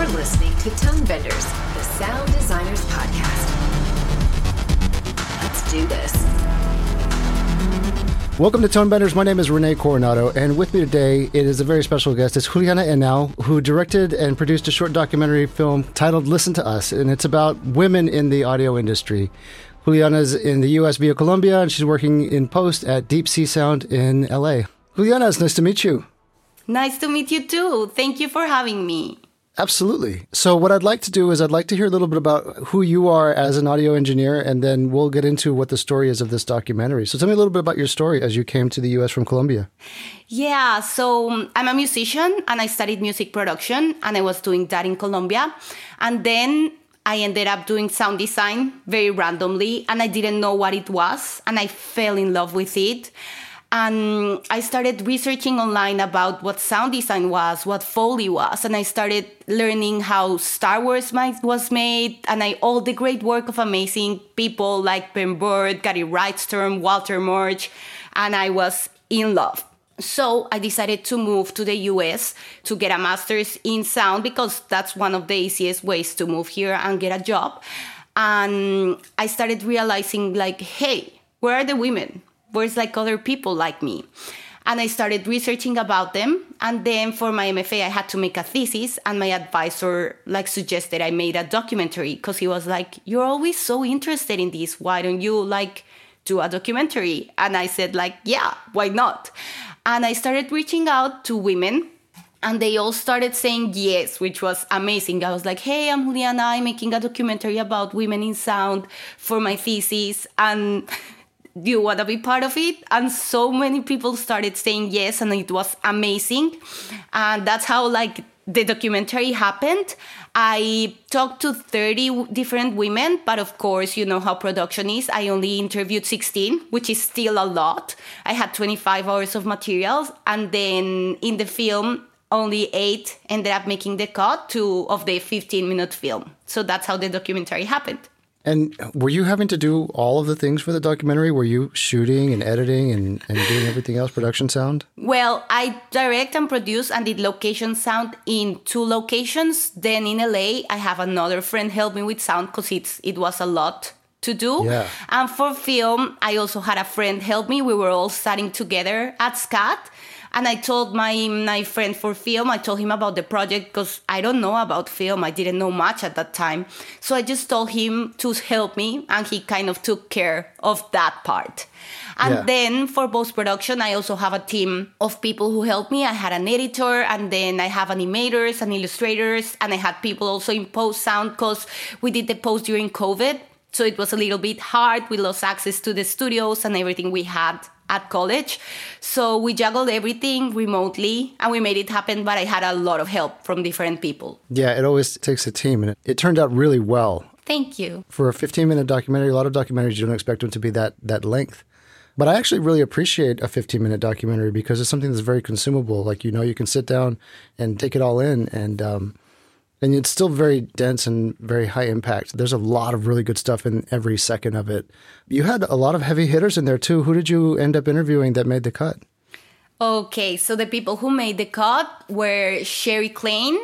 You're listening to Tone Benders, the Sound Designers Podcast. Let's do this. Welcome to Tone Benders. My name is Rene Coronado, and with me today it is a very special guest. It's Juliana Henao, who directed and produced a short documentary film titled "Listen to Us," and it's about women in the audio industry. Juliana's in the U.S. via Colombia, and she's working in post at Deep Sea Sound in L.A. Juliana, it's nice to meet you. Nice to meet you too. Thank you for having me. Absolutely. So, what I'd like to do is, I'd like to hear a little bit about who you are as an audio engineer, and then we'll get into what the story is of this documentary. So, tell me a little bit about your story as you came to the US from Colombia. Yeah, so um, I'm a musician and I studied music production, and I was doing that in Colombia. And then I ended up doing sound design very randomly, and I didn't know what it was, and I fell in love with it. And I started researching online about what sound design was, what Foley was, and I started learning how Star Wars was made, and I, all the great work of amazing people like Ben Burtt, Gary Rydstrom, Walter Murch, and I was in love. So I decided to move to the US to get a master's in sound because that's one of the easiest ways to move here and get a job. And I started realizing, like, hey, where are the women? Where's like other people like me? And I started researching about them. And then for my MFA, I had to make a thesis. And my advisor like suggested I made a documentary because he was like, "You're always so interested in this. Why don't you like do a documentary?" And I said, like, "Yeah, why not?" And I started reaching out to women and they all started saying yes, which was amazing. I was like, hey, I'm Juliana, I'm making a documentary about women in sound for my thesis. And do you want to be part of it? And so many people started saying yes, and it was amazing. And that's how like the documentary happened. I talked to 30 different women, but of course, you know how production is. I only interviewed 16, which is still a lot. I had 25 hours of materials, and then in the film, only eight ended up making the cut to of the 15 minute film. So that's how the documentary happened. And were you having to do all of the things for the documentary? Were you shooting and editing and, and doing everything else, production sound? Well, I direct and produce and did location sound in two locations. Then in LA, I have another friend help me with sound because it was a lot to do. Yeah. And for film, I also had a friend help me. We were all studying together at SCAD. And I told my my friend for film, I told him about the project because I don't know about film. I didn't know much at that time. So I just told him to help me and he kind of took care of that part. And Yeah. then for post production, I also have a team of people who help me. I had an editor and then I have animators and illustrators and I had people also in post sound because we did the post during COVID. So it was a little bit hard. We lost access to the studios and everything we had at college. So we juggled everything remotely and we made it happen, but I had a lot of help from different people. Yeah, it always takes a team, and it, it turned out really well. Thank you. For a 15 minute documentary, a lot of documentaries, you don't expect them to be that, that length. But I actually really appreciate a 15 minute documentary because it's something that's very consumable. Like, you know, you can sit down and take it all in, and, um, and it's still very dense and very high impact. There's a lot of really good stuff in every second of it. You had a lot of heavy hitters in there too. Who did you end up interviewing that made the cut? Okay, so the people who made the cut were Sherry Klein,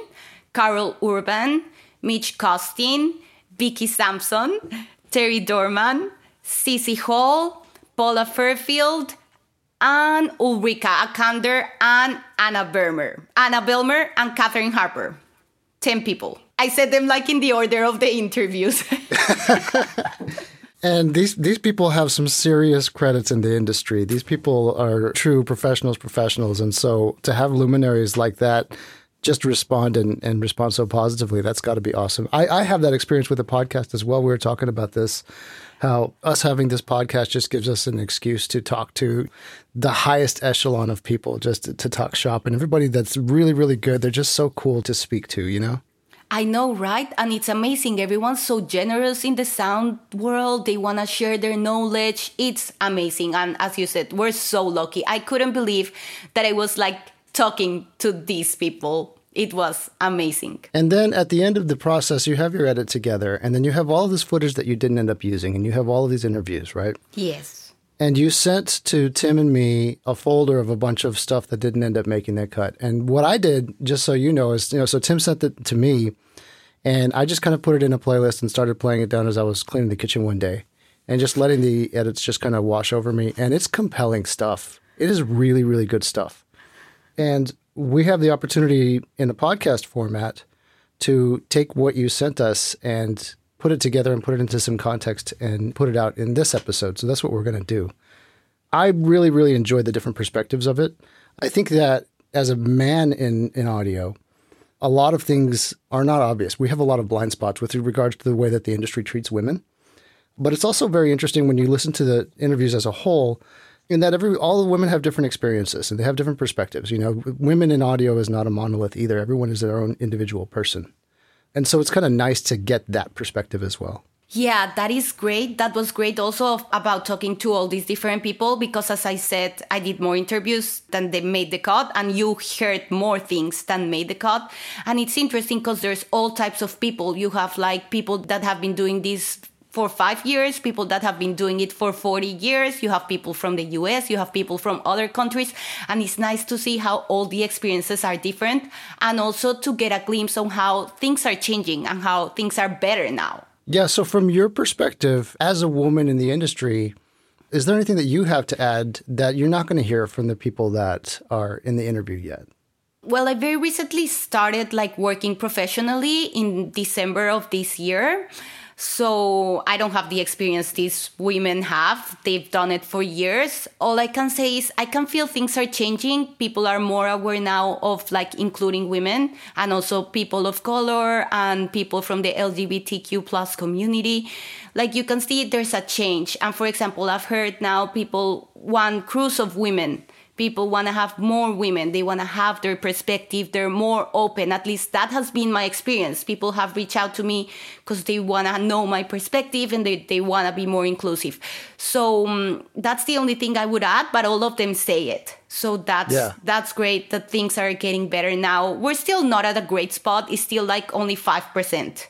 Karol Urban, Midge Costin, Vicky Sampson, Terry Dorman, Cece Hall, Paula Fairfield, and Ulrika Akander and Anna Behlmer. Anna Behlmer and Catherine Harper. 10 people. I said them like in the order of the interviews. And these these people have some serious credits in the industry. These people are true professionals, professionals, and so to have luminaries like that just respond and, and respond so positively, that's got to be awesome. I, I have that experience with the podcast as well. We were talking about this, how us having this podcast just gives us an excuse to talk to the highest echelon of people, just to, to talk shop, and everybody that's really, really good. They're just so cool to speak to, you know. I know, right? And it's amazing. Everyone's so generous in the sound world. They want to share their knowledge. It's amazing. And as you said, we're so lucky. I couldn't believe that I was like talking to these people. It was amazing. And then at the end of the process, you have your edit together, and then you have all of this footage that you didn't end up using, and you have all of these interviews, right? Yes. and you sent to Tim and me a folder of a bunch of stuff that didn't end up making that cut. And what I did, just so you know, is you know, so Tim sent it to me, and I just kind of put it in a playlist and started playing it down as I was cleaning the kitchen one day, and just letting the edits just kind of wash over me. And it's compelling stuff. It is really, really good stuff. And we have the opportunity in a podcast format to take what you sent us and put it together and put it into some context and put it out in this episode. So that's what we're going to do. I really, really enjoyed the different perspectives of it. I think that as a man in, in audio, a lot of things are not obvious. We have a lot of blind spots with regards to the way that the industry treats women. But it's also very interesting when you listen to the interviews as a whole, in that every all the women have different experiences and they have different perspectives. You know, women in audio is not a monolith either. Everyone is their own individual person. And so it's kind of nice to get that perspective as well. Yeah, that is great. That was great also about talking to all these different people because, as I said, I did more interviews than they made the cut, and you heard more things than made the cut. And it's interesting because there's all types of people. You have like people that have been doing this for five years, people that have been doing it for 40 years. You have people from the US, you have people from other countries. And it's nice to see how all the experiences are different and also to get a glimpse on how things are changing and how things are better now. Yeah. So, from your perspective as a woman in the industry, is there anything that you have to add that you're not going to hear from the people that are in the interview yet? Well, I very recently started like working professionally in December of this year. So I don't have the experience these women have. They've done it for years. All I can say is I can feel things are changing. People are more aware now of like including women and also people of color and people from the LGBTQ plus community. Like you can see there's a change. And for example, I've heard now people want cruise of women people want to have more women. They want to have their perspective. They're more open. At least that has been my experience. People have reached out to me because they want to know my perspective and they, they want to be more inclusive. So um, that's the only thing i would add but all of them say it. So that's yeah. that's great that things are getting better now. We're still not at a great spot. It's still like only 5%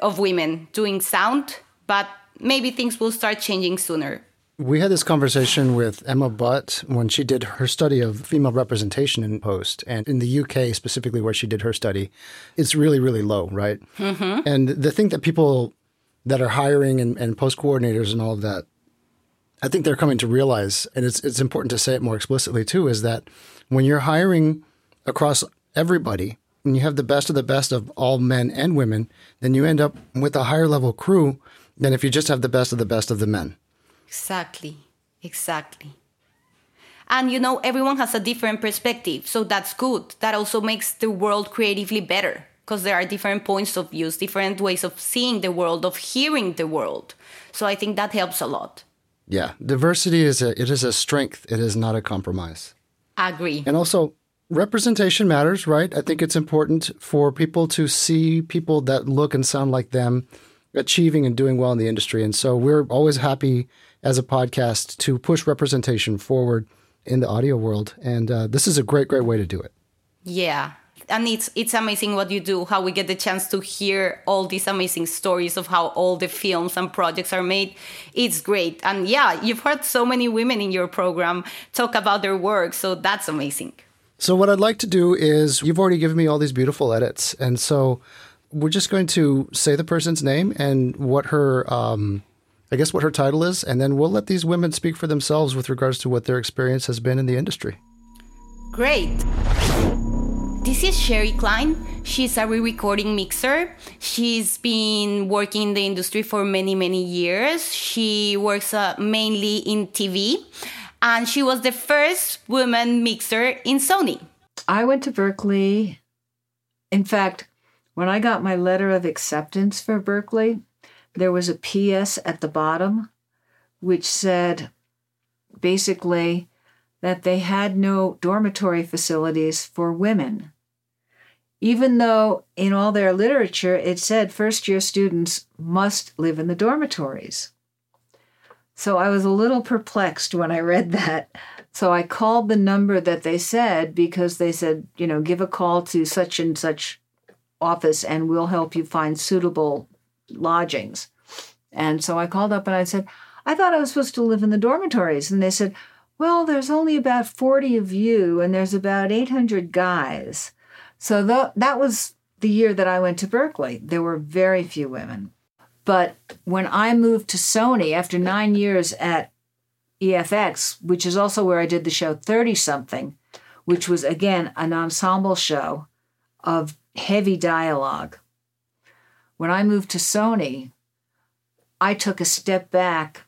of women doing sound but maybe things will start changing sooner we had this conversation with Emma Butt when she did her study of female representation in post. And in the UK, specifically where she did her study, it's really, really low, right? Mm-hmm. And the thing that people that are hiring and, and post coordinators and all of that, I think they're coming to realize, and it's, it's important to say it more explicitly too, is that when you're hiring across everybody, when you have the best of the best of all men and women, then you end up with a higher level crew than if you just have the best of the best of the men. Exactly. Exactly. And you know, everyone has a different perspective, so that's good. That also makes the world creatively better because there are different points of views, different ways of seeing the world, of hearing the world. So I think that helps a lot. Yeah, diversity is a it is a strength. It is not a compromise. Agree. And also representation matters, right? I think it's important for people to see people that look and sound like them achieving and doing well in the industry. And so we're always happy as a podcast to push representation forward in the audio world. And uh, this is a great, great way to do it. Yeah. And it's it's amazing what you do, how we get the chance to hear all these amazing stories of how all the films and projects are made. It's great. And yeah, you've heard so many women in your program talk about their work, so that's amazing. So what I'd like to do is you've already given me all these beautiful edits. And so we're just going to say the person's name and what her um, I guess what her title is, and then we'll let these women speak for themselves with regards to what their experience has been in the industry. Great. This is Sherry Klein. She's a re recording mixer. She's been working in the industry for many, many years. She works uh, mainly in TV, and she was the first woman mixer in Sony. I went to Berklee. In fact, when I got my letter of acceptance for Berklee, there was a PS at the bottom which said basically that they had no dormitory facilities for women. Even though in all their literature it said first year students must live in the dormitories. So I was a little perplexed when I read that. So I called the number that they said because they said, you know, give a call to such and such office and we'll help you find suitable lodgings. And so I called up and I said, I thought I was supposed to live in the dormitories. And they said, Well, there's only about 40 of you, and there's about 800 guys. So th- that was the year that I went to Berklee. There were very few women. But when I moved to Sony after nine years at EFX, which is also where I did the show 30 something, which was again an ensemble show of heavy dialogue. When I moved to Sony, I took a step back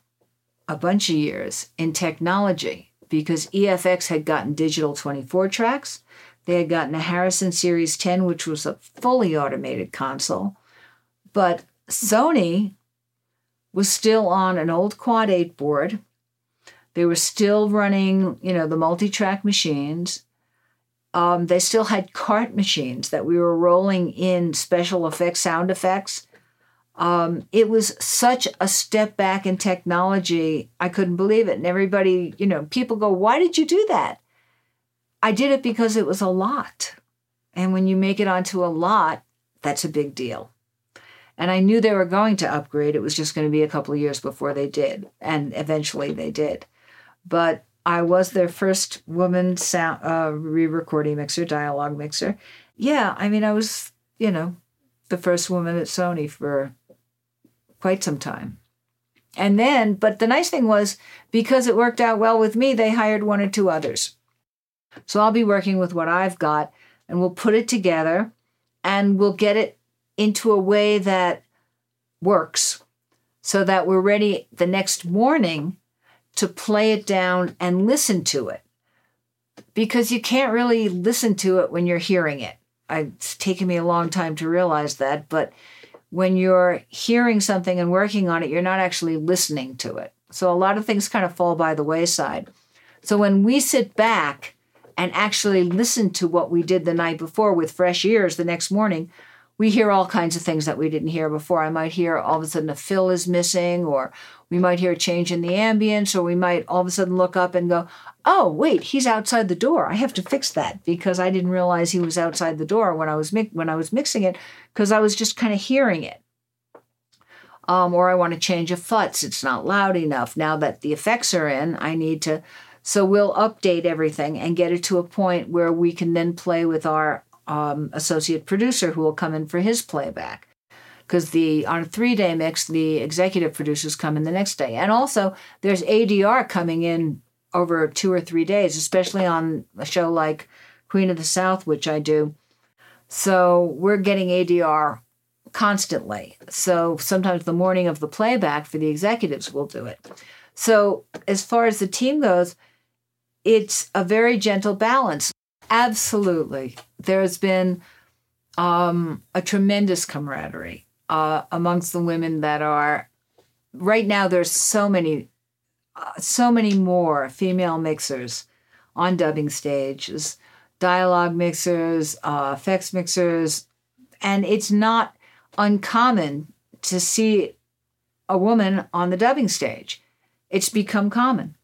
a bunch of years in technology because EFX had gotten digital 24 tracks. They had gotten a Harrison Series 10, which was a fully automated console. But Sony was still on an old Quad 8 board. They were still running, you know, the multi-track machines. Um, they still had cart machines that we were rolling in special effects, sound effects. Um, it was such a step back in technology. I couldn't believe it. And everybody, you know, people go, Why did you do that? I did it because it was a lot. And when you make it onto a lot, that's a big deal. And I knew they were going to upgrade. It was just going to be a couple of years before they did. And eventually they did. But I was their first woman sound uh, re-recording mixer, dialogue mixer. Yeah, I mean, I was, you know, the first woman at Sony for quite some time. And then, but the nice thing was because it worked out well with me, they hired one or two others. So I'll be working with what I've got and we'll put it together and we'll get it into a way that works so that we're ready the next morning to play it down and listen to it. Because you can't really listen to it when you're hearing it. It's taken me a long time to realize that, but when you're hearing something and working on it, you're not actually listening to it. So a lot of things kind of fall by the wayside. So when we sit back and actually listen to what we did the night before with fresh ears the next morning, we hear all kinds of things that we didn't hear before. I might hear all of a sudden a fill is missing, or we might hear a change in the ambience, or we might all of a sudden look up and go, oh, wait, he's outside the door. I have to fix that because I didn't realize he was outside the door when I was mi- when I was mixing it because I was just kind of hearing it. Um, or I want to change a futz. It's not loud enough. Now that the effects are in, I need to. So we'll update everything and get it to a point where we can then play with our um, associate producer who will come in for his playback. Because the on a three day mix, the executive producers come in the next day, and also there's ADR coming in over two or three days, especially on a show like Queen of the South, which I do. So we're getting ADR constantly. So sometimes the morning of the playback for the executives will do it. So as far as the team goes, it's a very gentle balance. Absolutely. There's been um, a tremendous camaraderie uh, amongst the women that are right now there's so many uh, so many more female mixers on dubbing stages dialogue mixers uh, effects mixers and it's not uncommon to see a woman on the dubbing stage. It's become common.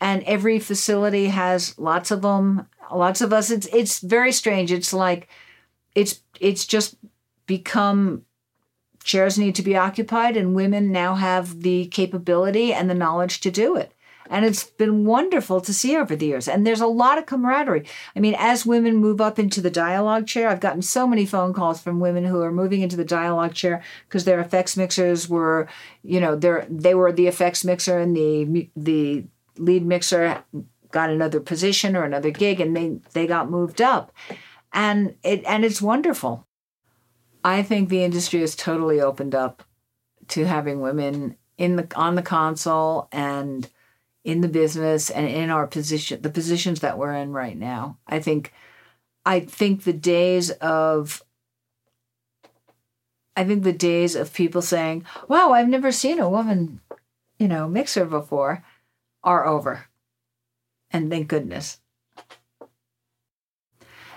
And every facility has lots of them lots of us. It's it's very strange. It's like it's it's just become chairs need to be occupied and women now have the capability and the knowledge to do it. And it's been wonderful to see over the years. And there's a lot of camaraderie. I mean as women move up into the dialogue chair i've gotten so many phone calls from women who are moving into the dialogue chair because their effects mixers were you know they were the effects mixer and the the lead mixer got another position or another gig and they they got moved up. And it and it's wonderful i think the industry has totally opened up to having women in the on the console and in the business and in our position the positions that we're in right now i think i think the days of i think the days of people saying wow i've never seen a woman you know mixer before are over and thank goodness.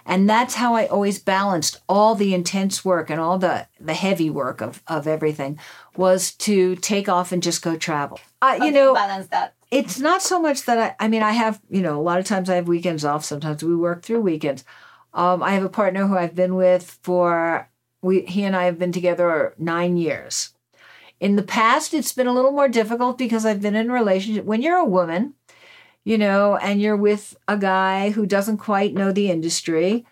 And that's how I always balanced all the intense work and all the, the heavy work of, of everything was to take off and just go travel. Uh, you know, balance that. It's not so much that I, I mean, I have, you know, a lot of times I have weekends off. Sometimes we work through weekends. Um, I have a partner who I've been with for, we, he and I have been together nine years In the past, it's been a little more difficult because I've been in a relationship. When you're a woman, you know, and you're with a guy who doesn't quite know the industry,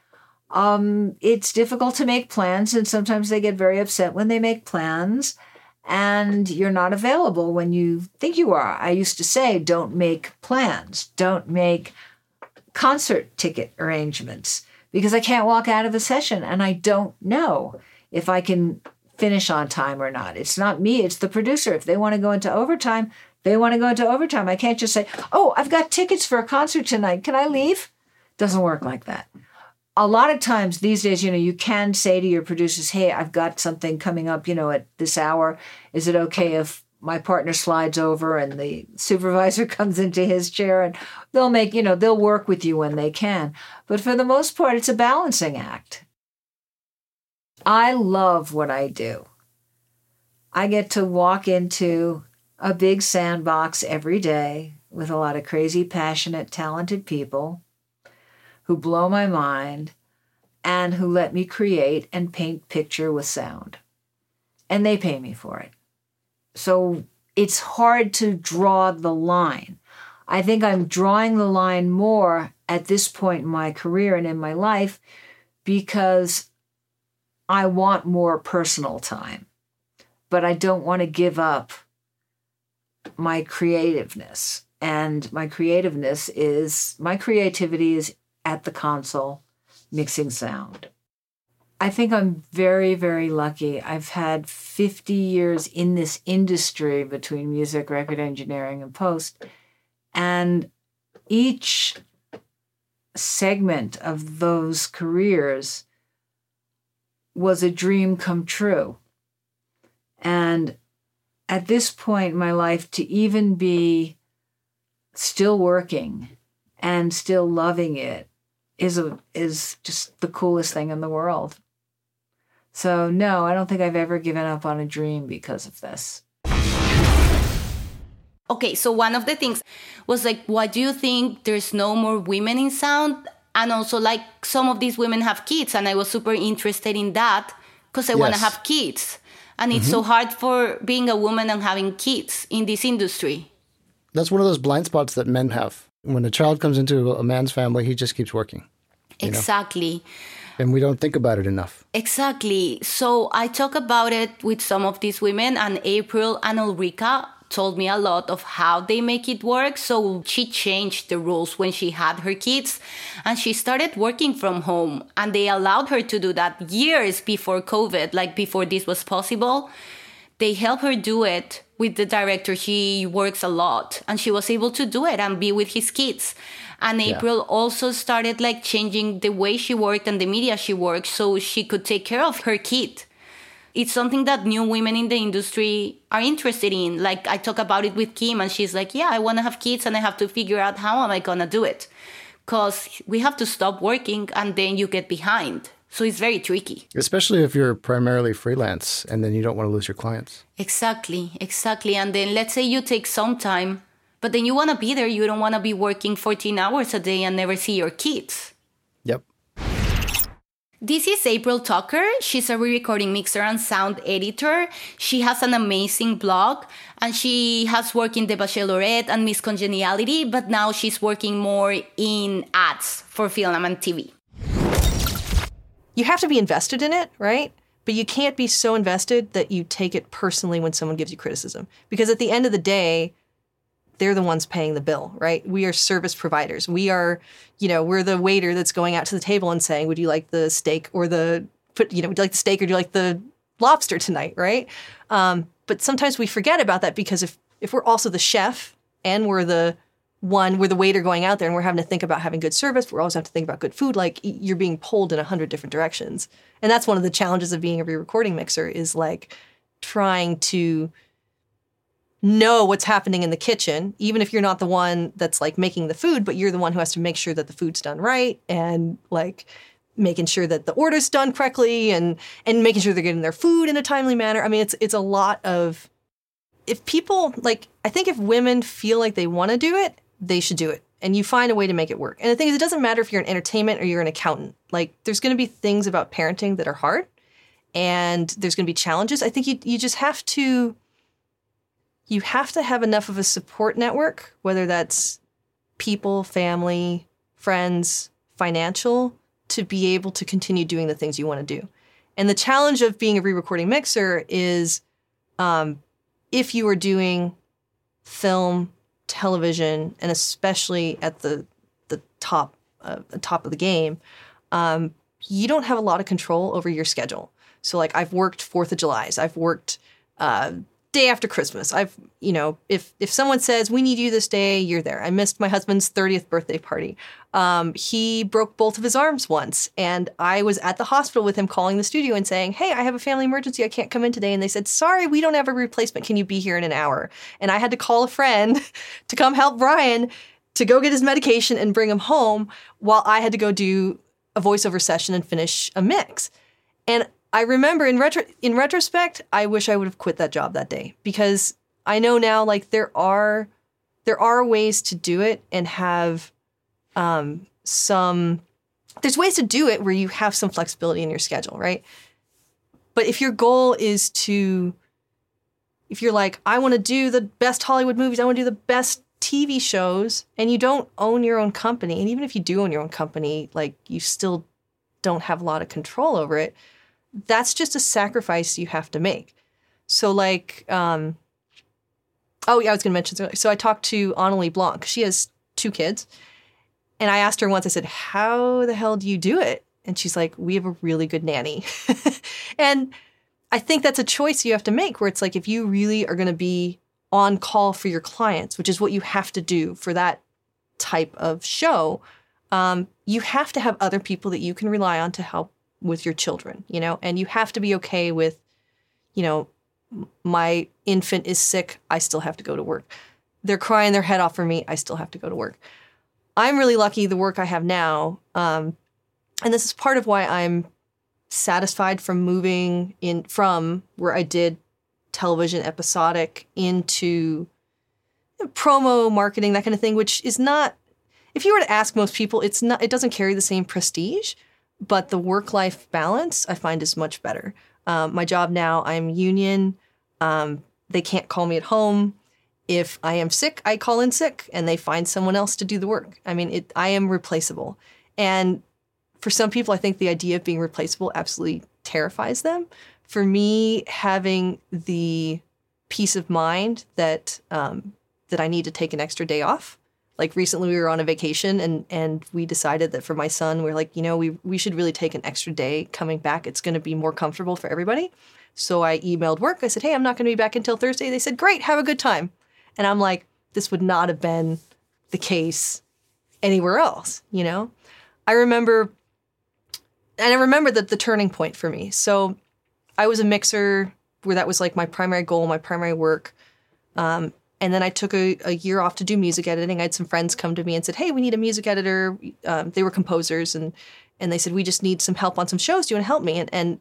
um, it's difficult to make plans. And sometimes they get very upset when they make plans and you're not available when you think you are. I used to say, don't make plans, don't make concert ticket arrangements because I can't walk out of a session and I don't know if I can finish on time or not. It's not me, it's the producer. If they want to go into overtime, they want to go into overtime. I can't just say, oh, I've got tickets for a concert tonight. Can I leave? Doesn't work like that. A lot of times these days, you know, you can say to your producers, hey, I've got something coming up, you know, at this hour. Is it okay if my partner slides over and the supervisor comes into his chair and they'll make, you know, they'll work with you when they can. But for the most part, it's a balancing act. I love what I do. I get to walk into a big sandbox every day with a lot of crazy, passionate, talented people who blow my mind and who let me create and paint picture with sound. And they pay me for it. So it's hard to draw the line. I think I'm drawing the line more at this point in my career and in my life because I want more personal time, but I don't want to give up my creativeness. And my creativeness is my creativity is at the console mixing sound. I think I'm very, very lucky. I've had 50 years in this industry between music, record engineering, and post. And each segment of those careers was a dream come true. And at this point in my life to even be still working and still loving it is a is just the coolest thing in the world. So no, I don't think I've ever given up on a dream because of this. Okay, so one of the things was like, why do you think there's no more women in sound? And also, like, some of these women have kids, and I was super interested in that because I yes. want to have kids and it's mm-hmm. so hard for being a woman and having kids in this industry. That's one of those blind spots that men have. When a child comes into a man's family he just keeps working exactly know? and we don't think about it enough. Exactly. So i talk about it with some of these women and april and ulrika told me a lot of how they make it work. So she changed the rules when she had her kids and she started working from home. And they allowed her to do that years before COVID, like before this was possible. They helped her do it with the director. She works a lot and she was able to do it and be with his kids. And April yeah. also started like changing the way she worked and the media she worked so she could take care of her kid it's something that new women in the industry are interested in. Like I talk about it with Kim and she's like, "Yeah, I want to have kids and I have to figure out how am I going to do it?" Cuz we have to stop working and then you get behind. So it's very tricky. Especially if you're primarily freelance and then you don't want to lose your clients. Exactly. Exactly. And then let's say you take some time, but then you want to be there, you don't want to be working 14 hours a day and never see your kids. This is April Tucker. She's a re recording mixer and sound editor. She has an amazing blog and she has worked in The Bachelorette and Miss Congeniality, but now she's working more in ads for film and TV. You have to be invested in it, right? But you can't be so invested that you take it personally when someone gives you criticism. Because at the end of the day, they're the ones paying the bill, right? We are service providers. We are, you know, we're the waiter that's going out to the table and saying, "Would you like the steak or the put, you know, would you like the steak or do you like the lobster tonight?" Right? Um, but sometimes we forget about that because if if we're also the chef and we're the one, we're the waiter going out there and we're having to think about having good service. We're always have to think about good food. Like you're being pulled in a hundred different directions, and that's one of the challenges of being a re-recording mixer is like trying to know what's happening in the kitchen, even if you're not the one that's like making the food, but you're the one who has to make sure that the food's done right and like making sure that the order's done correctly and and making sure they're getting their food in a timely manner. I mean, it's it's a lot of if people like I think if women feel like they want to do it, they should do it. And you find a way to make it work. And the thing is it doesn't matter if you're in entertainment or you're an accountant. Like there's going to be things about parenting that are hard and there's going to be challenges. I think you you just have to you have to have enough of a support network, whether that's people, family, friends, financial, to be able to continue doing the things you want to do. And the challenge of being a re recording mixer is um, if you are doing film, television, and especially at the, the top, uh, the top of the game, um, you don't have a lot of control over your schedule. So, like, I've worked Fourth of July's, I've worked uh, day after Christmas. I've, you know, if if someone says we need you this day, you're there. I missed my husband's 30th birthday party. Um, he broke both of his arms once, and I was at the hospital with him, calling the studio and saying, "Hey, I have a family emergency. I can't come in today." And they said, "Sorry, we don't have a replacement. Can you be here in an hour?" And I had to call a friend to come help Brian to go get his medication and bring him home, while I had to go do a voiceover session and finish a mix. And I remember in retro in retrospect, I wish I would have quit that job that day because I know now like there are there are ways to do it and have um, some there's ways to do it where you have some flexibility in your schedule, right? But if your goal is to if you're like I want to do the best Hollywood movies, I want to do the best TV shows and you don't own your own company and even if you do own your own company, like you still don't have a lot of control over it that's just a sacrifice you have to make. So like, um, oh yeah, I was going to mention. So I talked to Onnalee Blank. She has two kids, and I asked her once. I said, "How the hell do you do it?" And she's like, "We have a really good nanny." and I think that's a choice you have to make. Where it's like, if you really are going to be on call for your clients, which is what you have to do for that type of show, um, you have to have other people that you can rely on to help with your children, you know, and you have to be okay with, you know, my infant is sick, I still have to go to work. They're crying their head off for me, I still have to go to work. I'm really lucky the work I have now, um, and this is part of why I'm satisfied from moving in from where I did television episodic into promo marketing, that kind of thing, which is not. If you were to ask most people, it's not. It doesn't carry the same prestige but the work life balance I find is much better. Um, my job now, I'm union. Um, they can't call me at home. If I am sick, I call in sick and they find someone else to do the work. I mean, it, I am replaceable. And for some people, I think the idea of being replaceable absolutely terrifies them. For me, having the peace of mind that um, that I need to take an extra day off like recently we were on a vacation and and we decided that for my son we're like you know we we should really take an extra day coming back. It's going to be more comfortable for everybody. So i emailed work. I said hey i'm not going to be back until thursday. They said great have a good time. And i'm like this would not have been the case anywhere else you know? I remember and i remember that the turning point for me. So i was a mixer where that was like my primary goal my primary work. Um, and then I took a, a, year off to do music editing. I had some friends come to me and said, "Hey, we need a music editor." Um, they were composers, and and they said, "We just need some help on some shows. Do you want to help me?" And and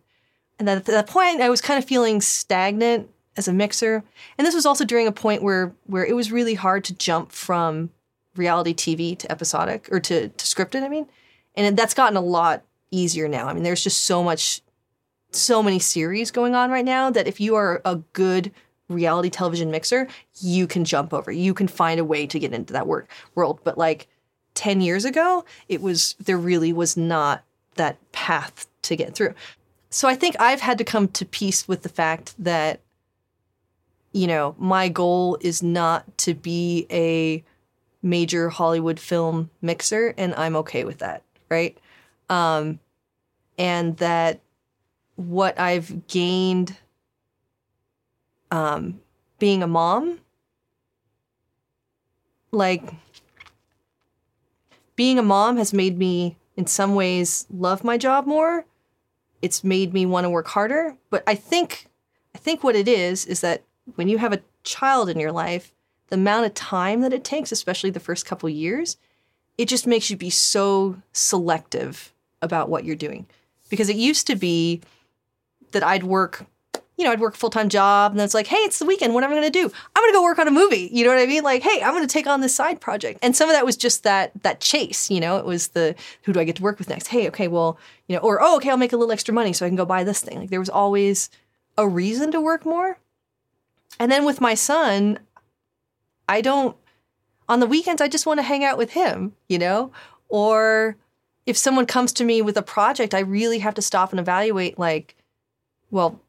and at that point, I was kind of feeling stagnant as a mixer. And this was also during a point where where it was really hard to jump from reality TV to episodic or to to scripted. I mean, and that's gotten a lot easier now. I mean, there's just so much, so many series going on right now that if you are a good reality television mixer, you can jump over. You can find a way to get into that work world. But like 10 years ago, it was there really was not that path to get through. So I think I've had to come to peace with the fact that you know, my goal is not to be a major Hollywood film mixer and I'm okay with that, right? Um and that what I've gained um, being a mom, like being a mom has made me, in some ways, love my job more. It's made me want to work harder. But I think, I think what it is is that when you have a child in your life, the amount of time that it takes, especially the first couple years, it just makes you be so selective about what you're doing. Because it used to be that I'd work you know, I'd work a full time job and then it's like, hey, it's the weekend. What am I going to do? I'm going to go work on a movie. You know what I mean? Like, hey, I'm going to take on this side project. And some of that was just that that chase. You know, it was the who do I get to work with next? Hey, okay, well, you know, or oh, okay, I'll make a little extra money so I can go buy this thing. Like there was always a reason to work more. and then with my son, I don't, on the weekends, I just want to hang out with him, you know? Or if someone comes to me with a project, I really have to stop and evaluate, like, well,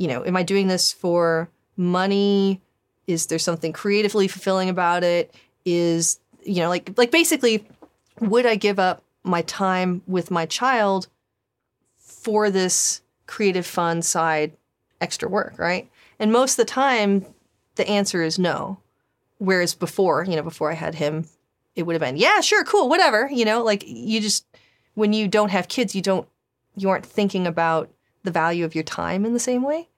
you know, am I doing this for money? Is there something creatively fulfilling about it? Is, you know, like, like basically, would I give up my time with my child for this creative, fun side extra work, right? And most of the time, the answer is no. Whereas before, you know, before I had him, it would have been, yeah, sure, cool, whatever. You know, like you just, when you don't have kids, you don't, you aren't thinking about the value of your time in the same way.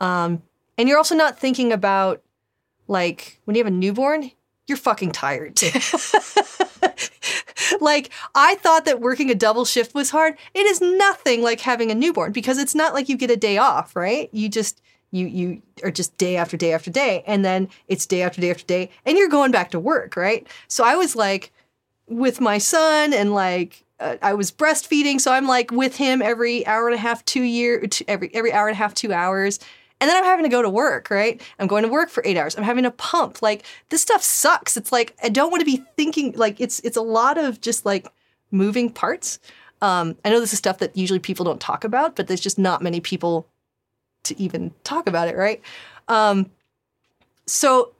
Um, and you're also not thinking about, like, when you have a newborn, you're fucking tired. like I thought that working a double shift was hard. It is nothing like having a newborn because it's not like you get a day off, right? You just you you are just day after day after day and then it's day after day after day and you're going back to work, right? So I was like with my son and like uh, I was breastfeeding, so I'm like with him every hour and a half, two year, every every hour and a half, two hours. And then I'm having to go to work, right? I'm going to work for eight hours. I'm having to pump. Like this stuff sucks. It's like I don't want to be thinking like it's it's a lot of just like moving parts. Um, I know this is stuff that usually people don't talk about, but there's just not many people to even talk about it, right? Um, so,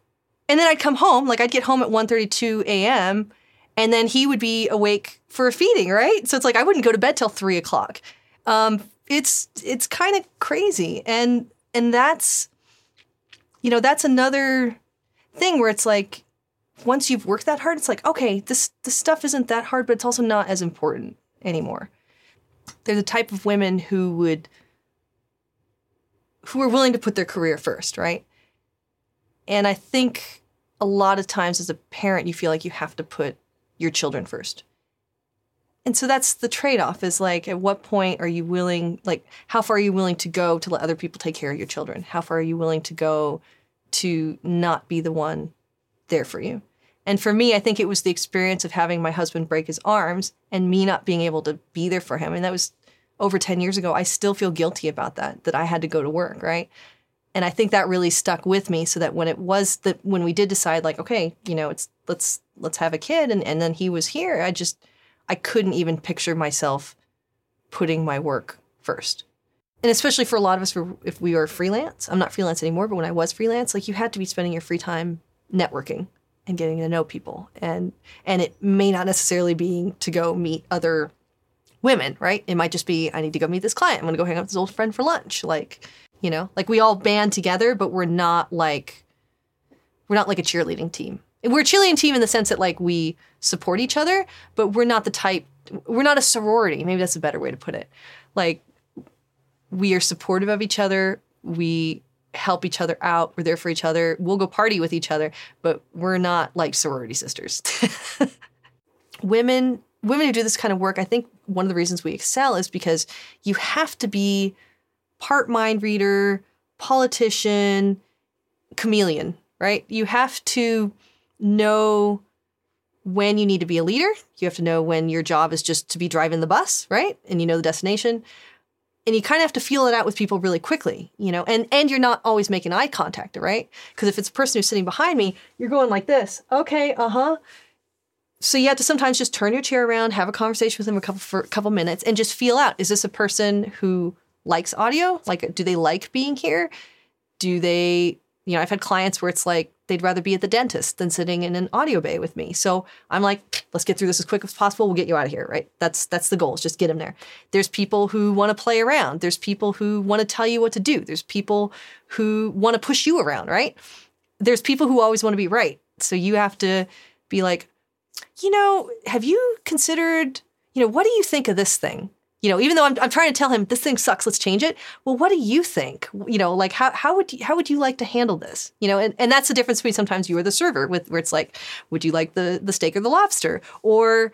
and then I'd come home, like I'd get home at 1.32 a.m., and then he would be awake for a feeding, right? So it's like I wouldn't go to bed till three o'clock. Um, it's it's kind of crazy, and and that's you know that's another thing where it's like once you've worked that hard, it's like okay, this this stuff isn't that hard, but it's also not as important anymore. There's a type of women who would who are willing to put their career first, right? And I think a lot of times as a parent, you feel like you have to put your children first. And so that's the trade off is like, at what point are you willing, like, how far are you willing to go to let other people take care of your children? How far are you willing to go to not be the one there for you? And for me, I think it was the experience of having my husband break his arms and me not being able to be there for him. And that was over 10 years ago, I still feel guilty about that, that I had to go to work, right? And I think that really stuck with me so that when it was that when we did decide like, okay, you know, it's let's let's have a kid and, and then he was here, I just I couldn't even picture myself putting my work first. And especially for a lot of us if we are freelance, I'm not freelance anymore, but when I was freelance, like you had to be spending your free time networking and getting to know people. And and it may not necessarily be to go meet other women, right? It might just be, I need to go meet this client. I'm going to go hang out with this old friend for lunch. Like, you know, like we all band together, but we're not like, we're not like a cheerleading team. We're a cheerleading team in the sense that like we support each other, but we're not the type, we're not a sorority. Maybe that's a better way to put it. Like, we are supportive of each other. We help each other out. We're there for each other. We'll go party with each other, but we're not like sorority sisters. Women women who do this kind of work, I think one of the reasons we excel is because you have to be part mind reader, politician, chameleon, right? You have to know when you need to be a leader. You have to know when your job is just to be driving the bus, right? And you know the destination. And you kind of have to feel it out with people really quickly, you know, and and you're not always making eye contact, right? Because if it's a person who's sitting behind me, you're going like this. Okay, uh-huh so you have to sometimes just turn your chair around, have a conversation with them a couple for a couple minutes, and just feel out: is this a person who likes audio? Like, do they like being here? Do they? You know, I've had clients where it's like they'd rather be at the dentist than sitting in an audio bay with me. So I'm like, let's get through this as quick as possible. We'll get you out of here, right? That's that's the goal. Is just get them there. There's people who want to play around. There's people who want to tell you what to do. There's people who want to push you around, right? There's people who always want to be right. So you have to be like, you know, have you considered, you know, what do you think of this thing? You know, even though I'm, I'm trying to tell him this thing sucks, let's change it. Well, what do you think? You know, like how, how would you, how would you like to handle this? You know, and, and that's the difference between sometimes you are the server with where it's like, would you like the the steak or the lobster? Or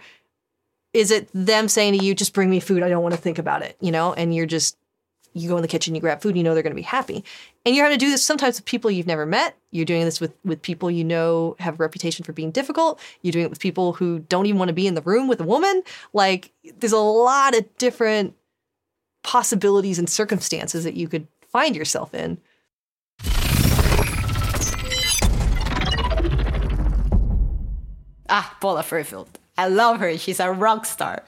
is it them saying to you, just bring me food, I don't want to think about it, you know, and you're just you go in the kitchen, you grab food, you know they're going to be happy. And you're having to do this sometimes with people you've never met. You're doing this with, with people you know have a reputation for being difficult. You're doing it with people who don't even want to be in the room with a woman. Like, there's a lot of different possibilities and circumstances that you could find yourself in. Ah, Paula Fairfield. I love her. She's a rock star.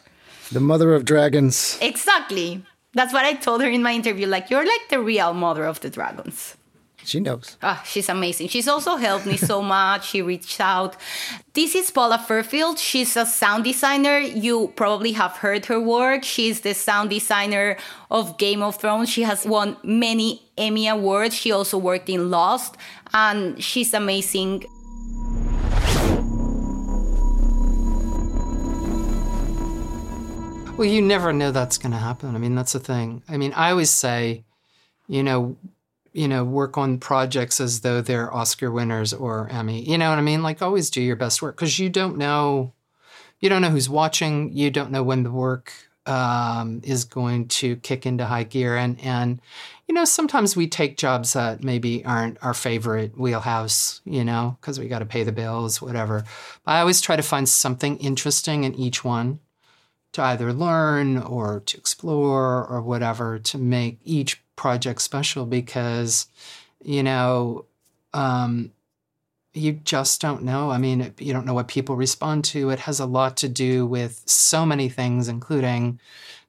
The mother of dragons. Exactly. That's what I told her in my interview. Like, you're like the real mother of the dragons. She knows. Ah, she's amazing. She's also helped me so much. She reached out. This is Paula Fairfield. She's a sound designer. You probably have heard her work. She's the sound designer of Game of Thrones. She has won many Emmy Awards. She also worked in Lost, and she's amazing. Well, you never know that's going to happen. I mean, that's the thing. I mean, I always say, you know, you know, work on projects as though they're Oscar winners or Emmy. You know what I mean? Like always do your best work because you don't know, you don't know who's watching. You don't know when the work um, is going to kick into high gear. And and you know, sometimes we take jobs that maybe aren't our favorite wheelhouse. You know, because we got to pay the bills, whatever. But I always try to find something interesting in each one to either learn or to explore or whatever to make each project special because you know um, you just don't know. I mean you don't know what people respond to. It has a lot to do with so many things including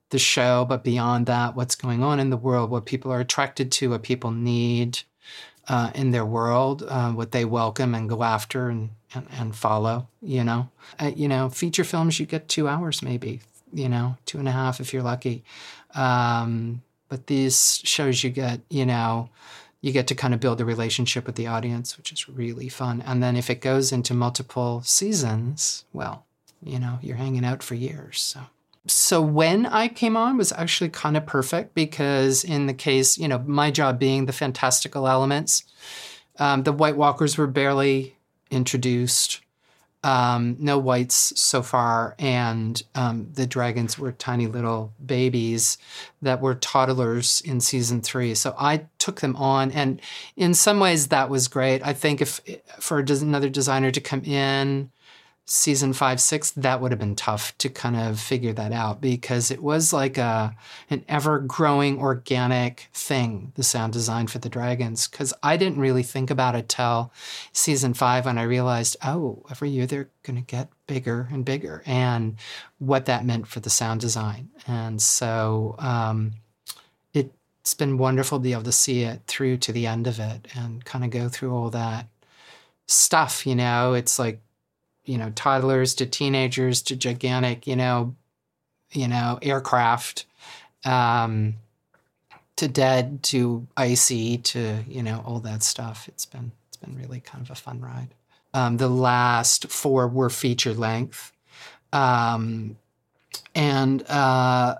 the show but beyond that what's going on in the world what people are attracted to what people need uh, in their world uh, what they welcome and go after and, and, and follow you know? Uh, you know feature films you get two hours maybe you know two and a half if you're lucky um, but these shows you get, you know, you get to kind of build a relationship with the audience, which is really fun. And then if it goes into multiple seasons, well, you know, you're hanging out for years. So so when I came on was actually kind of perfect because in the case, you know, my job being the fantastical elements, um, the White Walkers were barely introduced um, no whites so far, and um, the dragons were tiny little babies that were toddlers in season three. So I took them on, and in some ways that was great. I think if for another designer to come in season five, six, that would have been tough to kind of figure that out because it was like a an ever growing organic thing, the sound design for the dragons. Because I didn't really think about it till season five when I realized, oh, every year they're going to get bigger and bigger, and what that meant for the sound design. And so um, it's been wonderful to be able to see it through to the end of it and kind of go through all that stuff. You know, it's like you know toddlers to teenagers to gigantic you know you know aircraft um, to dead to icy to you know all that stuff. It's been it's been really kind of a fun ride. Um, the last four were feature length. Um, and uh,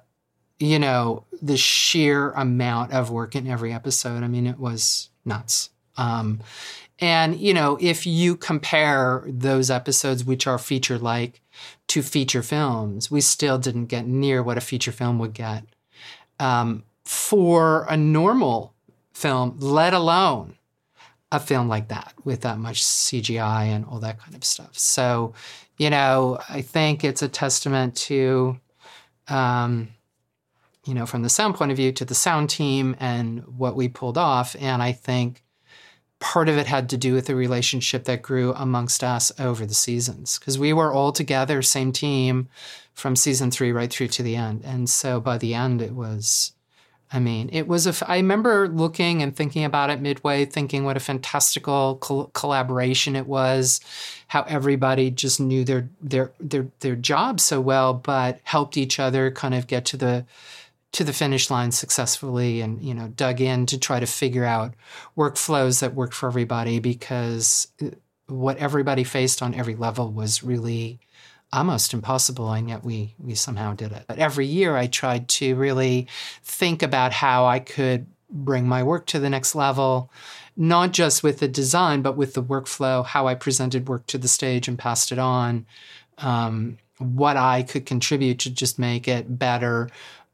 you know the sheer amount of work in every episode i mean it was nuts. Um, and, you know, if you compare those episodes, which are feature like, to feature films, we still didn't get near what a feature film would get um, for a normal film, let alone a film like that with that much CGI and all that kind of stuff. So, you know, I think it's a testament to, um, you know, from the sound point of view, to the sound team and what we pulled off. And I think part of it had to do with the relationship that grew amongst us over the seasons because we were all together, same team from season three right through to the end. And so by the end, it was, I mean, it was a, I remember looking and thinking about it midway, thinking what a fantastical col- collaboration it was, how everybody just knew their, their, their, their job so well, but helped each other kind of get to the, to the finish line successfully and you know dug in to try to figure out workflows that worked for everybody because uh, what everybody faced on every level was really almost impossible and yet we we somehow did it. But every year i tried to really think about how i could bring my work to the next level not just with the design but with the workflow how i presented work to the stage and passed it on um, what i could contribute to just make it better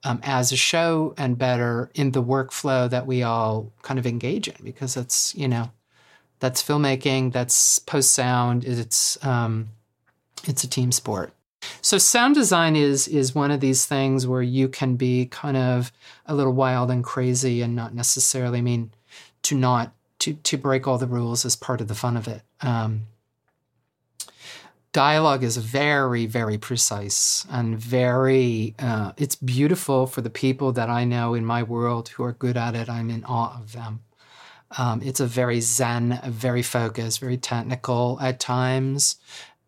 um, as a show and better in the workflow that we all kind of engage in because it's you know that's filmmaking that's post sound it's um, it's a team sport. So sound design is is one of these things where you can be kind of a little wild and crazy and not necessarily mean to not to to break all the rules as part of the fun of it. Um, dialogue is very, very precise and very, uh, it's beautiful for the people that I know in my world who are good at it. I'm in awe of them. Um, it's a very zen, very focused, very technical at times,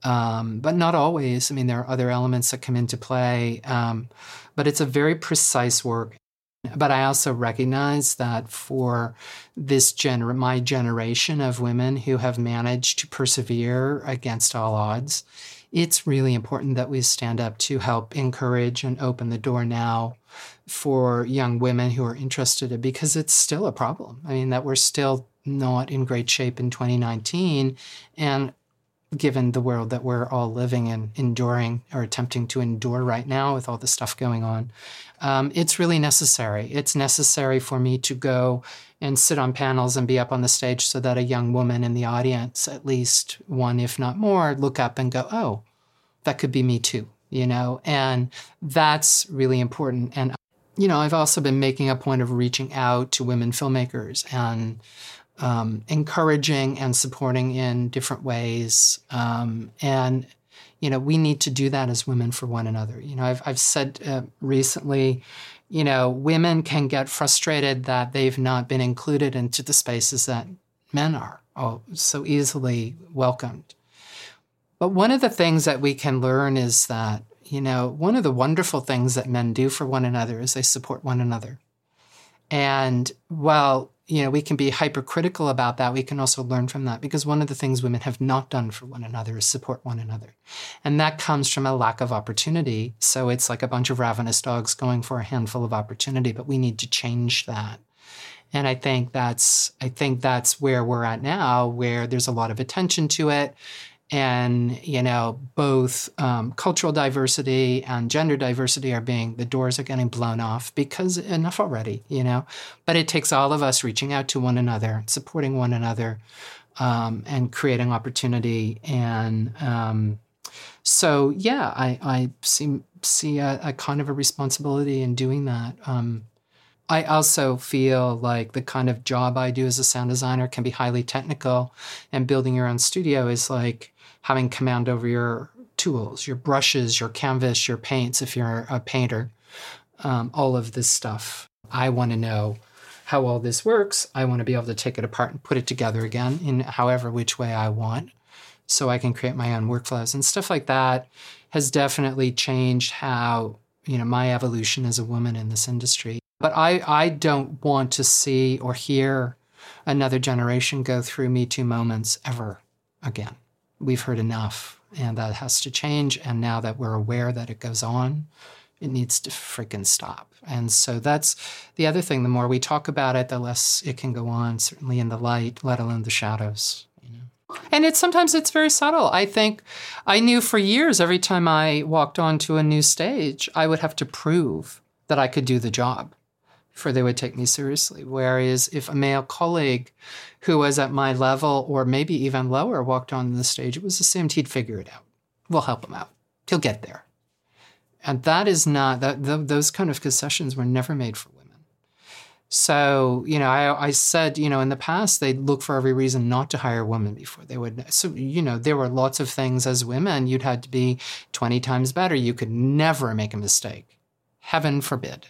um, but not always. I mean, there are other elements that come into play, um, but it's a very precise work. But I also recognize that for this gener- my generation of women who have managed to persevere against all odds, it's really important that we stand up to help encourage and open the door now for young women who are interested because it's still a problem. I mean, that we're still not in great shape in 2019. And given the world that we're all living in, enduring or attempting to endure right now with all the stuff going on, um, it's really necessary. It's necessary for me to go and sit on panels and be up on the stage so that a young woman in the audience, at least one, if not more, look up and go, oh, that could be me too, you know? And that's really important. And, you know, I've also been making a point of reaching out to women filmmakers and um, encouraging and supporting in different ways. Um, and, you know, we need to do that as women for one another. You know, I've, I've said uh, recently, you know, women can get frustrated that they've not been included into the spaces that men are oh, so easily welcomed. But one of the things that we can learn is that, you know, one of the wonderful things that men do for one another is they support one another. And while you know, we can be hypercritical about that. We can also learn from that because one of the things women have not done for one another is support one another. And that comes from a lack of opportunity. So it's like a bunch of ravenous dogs going for a handful of opportunity, but we need to change that. And I think that's I think that's where we're at now, where there's a lot of attention to it and you know both um, cultural diversity and gender diversity are being the doors are getting blown off because enough already you know? But it takes all of us reaching out to one another supporting one another um, and creating opportunity. And um, so yeah i, I see, see a, a, kind of a responsibility in doing that. Um, I also feel like the kind of job I do as a sound designer can be highly technical, and building your own studio is like having command over your tools, your brushes, your canvas, your paints, if you're a painter, um, all of this stuff. I want to know how all this works. I want to be able to take it apart and put it together again in however which way I want so I can create my own workflows and stuff like that has definitely changed how, you know, my evolution as a woman in this industry. But I, I don't want to see or hear another generation go through Me Too moments ever again we've heard enough and that has to change. And now that we're aware that it goes on, it needs to freaking stop. And so that's the other thing. The more we talk about it, the less it can go on, certainly in the light, let alone the shadows. And it's sometimes it's very subtle. I think I knew for years every time I walked onto a new stage, I would have to prove that I could do the job for they would take me seriously. Whereas if a male colleague who was at my level or maybe even lower walked on the stage, it was assumed he'd figure it out. We'll help him out. He'll get there. And that is not that those kind of concessions were never made for women. So, you know, I, I said, you know, in the past, they'd look for every reason not to hire women before they would. So, you know, there were lots of things as women, you'd had to be 20 times better. You could never make a mistake. Heaven forbid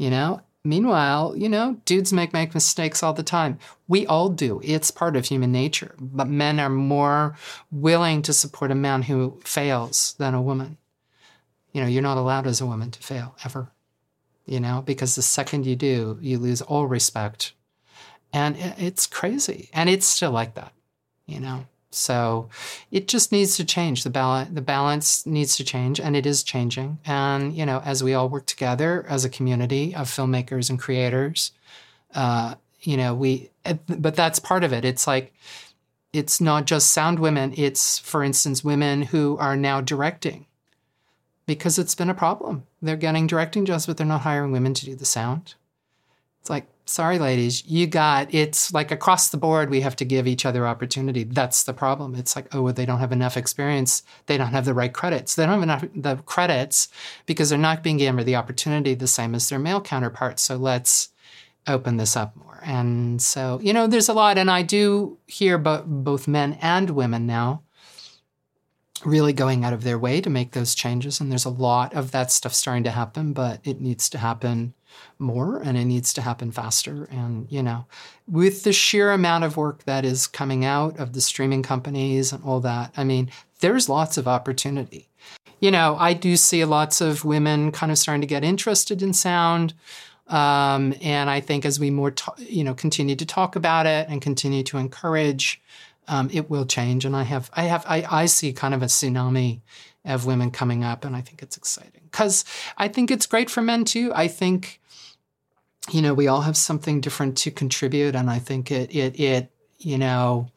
you know? Meanwhile, you know, dudes make make mistakes all the time. We all do. It's part of human nature. But men are more willing to support a man who fails than a woman. You know, you're not allowed as a woman to fail ever. You know, because the second you do, you lose all respect. And it's crazy. And it's still like that, you know? So it just needs to change. The balance, the balance needs to change, and it is changing. And you know, as we all work together as a community of filmmakers and creators, uh, you know, we. But that's part of it. It's like it's not just sound women. It's, for instance, women who are now directing because it's been a problem. They're getting directing jobs, but they're not hiring women to do the sound. It's like sorry, ladies, you got it's like across the board, we have to give each other opportunity. That's the problem. It's like, oh, they don't have enough experience. They don't have the right credits. They don't have enough the credits because they're not being given the opportunity the same as their male counterparts. So let's open this up more. And so, you know, there's a lot. And I do hear bo- both men and women now really going out of their way to make those changes. And there's a lot of that stuff starting to happen, but it needs to happen more and it needs to happen faster. And, you know, with the sheer amount of work that is coming out of the streaming companies and all that, I mean, there's lots of opportunity. You know, I do see lots of women kind of starting to get interested in sound. Um, and I think as we more, ta- you know, continue to talk about it and continue to encourage, um, it will change. And I have, I have, I, I see kind of a tsunami of women coming up, and I think it's exciting because I think it's great for men too. I think, you know, we all have something different to contribute, and I think it, it, it, you know,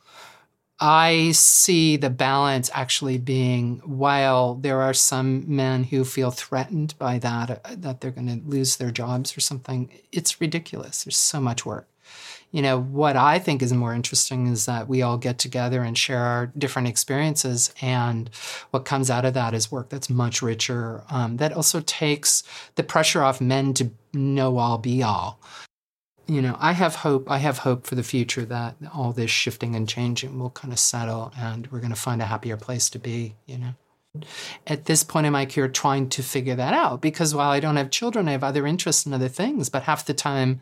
I see the balance actually being while there are some men who feel threatened by that, uh, that they're going to lose their jobs or something, it's ridiculous. There's so much work. You know, what I think is more interesting is that we all get together and share our different experiences. And what comes out of that is work that's much richer, um, that also takes the pressure off men to know all, be all you know, I have hope. I have hope for the future that all this shifting and changing will kind of settle and we're going to find a happier place to be, you know. At this point in my career, trying to figure that out because while I don't have children, I have other interests and other things, but half the time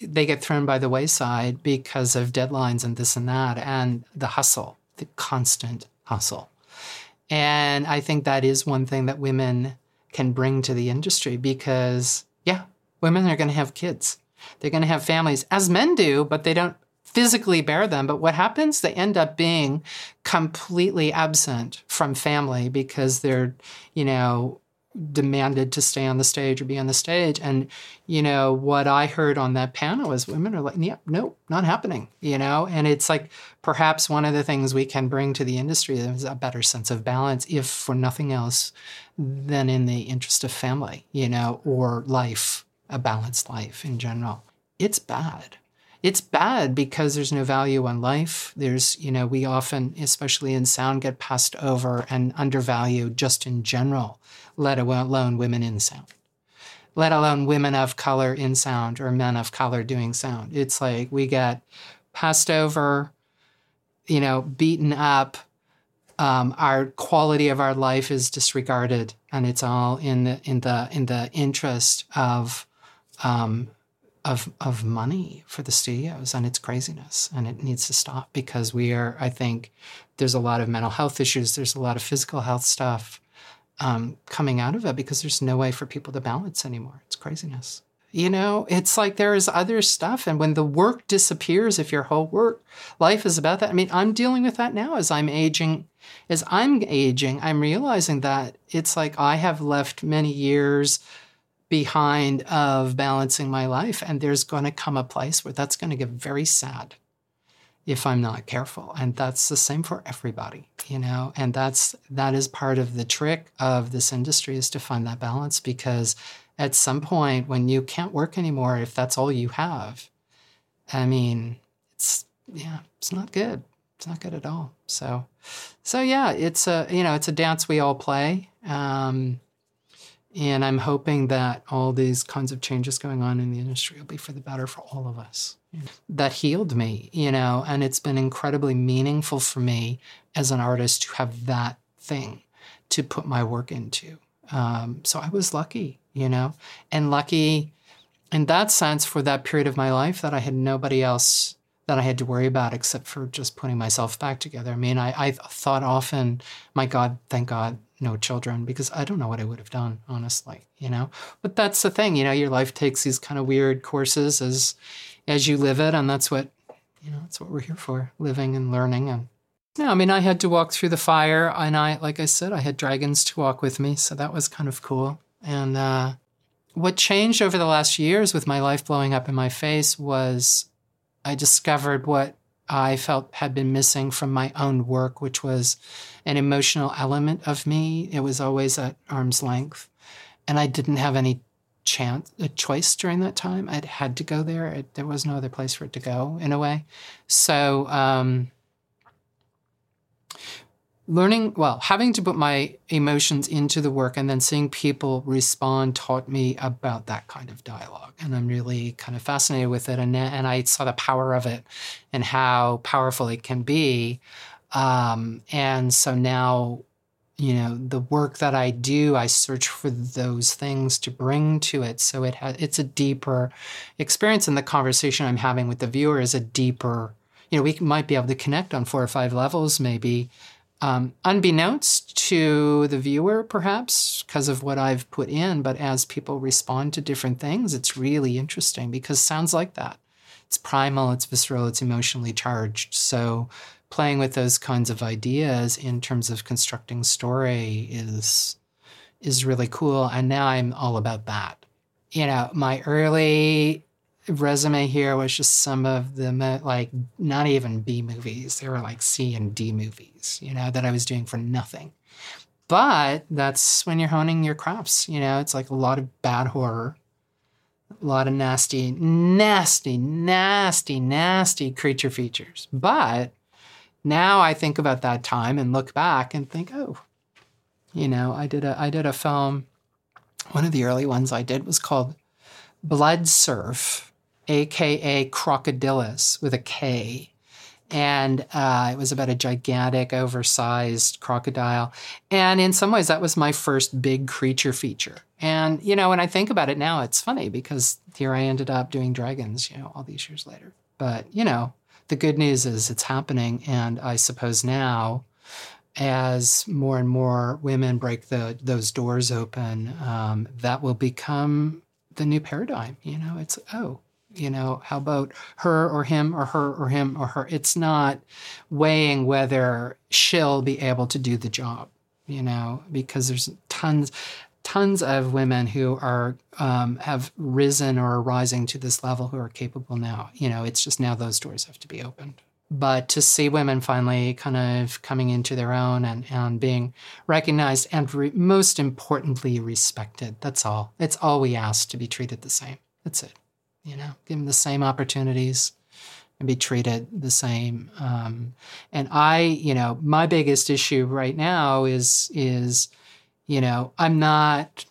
they get thrown by the wayside because of deadlines and this and that and the hustle, the constant hustle. And I think that is one thing that women can bring to the industry because, yeah, women are going to have kids they're going to have families, as men do, but they don't physically bear them. But what happens? They end up being completely absent from family because they're, you know, demanded to stay on the stage or be on the stage. And, you know, what I heard on that panel is women are like, yeah, no, not happening, you know? And it's like perhaps one of the things we can bring to the industry is a better sense of balance, if for nothing else than in the interest of family, you know, or life a balanced life in general. It's bad. It's bad because there's no value on life. There's, you know, we often, especially in sound, get passed over and undervalued just in general, let alone women in sound, let alone women of color in sound or men of color doing sound. It's like we get passed over, you know, beaten up. Um, our quality of our life is disregarded, and it's all in the in the in the interest of um, of of money for the studios and its craziness, and it needs to stop because we are. I think there's a lot of mental health issues. There's a lot of physical health stuff um, coming out of it because there's no way for people to balance anymore. It's craziness. You know, it's like there is other stuff, and when the work disappears, if your whole work life is about that, I mean, I'm dealing with that now as I'm aging. As I'm aging, I'm realizing that it's like I have left many years behind of balancing my life. And there's going to come a place where that's going to get very sad if I'm not careful. And that's the same for everybody, you know, and that's, that is part of the trick of this industry is to find that balance because at some point when you can't work anymore, if that's all you have, I mean, it's, yeah, it's not good. It's not good at all. So, so yeah, it's a, you know, it's a dance we all play. Um, and I'm hoping that all these kinds of changes going on in the industry will be for the better for all of us. That healed me, you know, and it's been incredibly meaningful for me as an artist to have that thing to put my work into. Um, so I was lucky, you know, and lucky in that sense for that period of my life that I had nobody else that I had to worry about except for just putting myself back together. I mean, I, I thought often, my God, thank God no children because I don't know what I would have done, honestly, you know. But that's the thing, you know, your life takes these kind of weird courses as as you live it, and that's what you know, that's what we're here for, living and learning and no, I mean I had to walk through the fire and I like I said, I had dragons to walk with me, so that was kind of cool. And uh what changed over the last years with my life blowing up in my face was I discovered what I felt had been missing from my own work, which was an emotional element of me. It was always at arm's length. And I didn't have any chance, a choice during that time. I'd had to go there. It, there was no other place for it to go, in a way. So, um, learning, well, having to put my emotions into the work and then seeing people respond taught me about that kind of dialogue. And I'm really kind of fascinated with it. And, and I saw the power of it and how powerful it can be. Um, and so now you know the work that I do, I search for those things to bring to it. So it has it's a deeper experience, and the conversation I'm having with the viewer is a deeper. You know, we might be able to connect on four or five levels, maybe, um, unbeknownst to the viewer, perhaps because of what I've put in. But as people respond to different things, it's really interesting because sounds like that. It's primal, it's visceral, it's emotionally charged. So playing with those kinds of ideas in terms of constructing story is is really cool. And now I'm all about that. You know, my early resume here was just some of the like not even B movies. They were like C and D movies, you know, that I was doing for nothing. But that's when you're honing your crafts, you know, it's like a lot of bad horror, a lot of nasty, nasty, nasty, nasty creature features. But now I think about that time and look back and think, oh, you know, I did a I did a film. One of the early ones I did was called Blood Surf, aka Krocodylus with a K. And uh, it was about a gigantic, oversized crocodile. And in some ways, that was my first big creature feature. And, you know, when I think about it now, it's funny because here I ended up doing dragons, you know, all these years later. But, you know, the good news is it's happening. And I suppose now, as more and more women break the, those doors open, um, that will become the new paradigm. You know, it's, oh, you know, how about her or him or her or him or her? It's not weighing whether she'll be able to do the job, you know, because there's tons tons of women who are um, have risen or are rising to this level who are capable now. You know, it's just now those doors have to be opened. But to see women finally kind of coming into their own and, and being recognized and re- most importantly respected, that's all. It's all we ask to be treated the same. That's it. You know, give them the same opportunities and be treated the same. Um, and I, you know, my biggest issue right now is is you know, I'm not,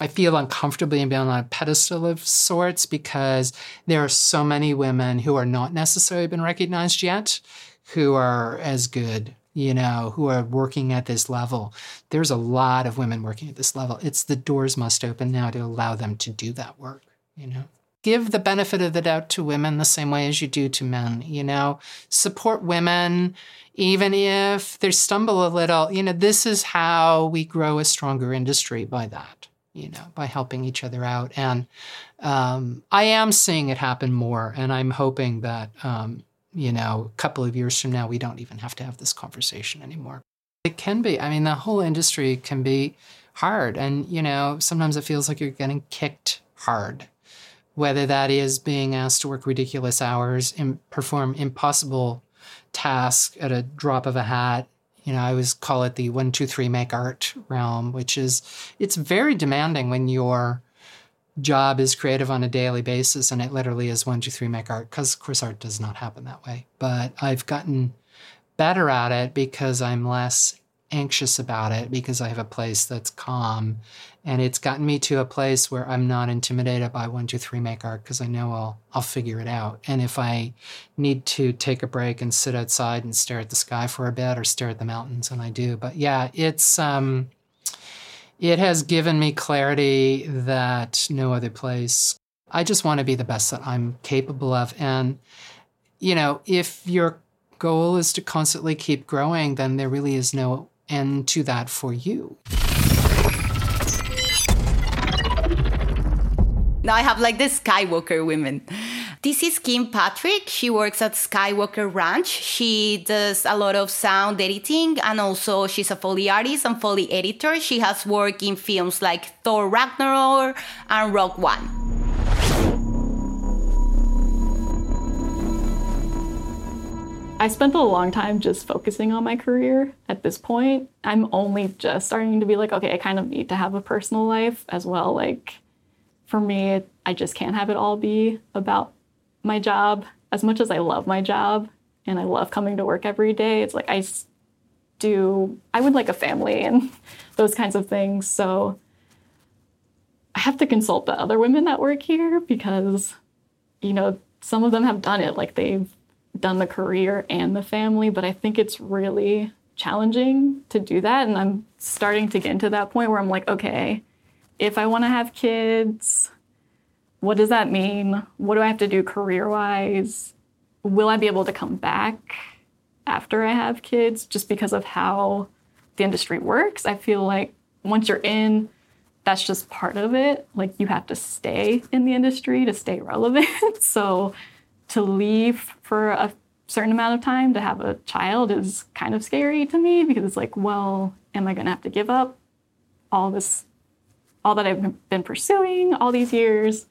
I feel uncomfortably being on a pedestal of sorts because there are so many women who are not necessarily been recognized yet who are as good, you know, who are working at this level. There's a lot of women working at this level. It's the doors must open now to allow them to do that work, you know give the benefit of the doubt to women the same way as you do to men. You know, support women, even if they stumble a little. You know, this is how we grow a stronger industry by that, you know, by helping each other out. And um, I am seeing it happen more. And I'm hoping that, um, you know, a couple of years from now, we don't even have to have this conversation anymore. It can be. I mean, the whole industry can be hard. And, you know, sometimes it feels like you're getting kicked hard whether that is being asked to work ridiculous hours and perform impossible tasks at a drop of a hat. You know, I always call it the one, two, three make art realm, which is it's very demanding when your job is creative on a daily basis and it literally is one, two, three make art, because of course art does not happen that way. But I've gotten better at it because I'm less anxious about it because I have a place that's calm. And it's gotten me to a place where I'm not intimidated by one, two, three make art because I know I'll I'll figure it out. And if I need to take a break and sit outside and stare at the sky for a bit or stare at the mountains, and I do. But yeah, it's um it has given me clarity that no other place. I just want to be the best that I'm capable of. And, you know, if your goal is to constantly keep growing, then there really is no end to that for you. Now I have like the Skywalker women. This is Kim Patrick. She works at Skywalker Ranch. She does a lot of sound editing and also she's a Foley artist and Foley editor. She has worked in films like Thor Ragnarok and Rogue One. I spent a long time just focusing on my career. At this point, I'm only just starting to be like, okay, I kind of need to have a personal life as well. Like, for me, I just can't have it all be about my job. As much as I love my job and I love coming to work every day, it's like I do, I would like a family and those kinds of things. So I have to consult the other women that work here because, you know, some of them have done it. Like they've done the career and the family, but I think it's really challenging to do that. And I'm starting to get into that point where I'm like, okay, if I want to have kids, what does that mean? What do I have to do career wise? Will I be able to come back after I have kids just because of how the industry works? I feel like once you're in, that's just part of it. Like you have to stay in the industry to stay relevant. so to leave for a certain amount of time to have a child is kind of scary to me because it's like, well, am I going to have to give up all this, all that I've been pursuing all these years?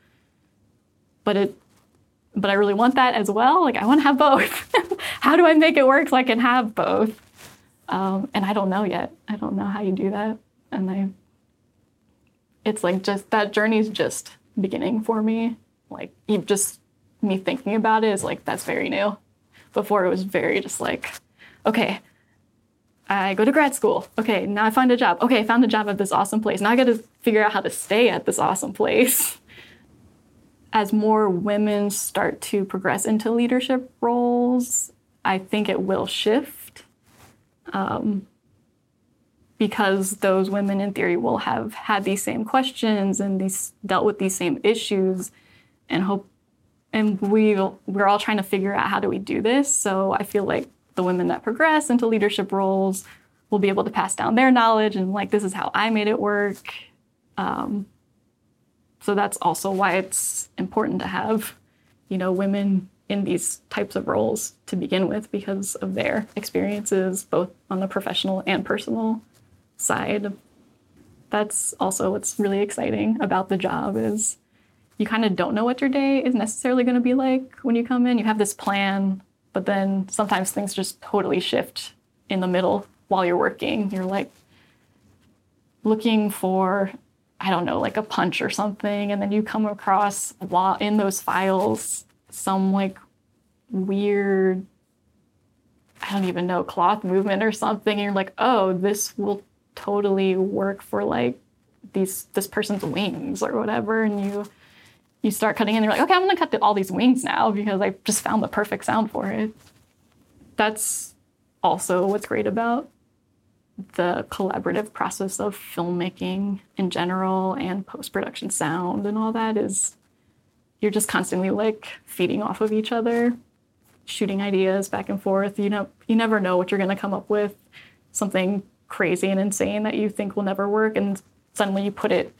But it, but I really want that as well. Like I want to have both. how do I make it work so I can have both? Um, and I don't know yet. I don't know how you do that. And I, it's like just that journey is just beginning for me. Like you just me thinking about it is like that's very new. Before it was very just like, okay, I go to grad school. Okay, now I find a job. Okay, I found a job at this awesome place. Now I got to figure out how to stay at this awesome place. As more women start to progress into leadership roles, I think it will shift. Um, because those women in theory will have had these same questions and these dealt with these same issues and hope and we we're all trying to figure out how do we do this. So I feel like the women that progress into leadership roles will be able to pass down their knowledge and like this is how I made it work. Um, so that's also why it's important to have, you know, women in these types of roles to begin with because of their experiences both on the professional and personal side. That's also what's really exciting about the job is you kind of don't know what your day is necessarily going to be like when you come in. You have this plan, but then sometimes things just totally shift in the middle while you're working. You're like looking for, I don't know, like a punch or something, and then you come across while in those files some like weird, I don't even know, cloth movement or something. And you're like, oh, this will totally work for like these this person's wings or whatever, and you you start cutting and you're like, okay, I'm gonna cut the, all these wings now because I just found the perfect sound for it. That's also what's great about the collaborative process of filmmaking in general and post-production sound and all that is you're just constantly like feeding off of each other shooting ideas back and forth you know you never know what you're going to come up with something crazy and insane that you think will never work and suddenly you put it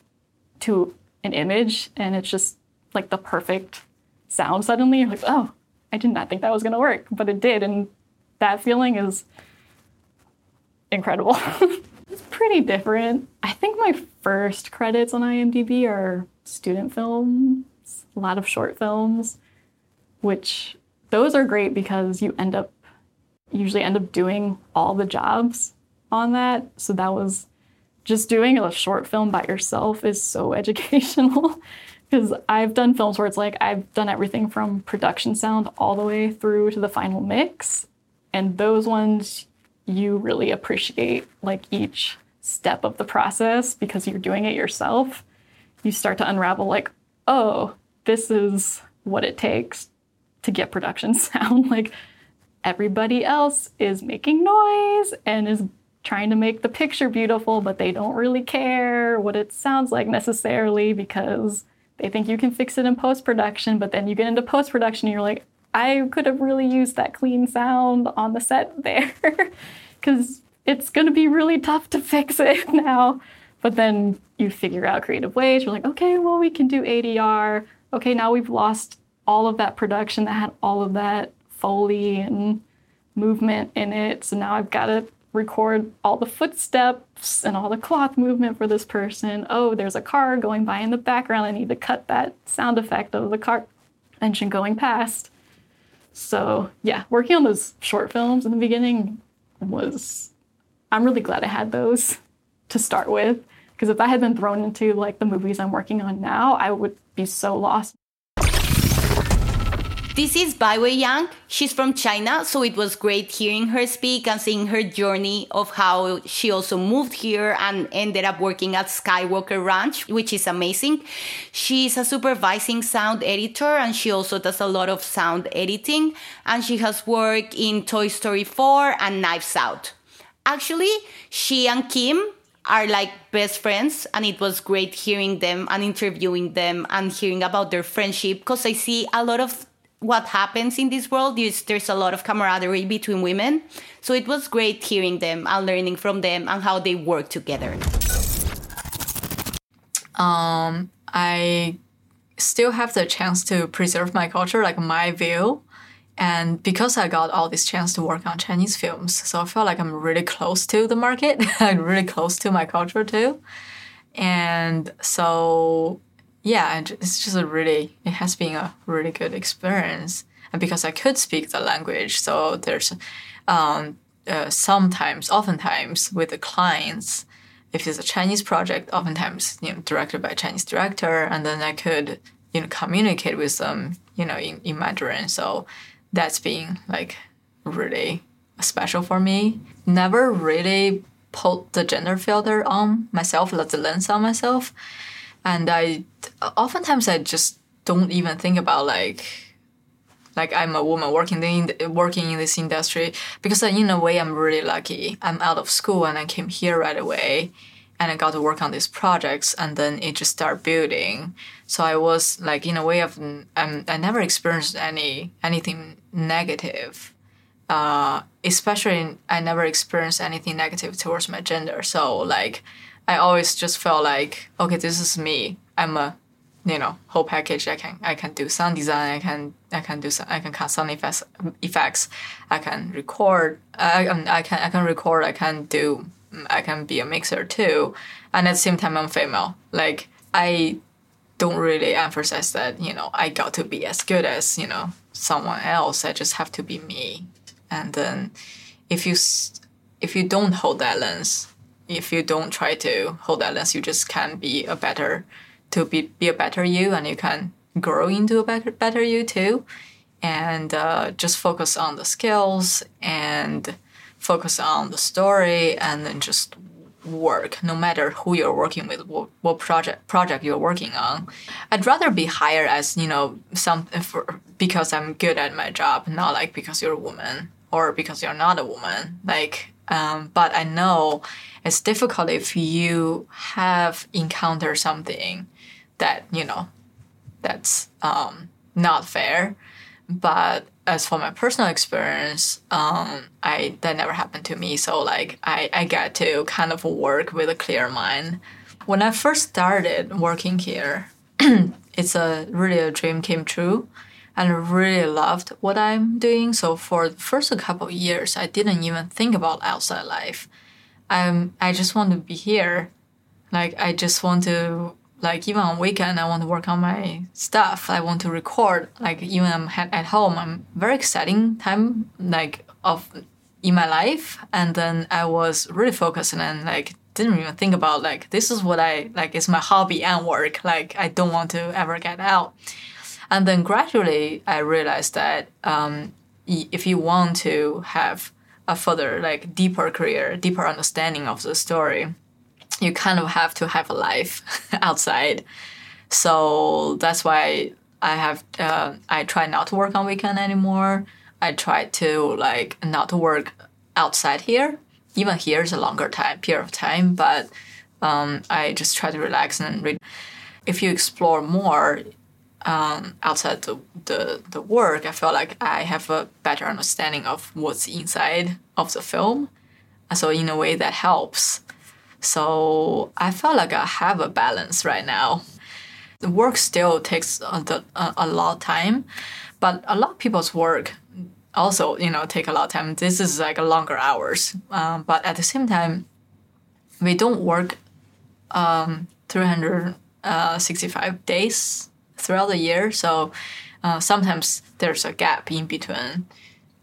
to an image and it's just like the perfect sound suddenly. You're like, oh, I did not think that was going to work, but it did. And that feeling is incredible. it's pretty different. I think my first credits on IMDb are student films, a lot of short films, which those are great because you end up usually end up doing all the jobs on that. So that was just doing a short film by yourself is so educational because I've done films where it's like I've done everything from production sound all the way through to the final mix. And those ones you really appreciate like each step of the process because you're doing it yourself. You start to unravel like, oh, this is what it takes to get production sound. like everybody else is making noise and is trying to make the picture beautiful, but they don't really care what it sounds like necessarily because they think you can fix it in post production, but then you get into post production and you're like, I could have really used that clean sound on the set there because it's going to be really tough to fix it now. But then you figure out creative ways. You're like, okay, well, we can do ADR. Okay, now we've lost all of that production that had all of that Foley and movement in it. So now I've got to record all the footsteps and all the cloth movement for this person. Oh, there's a car going by in the background. I need to cut that sound effect of the car engine going past. So, yeah, working on those short films in the beginning was, I'm really glad I had those to start with. Because if I had been thrown into like the movies I'm working on now, I would be so lost. This is Bai Wei Yang. She's from China, so it was great hearing her speak and seeing her journey of how she also moved here and ended up working at Skywalker Ranch, which is amazing. She's a supervising sound editor and she also does a lot of sound editing. And she has worked in Toy Story 4 and Knives Out. actually, she and Kim are like best friends, and it was great hearing them and interviewing them and hearing about their friendship because I see a lot of what happens in this world is there's a lot of camaraderie between women. So it was great hearing them and learning from them and how they work together. Um, I still have the chance to preserve my culture, like my view. And because I got all this chance to work on Chinese films, so I feel like I'm really close to the market, and really close to my culture too. And so, yeah, and it's just a really, it has been a really good experience. And because I could speak the language, so there's um, uh, sometimes, oftentimes with the clients, if it's a Chinese project, oftentimes you know directed by a Chinese director, and then I could you know communicate with them you know in, in Mandarin. So that's been like really special for me. Never really put the gender filter on myself, let the lens on myself, and I oftentimes I just don't even think about like like I'm a woman working in working in this industry because in a way I'm really lucky. I'm out of school and I came here right away, and I got to work on these projects, and then it just started building. So I was like in a way of um, I never experienced any anything negative. Uh, especially I never experienced anything negative towards my gender. So like I always just felt like okay, this is me. I'm a you know whole package. I can i can do sound design. I can i can do some, i can cut sound effects effects. I can record. I, I can i can record. I can do i can be a mixer too. And at the same time i'm female. Like i don't really emphasize that you know i got to be as good as you know someone else. I just have to be me. And then if you if you don't hold that lens if you don't try to hold that lens you just can't be a better to be, be a better you and you can grow into a better, better you too. And uh, just focus on the skills and focus on the story and then just work no matter who you're working with what, what project project you're working on i'd rather be hired as you know some for, because i'm good at my job not like because you're a woman or because you're not a woman like um, but i know it's difficult if you have encountered something that you know that's um, not fair. But as for my personal experience, um, I that never happened to me. So like I, I get to kind of work with a clear mind. When I first started working here, it's a really a dream came true and really loved what I'm doing. So for the first couple of years, I didn't even think about outside life. I'm I just want to be here. Like I just want to like even on weekend i want to work on my stuff i want to record like even i'm at home i'm very exciting time like of in my life and then i was really focused and like didn't even think about like this is what i like it's my hobby and work like i don't want to ever get out and then gradually i realized that um, if you want to have a further like deeper career deeper understanding of the story you kind of have to have a life outside. So that's why I have uh, I try not to work on weekend anymore. I try to like not to work outside here. Even here is a longer time period of time, but um, I just try to relax and read. If you explore more um, outside the, the the work, I feel like I have a better understanding of what's inside of the film. So in a way that helps. So I felt like I have a balance right now. The work still takes a, a, a lot of time, but a lot of people's work also, you know, take a lot of time. This is like longer hours, um, but at the same time, we don't work um, 365 uh, days throughout the year. So uh, sometimes there's a gap in between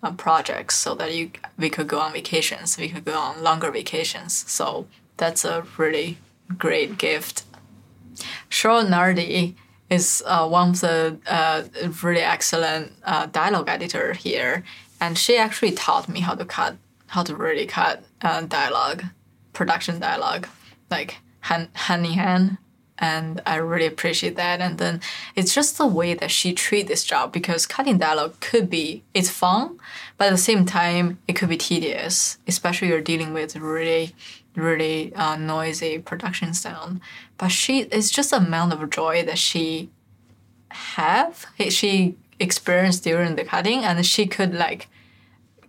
uh, projects so that you we could go on vacations, we could go on longer vacations. So that's a really great gift. Cheryl Nardi is uh, one of the uh, really excellent uh, dialogue editor here, and she actually taught me how to cut, how to really cut uh, dialogue, production dialogue, like hand, hand in hand. And I really appreciate that. And then it's just the way that she treat this job because cutting dialogue could be it's fun, but at the same time it could be tedious, especially you're dealing with really really uh, noisy production sound. But she it's just the amount of joy that she have she experienced during the cutting, and she could like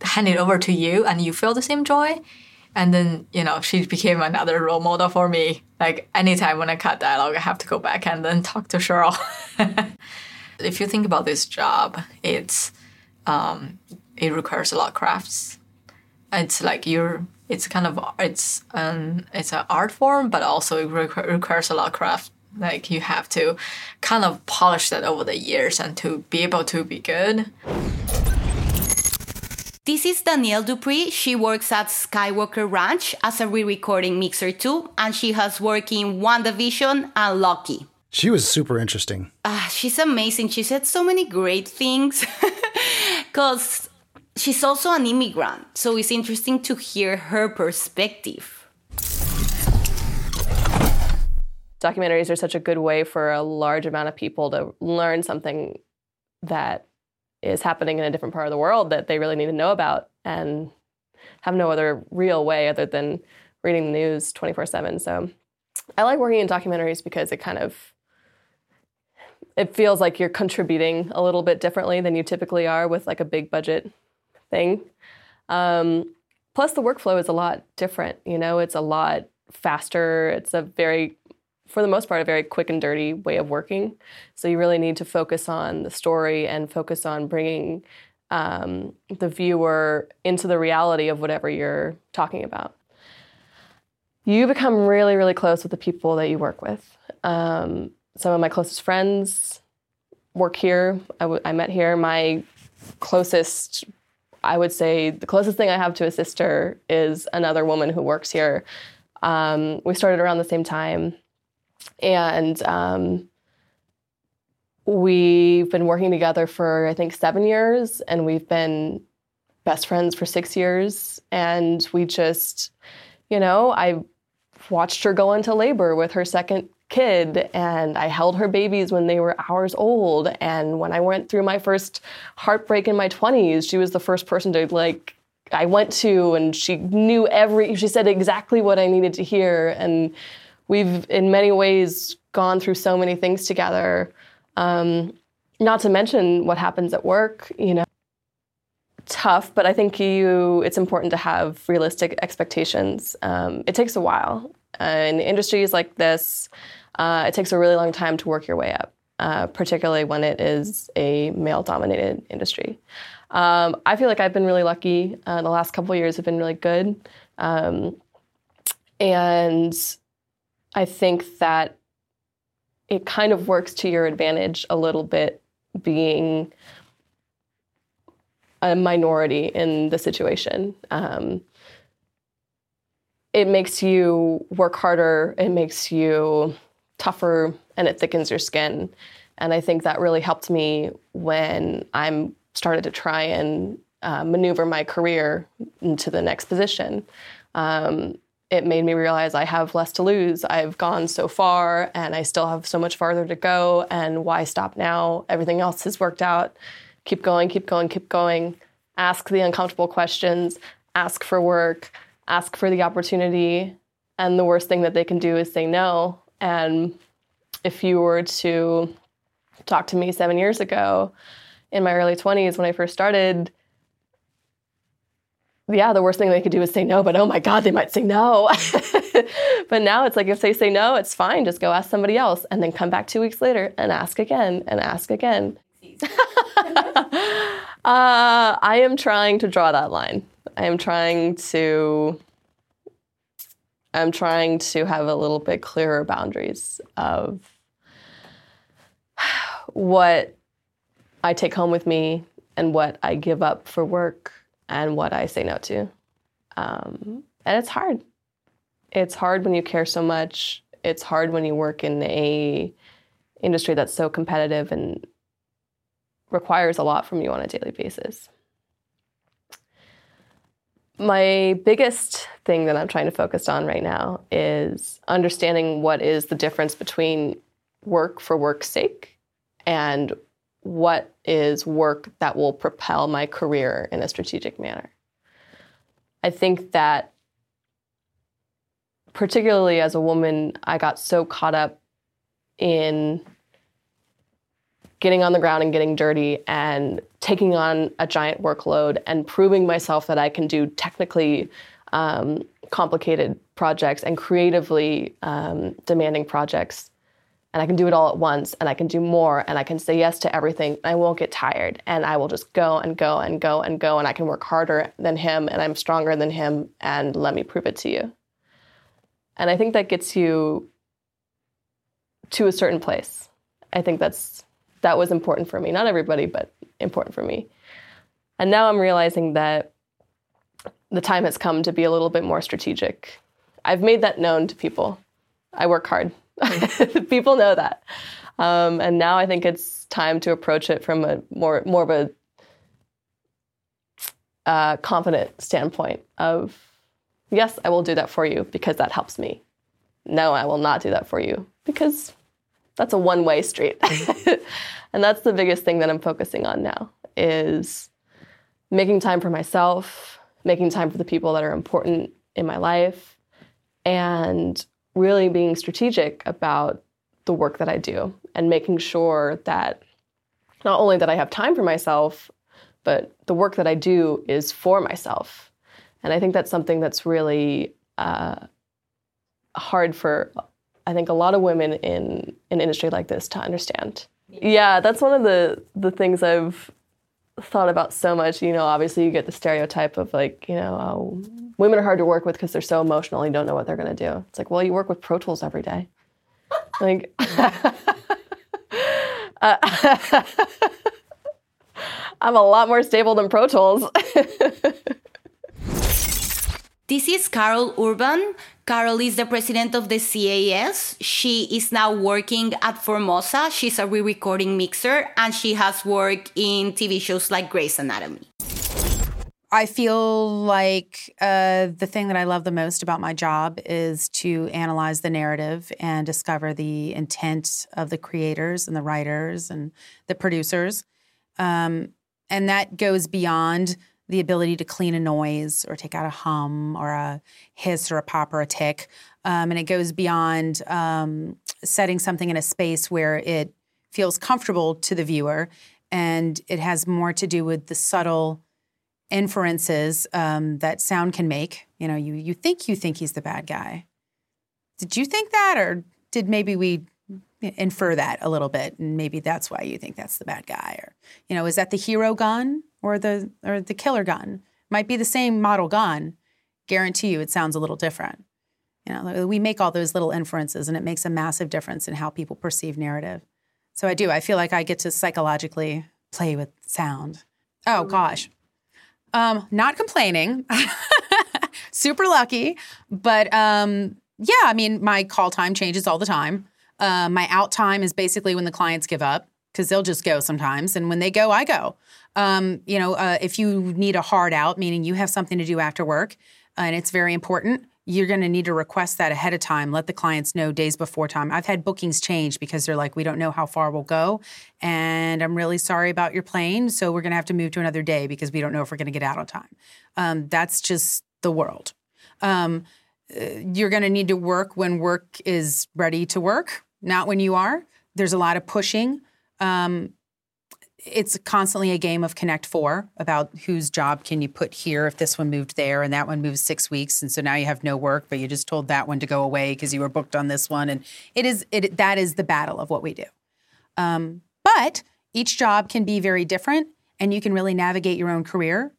hand it over to you, and you feel the same joy. And then, you know, she became another role model for me. Like anytime when I cut dialogue, I have to go back and then talk to Cheryl. if you think about this job, it's um, it requires a lot of crafts. It's like you're it's kind of it's an it's an art form, but also it requ- requires a lot of craft. Like you have to kind of polish that over the years and to be able to be good. This is Danielle Dupre. She works at Skywalker Ranch as a re-recording mixer too, and she has worked in WandaVision and Loki. She was super interesting. Uh, she's amazing. She said so many great things. Because she's also an immigrant, so it's interesting to hear her perspective. Documentaries are such a good way for a large amount of people to learn something that is happening in a different part of the world that they really need to know about and have no other real way other than reading the news 24 7. So I like working in documentaries because it kind of it feels like you're contributing a little bit differently than you typically are with like a big budget thing. Um, plus, the workflow is a lot different. You know, it's a lot faster. It's a very, for the most part, a very quick and dirty way of working. So you really need to focus on the story and focus on bringing um, the viewer into the reality of whatever you're talking about. You become really, really close with the people that you work with. Um, some of my closest friends work here. I, w- I met here. My closest I would say the closest thing I have to a sister is another woman who works here. Um, we started around the same time, and um, we've been working together for I think seven years, and we've been best friends for six years. And we just, you know, I watched her go into labor with her second kid and I held her babies when they were hours old and when I went through my first heartbreak in my 20s she was the first person to like I went to and she knew every she said exactly what I needed to hear and we've in many ways gone through so many things together um, not to mention what happens at work you know tough but I think you it's important to have realistic expectations um, it takes a while uh, in industries like this uh, it takes a really long time to work your way up, uh, particularly when it is a male dominated industry. Um, I feel like I've been really lucky. Uh, the last couple years have been really good. Um, and I think that it kind of works to your advantage a little bit being a minority in the situation. Um, it makes you work harder, it makes you tougher and it thickens your skin. And I think that really helped me when I'm started to try and uh, maneuver my career into the next position. Um, it made me realize I have less to lose. I've gone so far and I still have so much farther to go. And why stop now? Everything else has worked out. Keep going, keep going, keep going. Ask the uncomfortable questions, ask for work, ask for the opportunity. And the worst thing that they can do is say no. And if you were to talk to me seven years ago in my early 20s when I first started, yeah, the worst thing they could do is say no, but oh my God, they might say no. but now it's like if they say no, it's fine. Just go ask somebody else and then come back two weeks later and ask again and ask again. uh, I am trying to draw that line. I am trying to I'm trying to have a little bit clearer boundaries of what I take home with me and what I give up for work and what I say no to. Um, and it's hard. It's hard when you care so much. It's hard when you work in a industry that's so competitive and requires a lot from you on a daily basis. my biggest thing that I'm trying to focus on right now is understanding what is the difference between work for work's sake and what is work that will propel my career in a strategic manner. I think that, particularly as a woman, I got so caught up in getting on the ground and getting dirty and taking on a giant workload and proving myself that I can do technically um, complicated projects and creatively um, demanding projects. And I can do it all at once and I can do more and I can say yes to everything. I won't get tired and I will just go and go and go and go and I can work harder than him and I'm stronger than him and let me prove it to you. And I think that gets you to a certain place. I think that's that was important for me. Not everybody, but important for me. And now I'm realizing that the time has come to be a little bit more strategic. I've made that known to people. I work hard. people know that. Um, and now I think it's time to approach it from a more more of a uh, confident standpoint of yes, I will do that for you because that helps me. No, I will not do that for you because that's a one way street. and that's the biggest thing that I'm focusing on now is making time for myself, making time for the people that are important in my life, and really being strategic about the work that I do and making sure that not only that I have time for myself, but the work that I do is for myself. And I think that's something that's really uh, hard for I think a lot of women in an industry like this to understand. Yeah, that's one of the the things I've thought about so much. You know, obviously you get the stereotype of like, you know, oh, women are hard to work with because they're so emotional. You don't know what they're going to do. It's like, well, you work with Pro Tools every day. like, uh, I'm a lot more stable than Pro Tools. This is Karol Urban. Karol is the president of the CAS. She is now working at Formosa. She's a re recording mixer and she has worked in TV shows like Grey's Anatomy. I feel like uh, the thing that I love the most about my job is to analyze the narrative and discover the intent of the creators and the writers and the producers. Um, and that goes beyond the ability to clean a noise or take out a hum or a hiss or a pop or a tick. Um, and it goes beyond um, setting something in a space where it feels comfortable to the viewer. And it has more to do with the subtle inferences um, that sound can make. You know, you, you think you think he's the bad guy. Did you think that? Or did maybe we infer that a little bit and maybe that's why you think that's the bad guy or you know is that the hero gun or the or the killer gun. Might be the same model gun. Guarantee you it sounds a little different. You know, we make all those little inferences and it makes a massive difference in how people perceive narrative. So I do. I feel like I get to psychologically play with sound. Oh gosh. Um, not complaining. Super lucky. But um, yeah, I mean, my call time changes all the time. Uh, my out time is basically when the clients give up because they'll just go sometimes. And when they go, I go. Um, you know, uh, if you need a hard out, meaning you have something to do after work and it's very important, you're going to need to request that ahead of time. Let the clients know days before time. I've had bookings change because they're like, we don't know how far we'll go. And I'm really sorry about your plane. So we're going to have to move to another day because we don't know if we're going to get out on time. Um, that's just the world. Um, uh, you're going to need to work when work is ready to work, not when you are. There's a lot of pushing. Um, it's constantly a game of connect four about whose job can you put here if this one moved there and that one moves six weeks. And so now you have no work but you just told that one to go away because you were booked on this one. And it is it that is the battle of what we do. Um, but each job can be very different and you can really navigate your own career.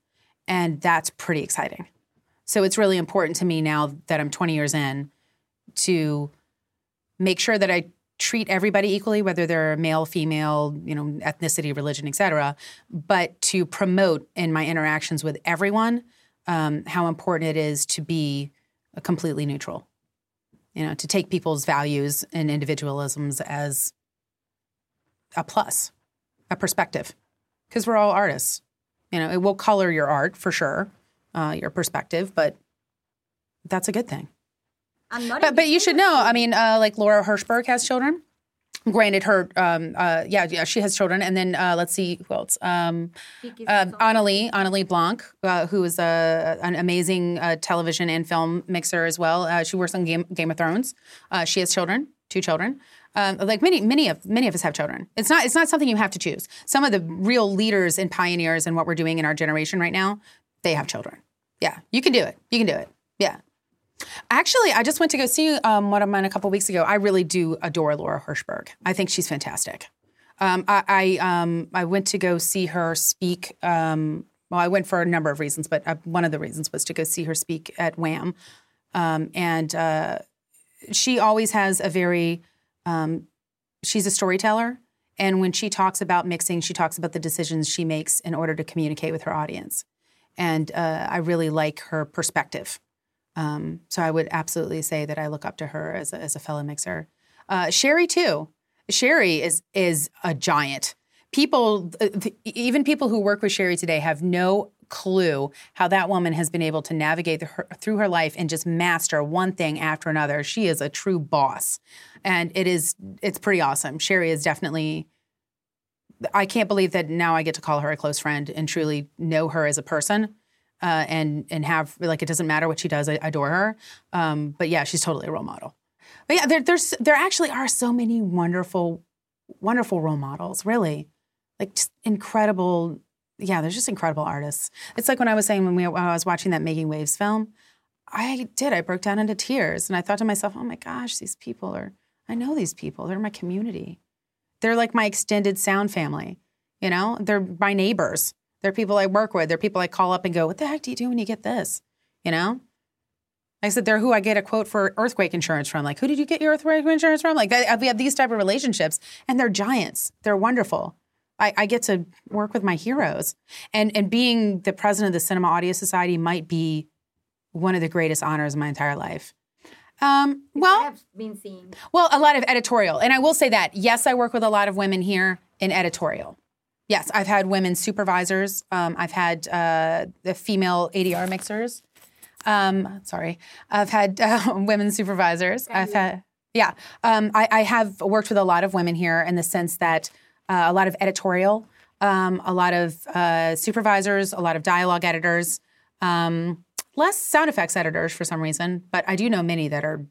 And that's pretty exciting. So it's really important to me now that i'm 20 years in to make sure that i treat everybody equally, whether they're male, female, you know, ethnicity, religion, et cetera, but to promote in my interactions with everyone um, how important it is to be completely neutral. You know, to take people's values and individualisms as a plus, a perspective, because we're all artists. You know, it will color your art for sure. uh, your perspective, but that's a good thing. I'm not But but you should know. I mean, uh, like Lora Hirschberg has children. Granted, her um, uh, yeah yeah she has children, and then uh, let's see who else. Um, uh, Onnalee Onnalee Blank, uh, who is a, an amazing uh, television and film mixer as well. Uh, she works on Game Game of Thrones. Uh, she has children, two children. Um, like many many of many of us have children. It's not it's not something you have to choose. Some of the real leaders and pioneers in what we're doing in our generation right now, they have children. Yeah, you can do it. You can do it. Yeah. Actually, I just went to go see um, one of mine a couple weeks ago. I really do adore Lora Hirschberg. I think she's fantastic. Um, I I, um, I went to go see her speak. Um, well, I went for a number of reasons, but uh, one of the reasons was to go see her speak at Wham, um, and uh, she always has a very. Um, she's a storyteller, and when she talks about mixing, she talks about the decisions she makes in order to communicate with her audience, and uh, I really like her perspective. Um, so I would absolutely say that I look up to her as a, as a fellow mixer. Uh, Sherry too. Sherry is is a giant. People, even people who work with Sherry today, have no clue how that woman has been able to navigate the, her, through her life and just master one thing after another. She is a true boss, and it is it's pretty awesome. Sherry is definitely. I can't believe that now I get to call her a close friend and truly know her as a person uh, and and have like it doesn't matter what she does. I, adore her, um, but yeah, she's totally a role model. But yeah, there, there's there actually are so many wonderful, wonderful role models. Really, like just incredible. Yeah, there's just incredible artists. It's like when I was saying when, we, when I was watching that Making Waves film, I did. I broke down into tears, and I thought to myself, "Oh my gosh, these people are. I know these people. They're my community. They're like my extended sound family. You know, they're my neighbors." They're people I work with. They're people I call up and go, What the heck do you do when you get this? You know? Like I said, they're who I get a quote for earthquake insurance from. Like, who did you get your earthquake insurance from? Like, we have these type of relationships, and they're giants. They're wonderful. I, I get to work with my heroes, and and being the president of the Cinema Audio Society might be one of the greatest honors of my entire life. Um, well, have been seeing. well, a lot of editorial, and I will say that yes, I work with a lot of women here in editorial. Yes, I've had women supervisors. Um, I've had uh, the female ADR mixers. Um, sorry, I've had uh, women supervisors. I've had yeah. Um, I, I have worked with a lot of women here in the sense that uh, a lot of editorial, um, a lot of uh, supervisors, a lot of dialogue editors, um, less sound effects editors for some reason, but I do know many that are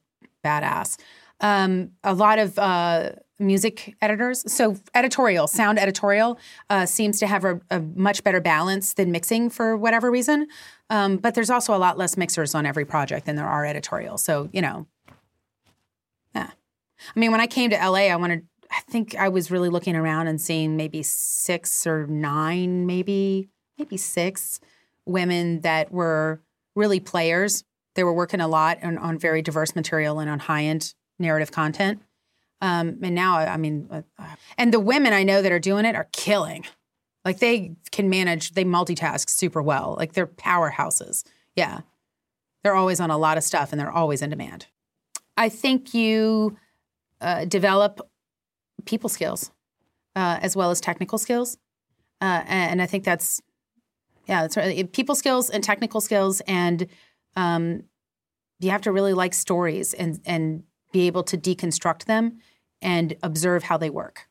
badass. Um, a lot of uh, music editors. So editorial, sound editorial, uh, seems to have a, a, much better balance than mixing for whatever reason. Um, but there's also a lot less mixers on every project than there are editorial. So you know, yeah. I mean, when I came to LA, I wanted. I think I was really looking around and seeing maybe six or nine, maybe maybe six women that were really players. They were working a lot on, on very diverse material and on high end narrative content. Um, and now, I mean, uh, and the women I know that are doing it are killing. Like they can manage, they multitask super well. Like they're powerhouses. Yeah. They're always on a lot of stuff and they're always in demand. I think you uh, develop people skills uh, as well as technical skills. Uh, and I think that's, yeah, that's right. People skills and technical skills. And um, you have to really like stories and, and be able to deconstruct them and observe how they work.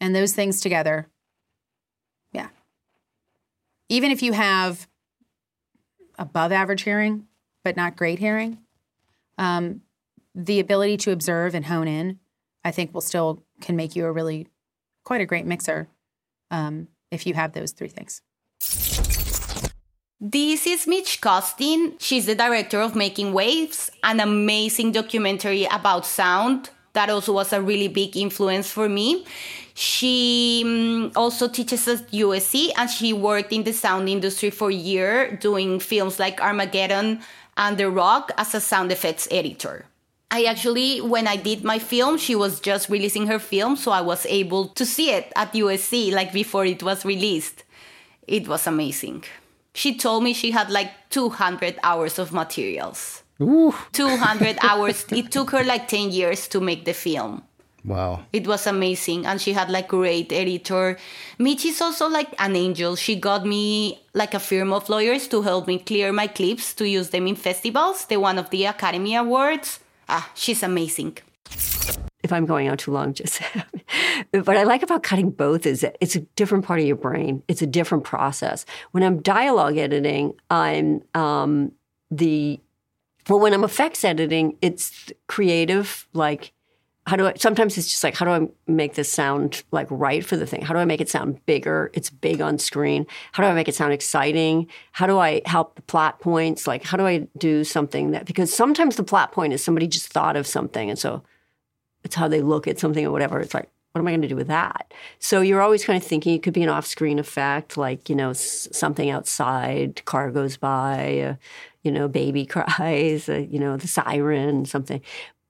And those things together, yeah. Even if you have above average hearing, but not great hearing, um, the ability to observe and hone in, I think, will still can make you a really quite a great mixer um, if you have those three things. This is Midge Costin. She's the director of Making Waves, an amazing documentary about sound that also was a really big influence for me. She um, also teaches at USC and she worked in the sound industry for a year doing films like Armageddon and The Rock as a sound effects editor. I actually, when I did my film, she was just releasing her film, so I was able to see it at USC like before it was released. It was amazing. She told me she had like 200 hours of materials. Ooh. 200 hours. It took her like 10 years to make the film. Wow. It was amazing. And she had like great editor. Midge's also like an angel. She got me like a firm of lawyers to help me clear my clips to use them in festivals. They won of the Academy Awards. Ah, she's amazing. If I'm going on too long, just what I like about cutting both is that it's a different part of your brain. It's a different process. When I'm dialogue editing, I'm um, the well. When I'm effects editing, it's creative, like how do I sometimes it's just like how do I make this sound like right for the thing? How do I make it sound bigger? It's big on screen. How do I make it sound exciting? How do I help the plot points? Like how do I do something that because sometimes the plot point is somebody just thought of something and so it's how they look at something or whatever. It's like what am I going to do with that? So you're always kind of thinking it could be an off-screen effect, like you know something outside, car goes by, uh, you know, baby cries, uh, you know, the siren, something.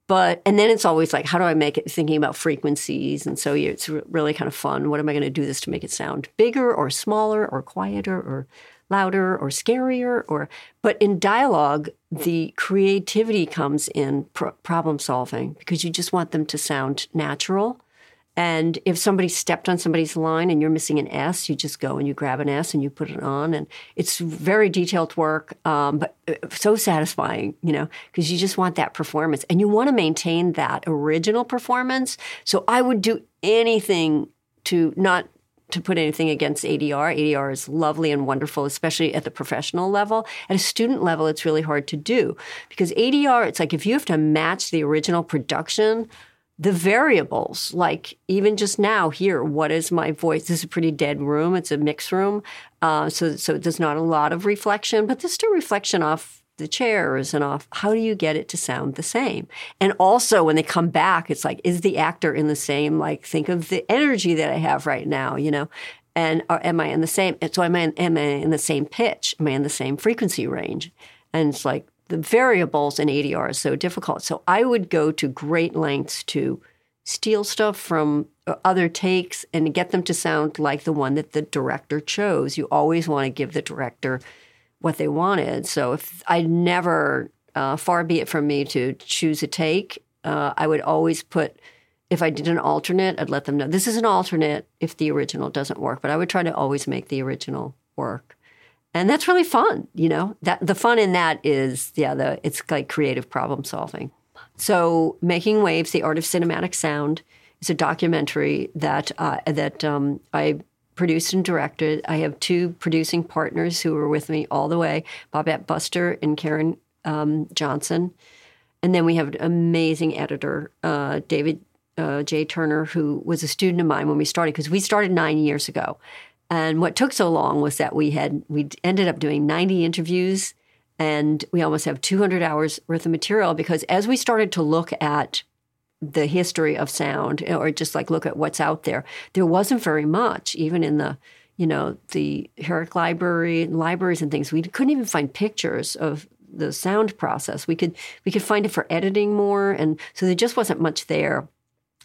But and then it's always like how do i make it thinking about frequencies? And so it's really kind of fun. What am i going to do this to make it sound bigger or smaller or quieter or louder or scarier or but in dialogue the creativity comes in problem solving because you just want them to sound natural and if somebody stepped on somebody's line and you're missing an S, you just go and you grab an S and you put it on. And it's very detailed work, um, but uh, so satisfying, you know, because you just want that performance and you want to maintain that original performance. So I would do anything to not to put anything against ADR. ADR is lovely and wonderful, especially at the professional level. At a student level, it's really hard to do because ADR, it's like if you have to match the original production, the variables, like even just now here, what is my voice? This is a pretty dead room. It's a mix room. Uh, so, so there's not a lot of reflection, but there's still reflection off the chairs and off. How do you get it to sound the same? And also when they come back, it's like, is the actor in the same, like, think of the energy that I have right now, you know? And or am I in the same, so am I, am I in the same pitch? Am I in the same frequency range? And it's like, the variables in ADR are so difficult. So I would go to great lengths to steal stuff from uh, other takes and get them to sound like the one that the director chose. You always want to give the director what they wanted. So if I never, uh, far be it from me to choose a take, uh, I would always put. If I did an alternate, I'd let them know this is an alternate if the original doesn't work. But I would try to always make the original work and that's really fun you know that the fun in that is yeah the it's like creative problem solving so making waves the art of cinematic sound is a documentary that uh, that um, i produced and directed i have two producing partners who were with me all the way Bobette Buster and karen um, johnson and then we have an amazing editor uh, david uh, J. Turner, who was a student of mine when we started, because we started nine years ago. And what took so long was that we had we ended up doing 90 interviews and we almost have 200 hours worth of material because as we started to look at the history of sound eh, or just like look at what's out there, there wasn't very much even in the you know the Herrick Library and libraries and things. We couldn't even find pictures of the sound process. We could we could find it for editing more, and so there just wasn't much there.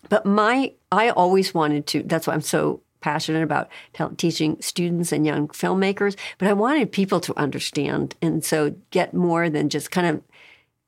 But my I always wanted to. That's why I'm so passionate about teaching students and young filmmakers, but I wanted people to understand and so get more than just kind of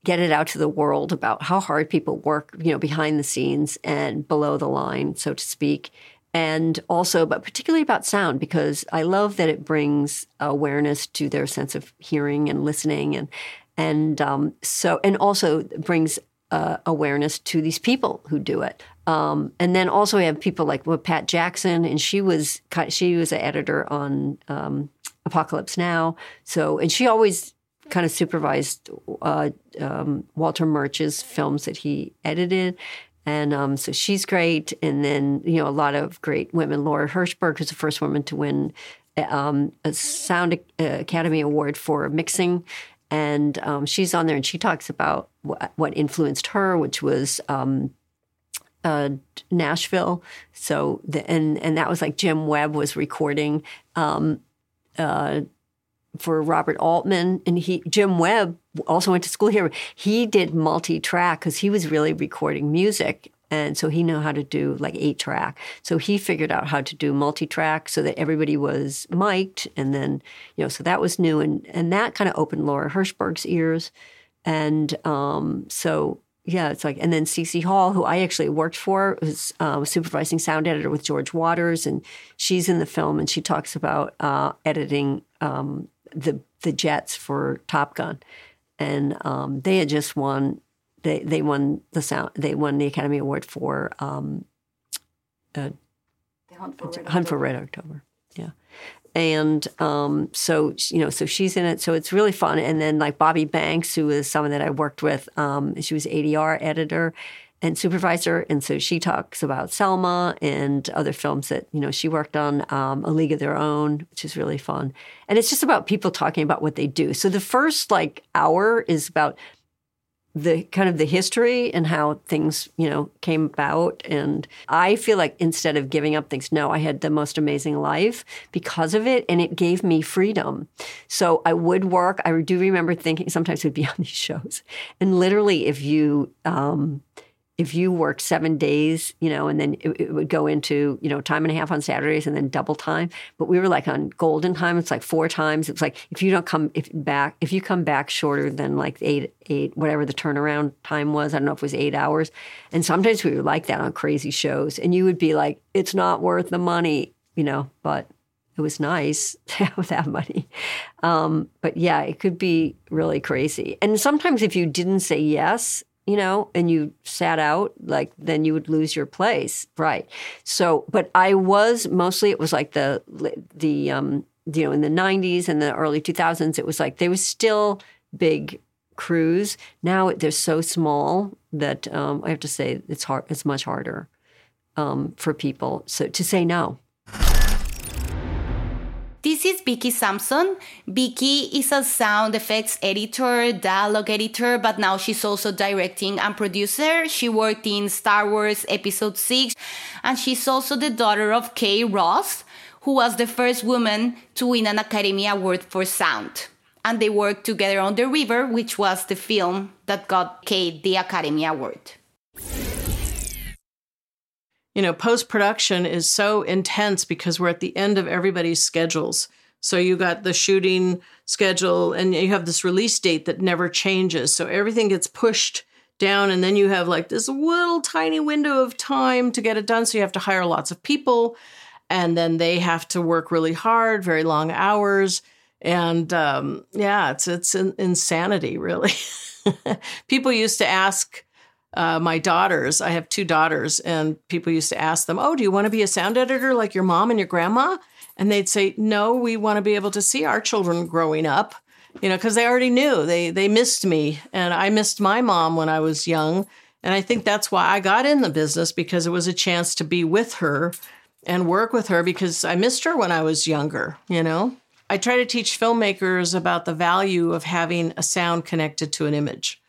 get it out to the world about how hard people work, you know, behind the scenes and below the line, so to speak. And also, but particularly about sound, because I love that it brings awareness to their sense of hearing and listening, and and um, so and also brings uh, awareness to these people who do it. Um, and then also we have people like well, Pat Jackson, and she was she was an editor on um, Apocalypse Now. So and she always kind of supervised uh, um, Walter Murch's films that he edited. And um, so she's great. And then, you know, a lot of great women. Lora Hirschberg, who's the first woman to win um, a Sound Academy Award for mixing. And um, she's on there and she talks about what, influenced her, which was um, uh, Nashville. So the, and and that was like Jim Webb was recording um, uh, for Robert Altman, and he Jim Webb also went to school here. He did multi-track because he was really recording music. And so he knew how to do like eight track. So he figured out how to do multi track so that everybody was mic'd. And then, you know, so that was new. And, and that kind of opened Lora Hirschberg's ears. And um, so yeah, it's like, and then Cece Hall, who I actually worked for, was uh, supervising sound editor with George Watters, and she's in the film, and she talks about uh, editing um, the the jets for Top Gun, and um, they had just won. They they won the sound. They won the Academy Award for um, uh, Hunt for Red Hunt for Red October. Yeah. And um, so, you know, so she's in it. So it's really fun. And then, like Bobbi Banks, who is someone that I worked with, um, she was ADR editor and supervisor. And so she talks about Selma and other films that, you know, she worked on, um, A League of Their Own, which is really fun. And it's just about people talking about what they do. So the first like hour is about the kind of the history and how things you know came about. And i feel like instead of giving up things no i had the most amazing life because of it and it gave me freedom. So i would work. I do remember thinking sometimes we'd be on these shows and literally if you um, if you worked seven days, you know, and then it, it, would go into, you know, time and a half on Saturdays and then double time. But we were like on golden time. It's like four times. It's like if you don't come if back, if you come back shorter than like eight, eight, whatever the turnaround time was, I don't know if it was eight hours. And sometimes we were like that on crazy shows. And you would be like, it's not worth the money, you know, but it was nice to have that money. Um, but yeah, it could be really crazy. And sometimes if you didn't say yes, you know, and you sat out, like then you would lose your place, right? So, but I was mostly it was like the the um, you know in the '90s and the early 2000s, it was like there was still big crews. Now they're so small that um, I have to say it's hard. It's much harder um, for people so to say no. This is Vicky Sampson. Vicky is a sound effects editor, dialogue editor, but now she's also directing and producer. She worked in Star Wars Episode 6, and she's also the daughter of Kay Rose, who was the first woman to win an Academy Award for sound. And they worked together on The River, which was the film that got Kay the Academy Award you know, post production is so intense because we're at the end of everybody's schedules. So you got the shooting schedule and you have this release date that never changes. So everything gets pushed down and then you have like this little tiny window of time to get it done. So you have to hire lots of people and then they have to work really hard, very long hours. And um, yeah, it's it's insanity, really. people used to ask uh, my daughters, I have two daughters, and people used to ask them, Oh, do you want to be a sound editor like your mom and your grandma? And they'd say, No, we want to be able to see our children growing up, you know, because they already knew they, they missed me. And I missed my mom when I was young. And I think that's why I got in the business because it was a chance to be with her and work with her because I missed her when I was younger, you know? I try to teach filmmakers about the value of having a sound connected to an image.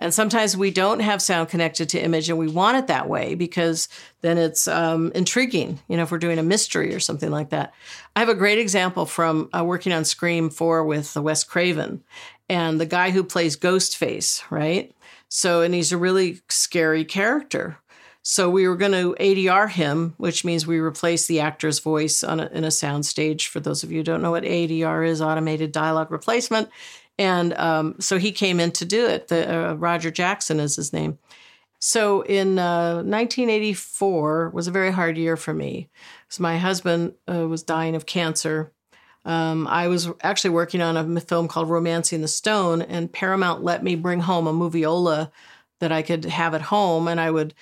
And sometimes we don't have sound connected to image and we want it that way because then it's um, intriguing, you know, if we're doing a mystery or something like that. I have a great example from uh, working on Scream 4 with Wes Craven and the guy who plays Ghostface, right? So, and he's a really scary character. So we were going to ADR him, which means we replace the actor's voice on a, in a sound stage. For those of you who don't know what ADR is, automated dialogue replacement, and um, so he came in to do it. The, uh, Roger Jackson is his name. So in uh, 1984 was a very hard year for me because my husband uh, was dying of cancer. Um, I was actually working on a film called Romancing the Stone, and Paramount let me bring home a moviola that I could have at home, and I would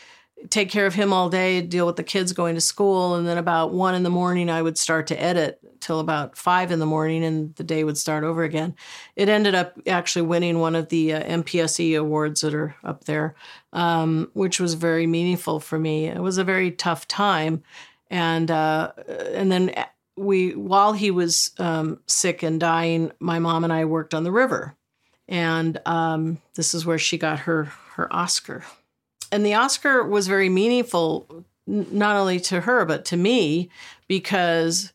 take care of him all day, deal with the kids going to school, and then about one in the morning I would start to edit till about five in the morning, and the day would start over again. It ended up actually winning one of the uh, MPSE awards that are up there, um, which was very meaningful for me. It was a very tough time, and uh, and then we while he was um, sick and dying, my mom and I worked on the river, and um, this is where she got her her Oscar and the Oscar was very meaningful, not only to her but to me, because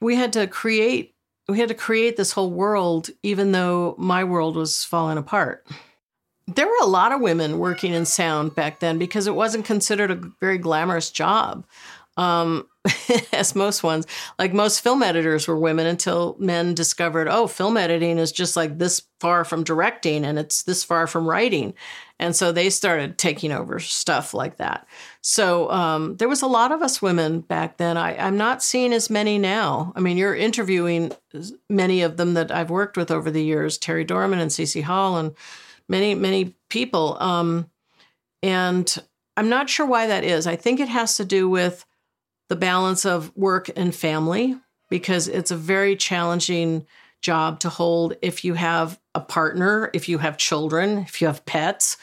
we had to create we had to create this whole world, even though my world was falling apart. There were a lot of women working in sound back then because it wasn't considered a very glamorous job. Um, as most ones, like most film editors were women until men discovered, oh, film editing is just like this far from directing and it's this far from writing. And so they started taking over stuff like that. So um, there was a lot of us women back then. I, I'm not seeing as many now. I mean, you're interviewing many of them that I've worked with over the years, Teri Dorman and Cece Hall and many, many people. Um, and I'm not sure why that is. I think it has to do with the balance of work and family because it's a very challenging job to hold if you have a partner, if you have children, if you have pets.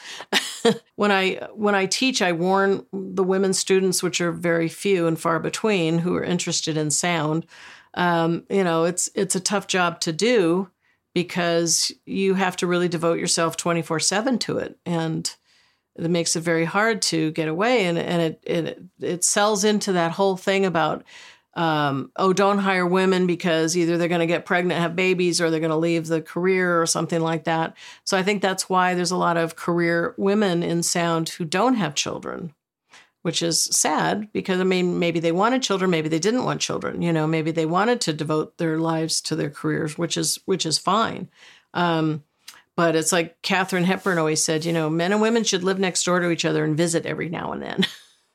when I when I teach, I warn the women students, which are very few and far between, who are interested in sound. Um, you know, it's it's a tough job to do because you have to really devote yourself twenty four seven to it, and it makes it very hard to get away. And and it it it sells into that whole thing about um, oh, don't hire women because either they're going to get pregnant, have babies, or they're going to leave the career or something like that. So I think that's why there's a lot of career women in sound who don't have children, which is sad because I mean, maybe they wanted children, maybe they didn't want children. You know, maybe they wanted to devote their lives to their careers, which is which is fine. Um, but it's like Katharine Hepburn always said, you know, men and women should live next door to each other and visit every now and then.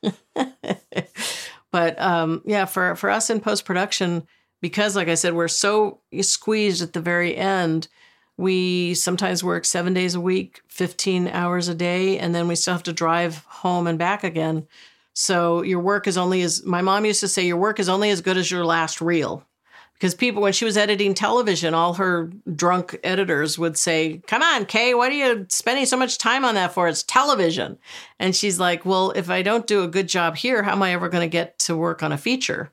But um, yeah, for for us in post production, because like I said, we're so squeezed at the very end. We sometimes work seven days a week, 15 hours a day, and then we still have to drive home and back again. So your work is only as my mom used to say, your work is only as good as your last reel because people when she was editing television all her drunk editors would say come on kay why are you spending so much time on that for? It's television. And she's like well if i don't do a good job here how am i ever going to get to work on a feature?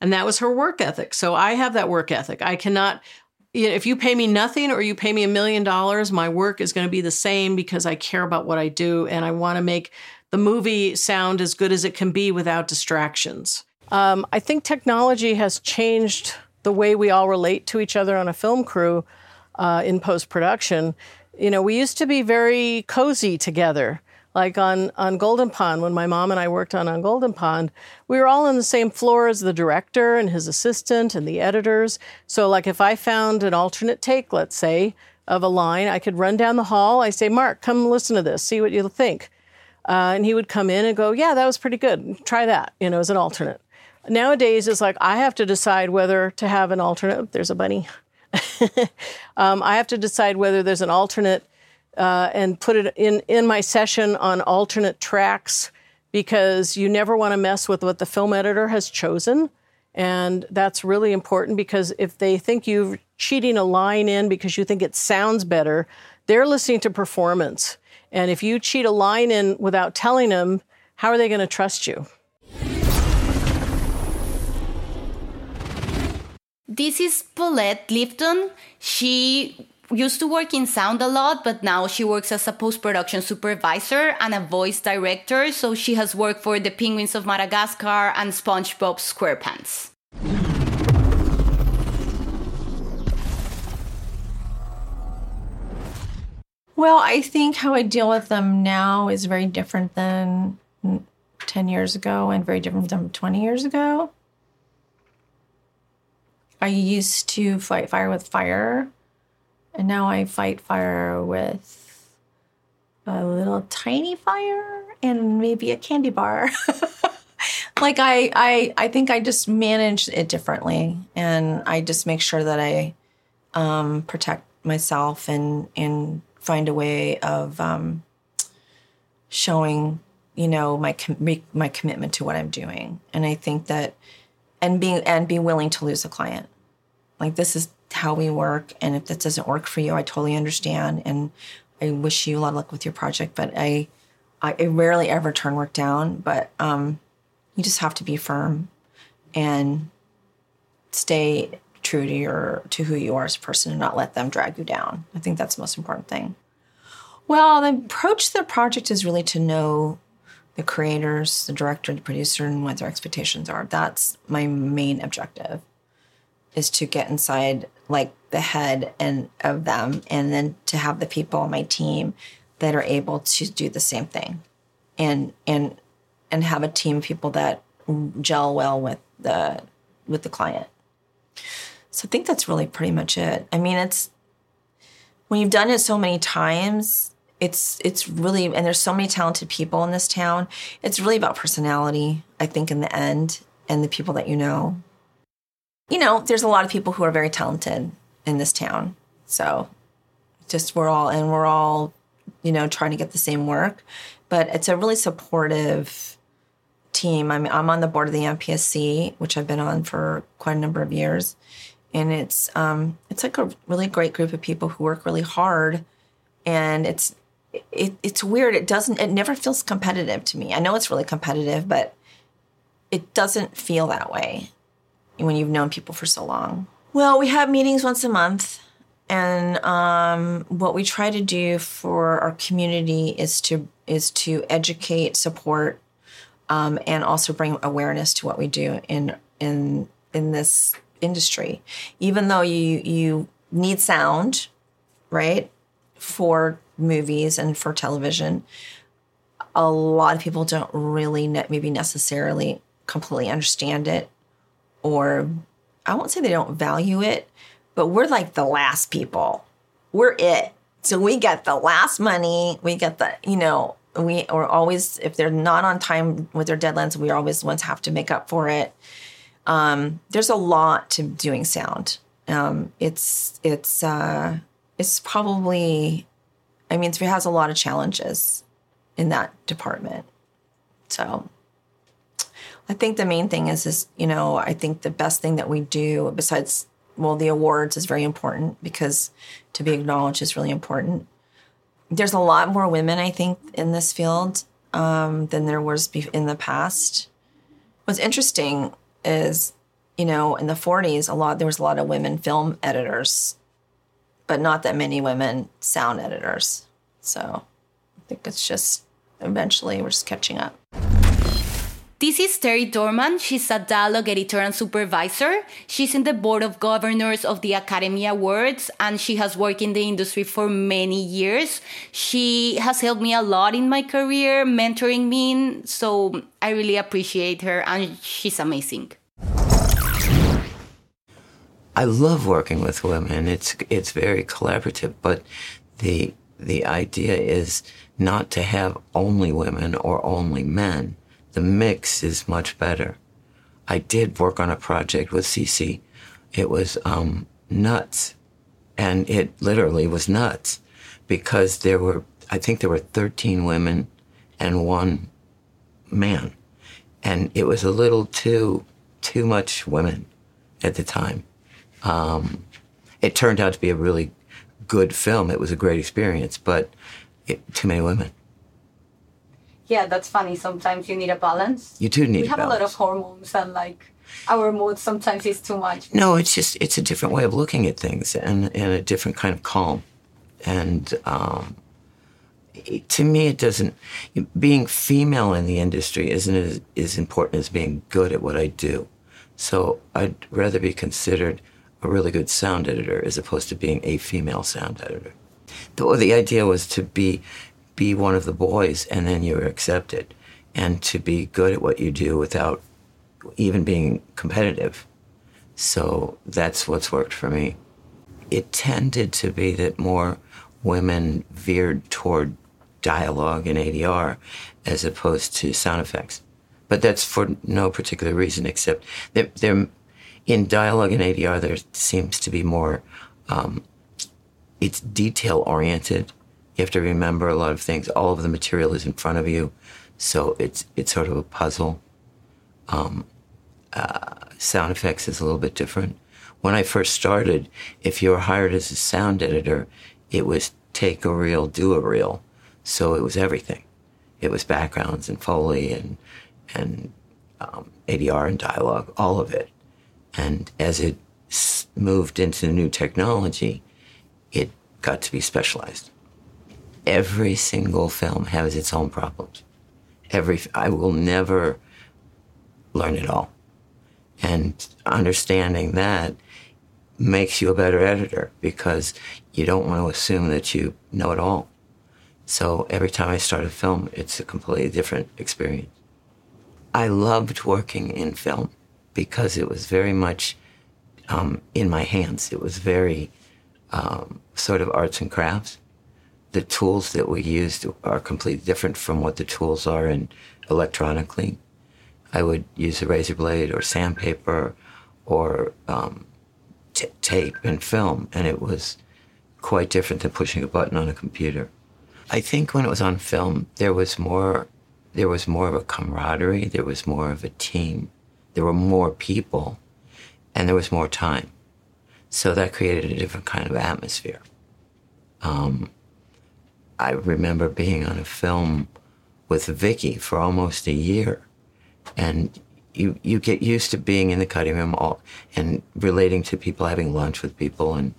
And that was her work ethic. So i have that work ethic. I cannot if you pay me nothing or you pay me a million dollars my work is going to be the same because i care about what i do and i want to make the movie sound as good as it can be without distractions. Um, i think technology has changed the way we all relate to each other on a film crew uh, in post production. You know, we used to be very cozy together. Like on, on Golden Pond, when my mom and I worked on on Golden Pond, we were all on the same floor as the director and his assistant and the editors. So, like, if I found an alternate take, let's say, of a line, I could run down the hall. I say, Mark, come listen to this, see what you think. Uh, and he would come in and go, Yeah, that was pretty good. Try that, you know, as an alternate. Nowadays, it's like I have to decide whether to have an alternate. There's a bunny. um, I have to decide whether there's an alternate uh, and put it in, in my session on alternate tracks because you never want to mess with what the film editor has chosen. And that's really important because if they think you're cheating a line in because you think it sounds better, they're listening to performance. And if you cheat a line in without telling them, how are they going to trust you? This is Paulette Lifton. She used to work in sound a lot, but now she works as a post production supervisor and a voice director. So she has worked for the Penguins of Madagascar and SpongeBob SquarePants. Well, I think how I deal with them now is very different than 10 years ago and very different than 20 years ago. I used to fight fire with fire, and now I fight fire with a little tiny fire and maybe a candy bar. like I, I, I think I just manage it differently, and I just make sure that I um, protect myself and and find a way of um, showing, you know, my com- my commitment to what I'm doing. And I think that and being and be willing to lose a client. Like this is how we work, and if this doesn't work for you, I totally understand. And I wish you a lot of luck with your project. But I, I, I rarely ever turn work down. But um, you just have to be firm and stay true to your to who you are as a person and not let them drag you down. I think that's the most important thing. Well, the approach to the project is really to know the creators, the director, the producer, and what their expectations are. That's my main objective is to get inside like the head and of them and then to have the people on my team that are able to do the same thing and and and have a team of people that gel well with the with the client. So I think that's really pretty much it. I mean, it's when you've done it so many times, it's it's really and there's so many talented people in this town. It's really about personality, I think in the end, and the people that you know. You know, there's a lot of people who are very talented in this town. So just we're all and we're all, you know, trying to get the same work. But it's a really supportive team. I'm I'm on the board of the MPSE, which I've been on for quite a number of years. And it's um it's like a really great group of people who work really hard and it's it, it's weird. It doesn't it never feels competitive to me. I know it's really competitive, but it doesn't feel that way when you've known people for so long. Well, we have meetings once a month. And um, what we try to do for our community is to is to educate, support, um, and also bring awareness to what we do in in in this industry. Even though you you need sound, right, for movies and for television, a lot of people don't really ne- maybe necessarily completely understand it, or I won't say they don't value it, but we're like the last people. We're it. So we get the last money. We get the, you know, we are always, if they're not on time with their deadlines, we always ones have to make up for it. Um, there's a lot to doing sound. Um, it's, it's, uh, it's probably, I mean, it has a lot of challenges in that department. So I think the main thing is, is, you know, I think the best thing that we do besides well, the awards is very important because to be acknowledged is really important. There's a lot more women, I think, in this field um, than there was in the past. What's interesting is, you know, in the 40s, a lot there was a lot of women film editors, but not that many women sound editors. So I think it's just eventually we're just catching up. This is Teri Dorman. She's a dialogue editor and supervisor. She's in the board of governors of the Academy Awards and she has worked in the industry for many years. She has helped me a lot in my career, mentoring me. So I really appreciate her and she's amazing. I love working with women. It's it's very collaborative, but the the idea is not to have only women or only men the mix is much better. I did work on a project with Cece. It was um, nuts. And it literally was nuts because there were, I think there were 13 women and one man. And it was a little too, too much women at the time. Um, it turned out to be a really good film. It was a great experience, but it, too many women. Yeah, that's funny. Sometimes you need a balance. You do need We have balance. a lot of hormones and like our mood sometimes is too much. No, it's just it's a different way of looking at things and, and a different kind of calm. And um, it- to me, it doesn't. Being female in the industry isn't as, as important as being good at what I do. So I'd rather be considered a really good sound editor as opposed to being a female sound editor. The, the idea was to be be one of the boys, and then you're accepted, and to be good at what you do without even being competitive. So that's what's worked for me. It tended to be that more women veered toward dialogue and ADR as opposed to sound effects. But that's for no particular reason except that there, in dialogue and ADR, there seems to be more, um, it's detail oriented. You have to remember a lot of things. All of the material is in front of you. So it's, it's sort of a puzzle. Um, uh, sound effects is a little bit different. When I first started, if you were hired as a sound editor, it was take a reel, do a reel. So it was everything. It was backgrounds and foley and and um, ADR and dialogue, all of it. And as it moved into new technology, it got to be specialized. Every single film has its own problems. Every I will never learn it all. And understanding that makes you a better editor because you don't want to assume that you know it all. So every time I start a film, it's a completely different experience. I loved working in film because it was very much um, in my hands. It was very um, sort of arts and crafts. The tools that we used are completely different from what the tools are in electronically. I would use a razor blade or sandpaper or um, t- tape and film, and it was quite different than pushing a button on a computer. I think when it was on film, there was more, there was more of a camaraderie. There was more of a team. There were more people, and there was more time. So that created a different kind of atmosphere. Um, I remember being on a film with Vicky for almost a year, and you you get used to being in the cutting room all, and relating to people, having lunch with people, and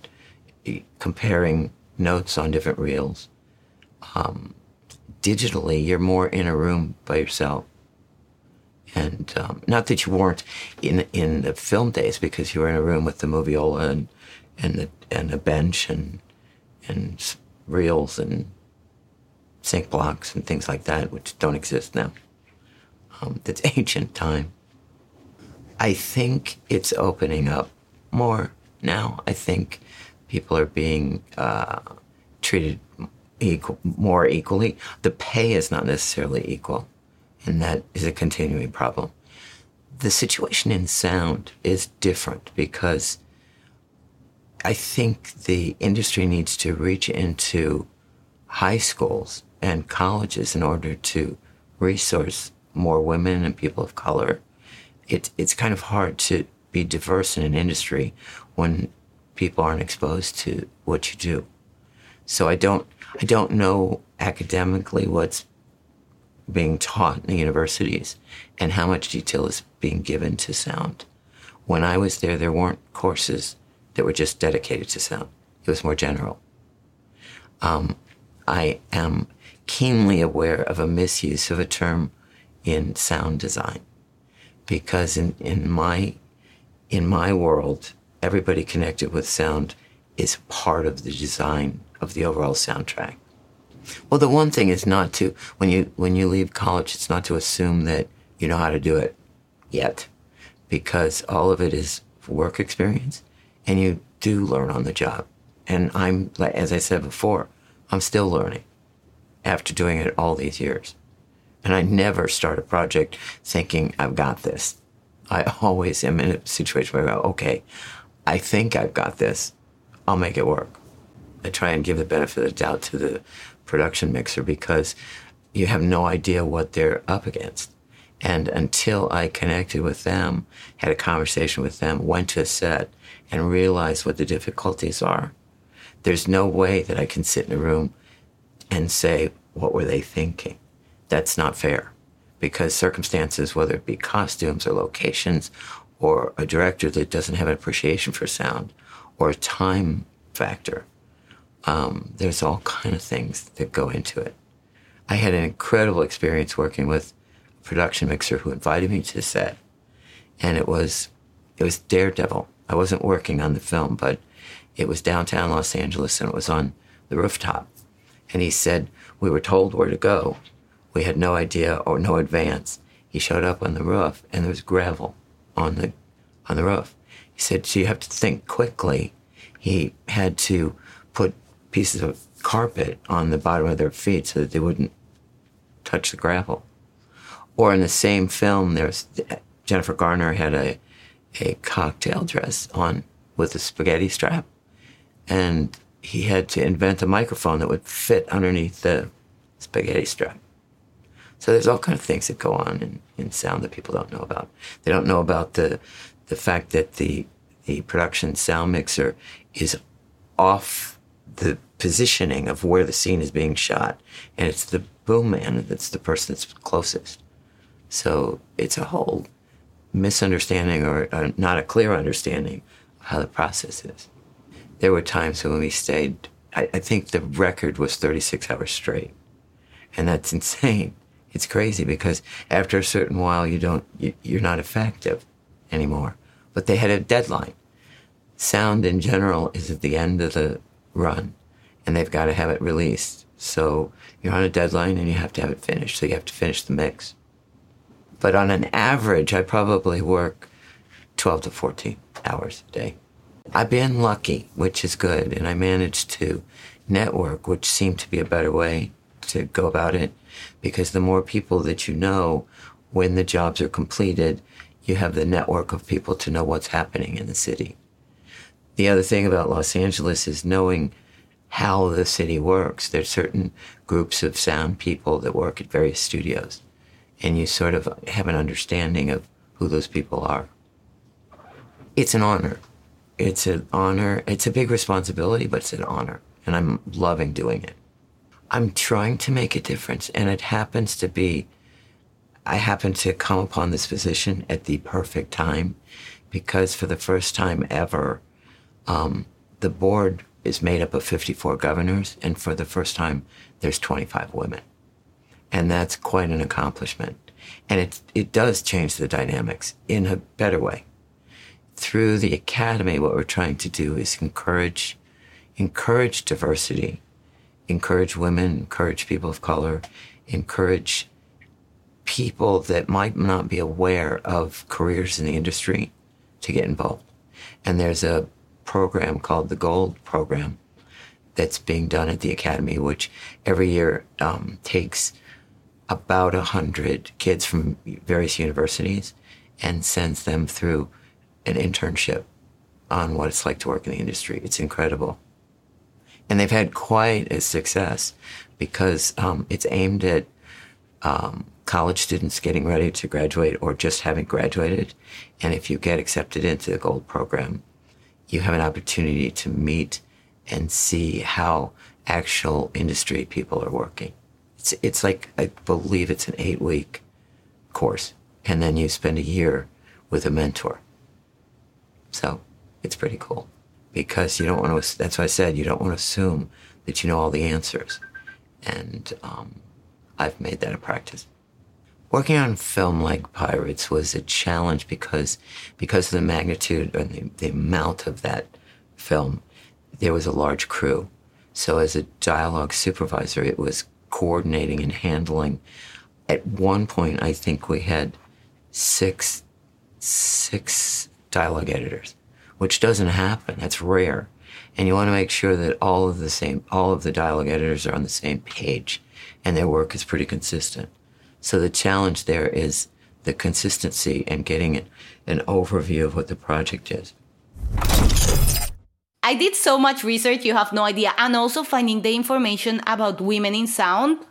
comparing notes on different reels. Um, digitally, you're more in a room by yourself. And um, not that you weren't in in the film days, because you were in a room with the moviola and and the, and a bench and and reels and sync blocks and things like that, which don't exist now. Um, that's ancient time. I think it's opening up more now. I think people are being uh, treated equal, more equally. The pay is not necessarily equal, and that is a continuing problem. The situation in sound is different because I think the industry needs to reach into high schools and colleges in order to resource more women and people of color. It, it's kind of hard to be diverse in an industry when people aren't exposed to what you do. So I don't I don't know academically what's being taught in the universities and how much detail is being given to sound. When I was there, there weren't courses that were just dedicated to sound. It was more general. Um, I am keenly aware of a misuse of a term in sound design because in, in my in my world, everybody connected with sound is part of the design of the overall soundtrack. Well, the one thing is not to when you when you leave college, it's not to assume that you know how to do it yet, because all of it is work experience, and you do learn on the job. And I'm as I said before, I'm still learning after doing it all these years. And I never start a project thinking I've got this. I always am in a situation where I go, okay, I think I've got this. I'll make it work. I try and give the benefit of the doubt to the production mixer because you have no idea what they're up against. And until I connected with them, had a conversation with them, went to a set, and realized what the difficulties are, there's no way that I can sit in a room and say, what were they thinking? That's not fair because circumstances, whether it be costumes or locations or a director that doesn't have an appreciation for sound or a time factor, um, there's all kind of things that go into it. I had an incredible experience working with a production mixer who invited me to set, and it was it was Daredevil. I wasn't working on the film, but it was downtown Los Angeles, and it was on the rooftop. And he said, We were told where to go. We had no idea or no advance. He showed up on the roof and there was gravel on the on the roof. He said, So you have to think quickly. He had to put pieces of carpet on the bottom of their feet so that they wouldn't touch the gravel. Or in the same film, there's Jennifer Garner had a a cocktail dress on with a spaghetti strap, and he had to invent a microphone that would fit underneath the spaghetti strap. So there's all kind of things that go on in, in sound that people don't know about. They don't know about the the fact that the the production sound mixer is off the positioning of where the scene is being shot, and it's the boom man that's the person that's closest. So it's a whole misunderstanding or uh, not a clear understanding of how the process is there were times when we stayed, I, I think the record was 36 hours straight. And that's insane. It's crazy because after a certain while, you don't, you, you're not effective anymore. But they had a deadline. Sound in general is at the end of the run and they've got to have it released. So you're on a deadline and you have to have it finished. So you have to finish the mix. But on an average, I probably work 12 to 14 hours a day. I've been lucky, which is good, and I managed to network, which seemed to be a better way to go about it because the more people that you know when the jobs are completed, you have the network of people to know what's happening in the city. The other thing about Los Angeles is knowing how the city works. There's certain groups of sound people that work at various studios, and you sort of have an understanding of who those people are. It's an honor. It's an honor. It's a big responsibility, but it's an honor, and I'm loving doing it. I'm trying to make a difference, and it happens to be I happen to come upon this position at the perfect time because for the first time ever, um, the board is made up of 54 governors, and for the first time, there's 25 women. And that's quite an accomplishment. And it, it does change the dynamics in a better way. Through the academy, what we're trying to do is encourage, encourage diversity, encourage women, encourage people of color, encourage people that might not be aware of careers in the industry to get involved. And there's a program called the Gold Program that's being done at the Academy, which every year um, takes about a hundred kids from various universities and sends them through an internship on what it's like to work in the industry. It's incredible. And they've had quite a success because um, it's aimed at um, college students getting ready to graduate or just having graduated. And if you get accepted into the gold program, you have an opportunity to meet and see how actual industry people are working. It's, it's like, I believe it's an eight week course. And then you spend a year with a mentor. So it's pretty cool because you don't want to, that's why I said you don't want to assume that you know all the answers. And um, I've made that a practice. Working on film like Pirates was a challenge because because of the magnitude and the, the amount of that film, there was a large crew. So as a dialogue supervisor, it was coordinating and handling. At one point, I think we had six six dialogue editors, which doesn't happen. That's rare. And you want to make sure that all of the same all of the dialogue editors are on the same page and their work is pretty consistent. So the challenge there is the consistency and getting an overview of what the project is. I did so much research, you have no idea. And also finding the information about women in sound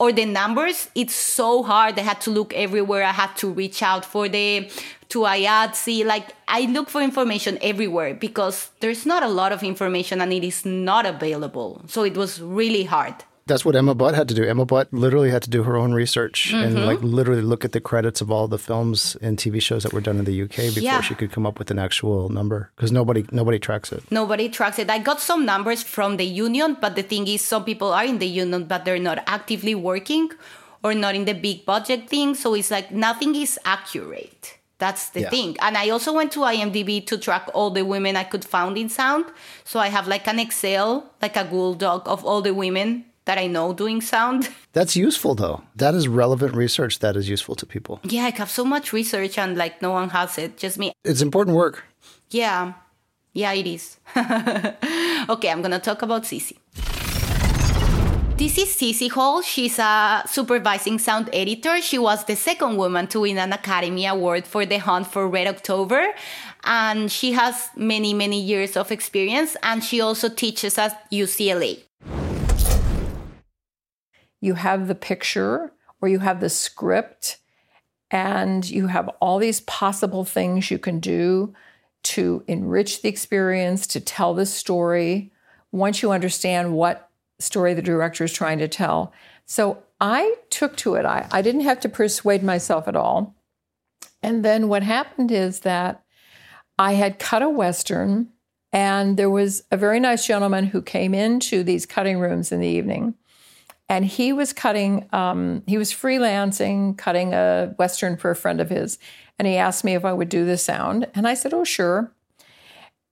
or the numbers, it's so hard. I had to look everywhere. I had to reach out for the to IATSE. Like I look for information everywhere because there's not a lot of information and it is not available. So it was really hard that's what Emma Butt had to do. Emma Butt literally had to do her own research Mm-hmm. and like literally look at the credits of all the films and TV shows that were done in the UK before Yeah. she could come up with an actual number because nobody nobody tracks it. Nobody tracks it. I got some numbers from the union, but the thing is, some people are in the union, but they're not actively working or not in the big budget thing. So it's like nothing is accurate. That's the Yeah. thing. And I also went to IMDb to track all the women I could find in sound. So I have like an Excel, like a Google Doc of all the women that I know doing sound. That's useful though. That is relevant research that is useful to people. Yeah, I have so much research and like no one has it, just me. It's important work. Yeah, yeah, it is. okay, I'm gonna talk about Cece. This is Cece Hall. She's a supervising sound editor. She was the second woman to win an Academy Award for The Hunt for Red October. And she has many, many years of experience. And she also teaches at UCLA. You have the picture or you have the script and you have all these possible things you can do to enrich the experience, to tell the story, once you understand what story the director is trying to tell. So I took to it. I, I didn't have to persuade myself at all. And then what happened is that I had cut a Western, and there was a very nice gentleman who came into these cutting rooms in the evening and he was cutting um, he was freelancing cutting a western for a friend of his and he asked me if i would do the sound and i said oh sure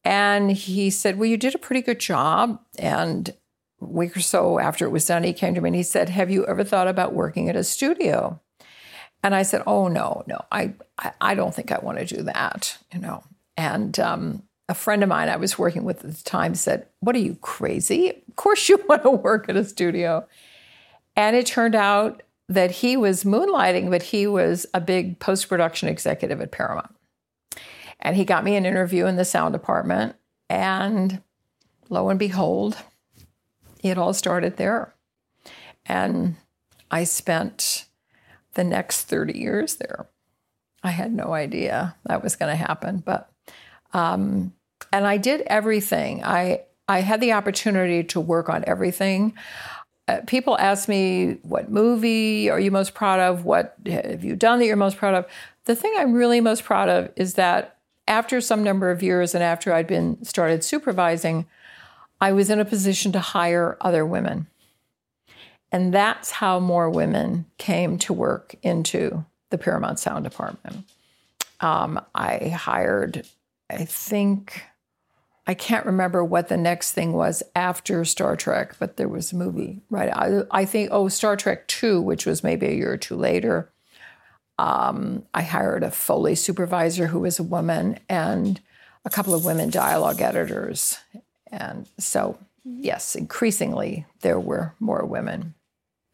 and he said well you did a pretty good job and a week or so after it was done he came to me and he said have you ever thought about working at a studio And I said, "Oh no, no, I, I, don't think I want to do that." You know, and um, a friend of mine I was working with at the time said, What are you crazy? Of course you want to work at a studio. And it turned out that he was moonlighting, but he was a big post production executive at Paramount. And he got me an interview in the sound department. And lo and behold, it all started there. And I spent the next 30 years there. I had no idea that was going to happen, but um, and I did everything. I I had the opportunity to work on everything. Uh, people ask me, "What movie are you most proud of? What have you done that you're most proud of?" The thing I'm really most proud of is that after some number of years and after I'd been started supervising, I was in a position to hire other women. And that's how more women came to work into the Paramount Sound Department. Um, I hired, I think, I can't remember what the next thing was after Star Trek, but there was a movie, right? I, I think, oh, Star Trek 2, which was maybe a year or two later. Um, I hired a Foley supervisor who was a woman and a couple of women dialogue editors. And so, yes, increasingly there were more women.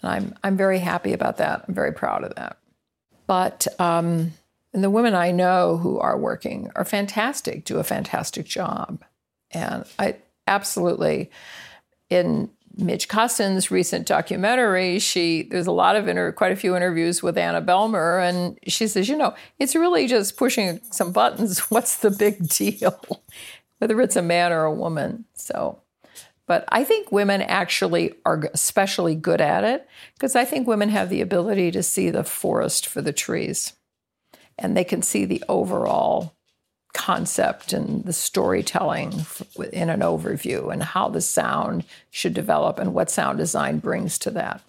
And I'm, I'm very happy about that. I'm very proud of that. But um, and the women I know who are working are fantastic, do a fantastic job. And I absolutely, in Midge Costin's recent documentary, she there's a lot of inter, quite a few interviews with Anna Behlmer, and she says, you know, it's really just pushing some buttons. What's the big deal, whether it's a man or a woman? So, but I think women actually are especially good at it because I think women have the ability to see the forest for the trees, and they can see the overall concept and the storytelling in an overview and how the sound should develop and what sound design brings to that.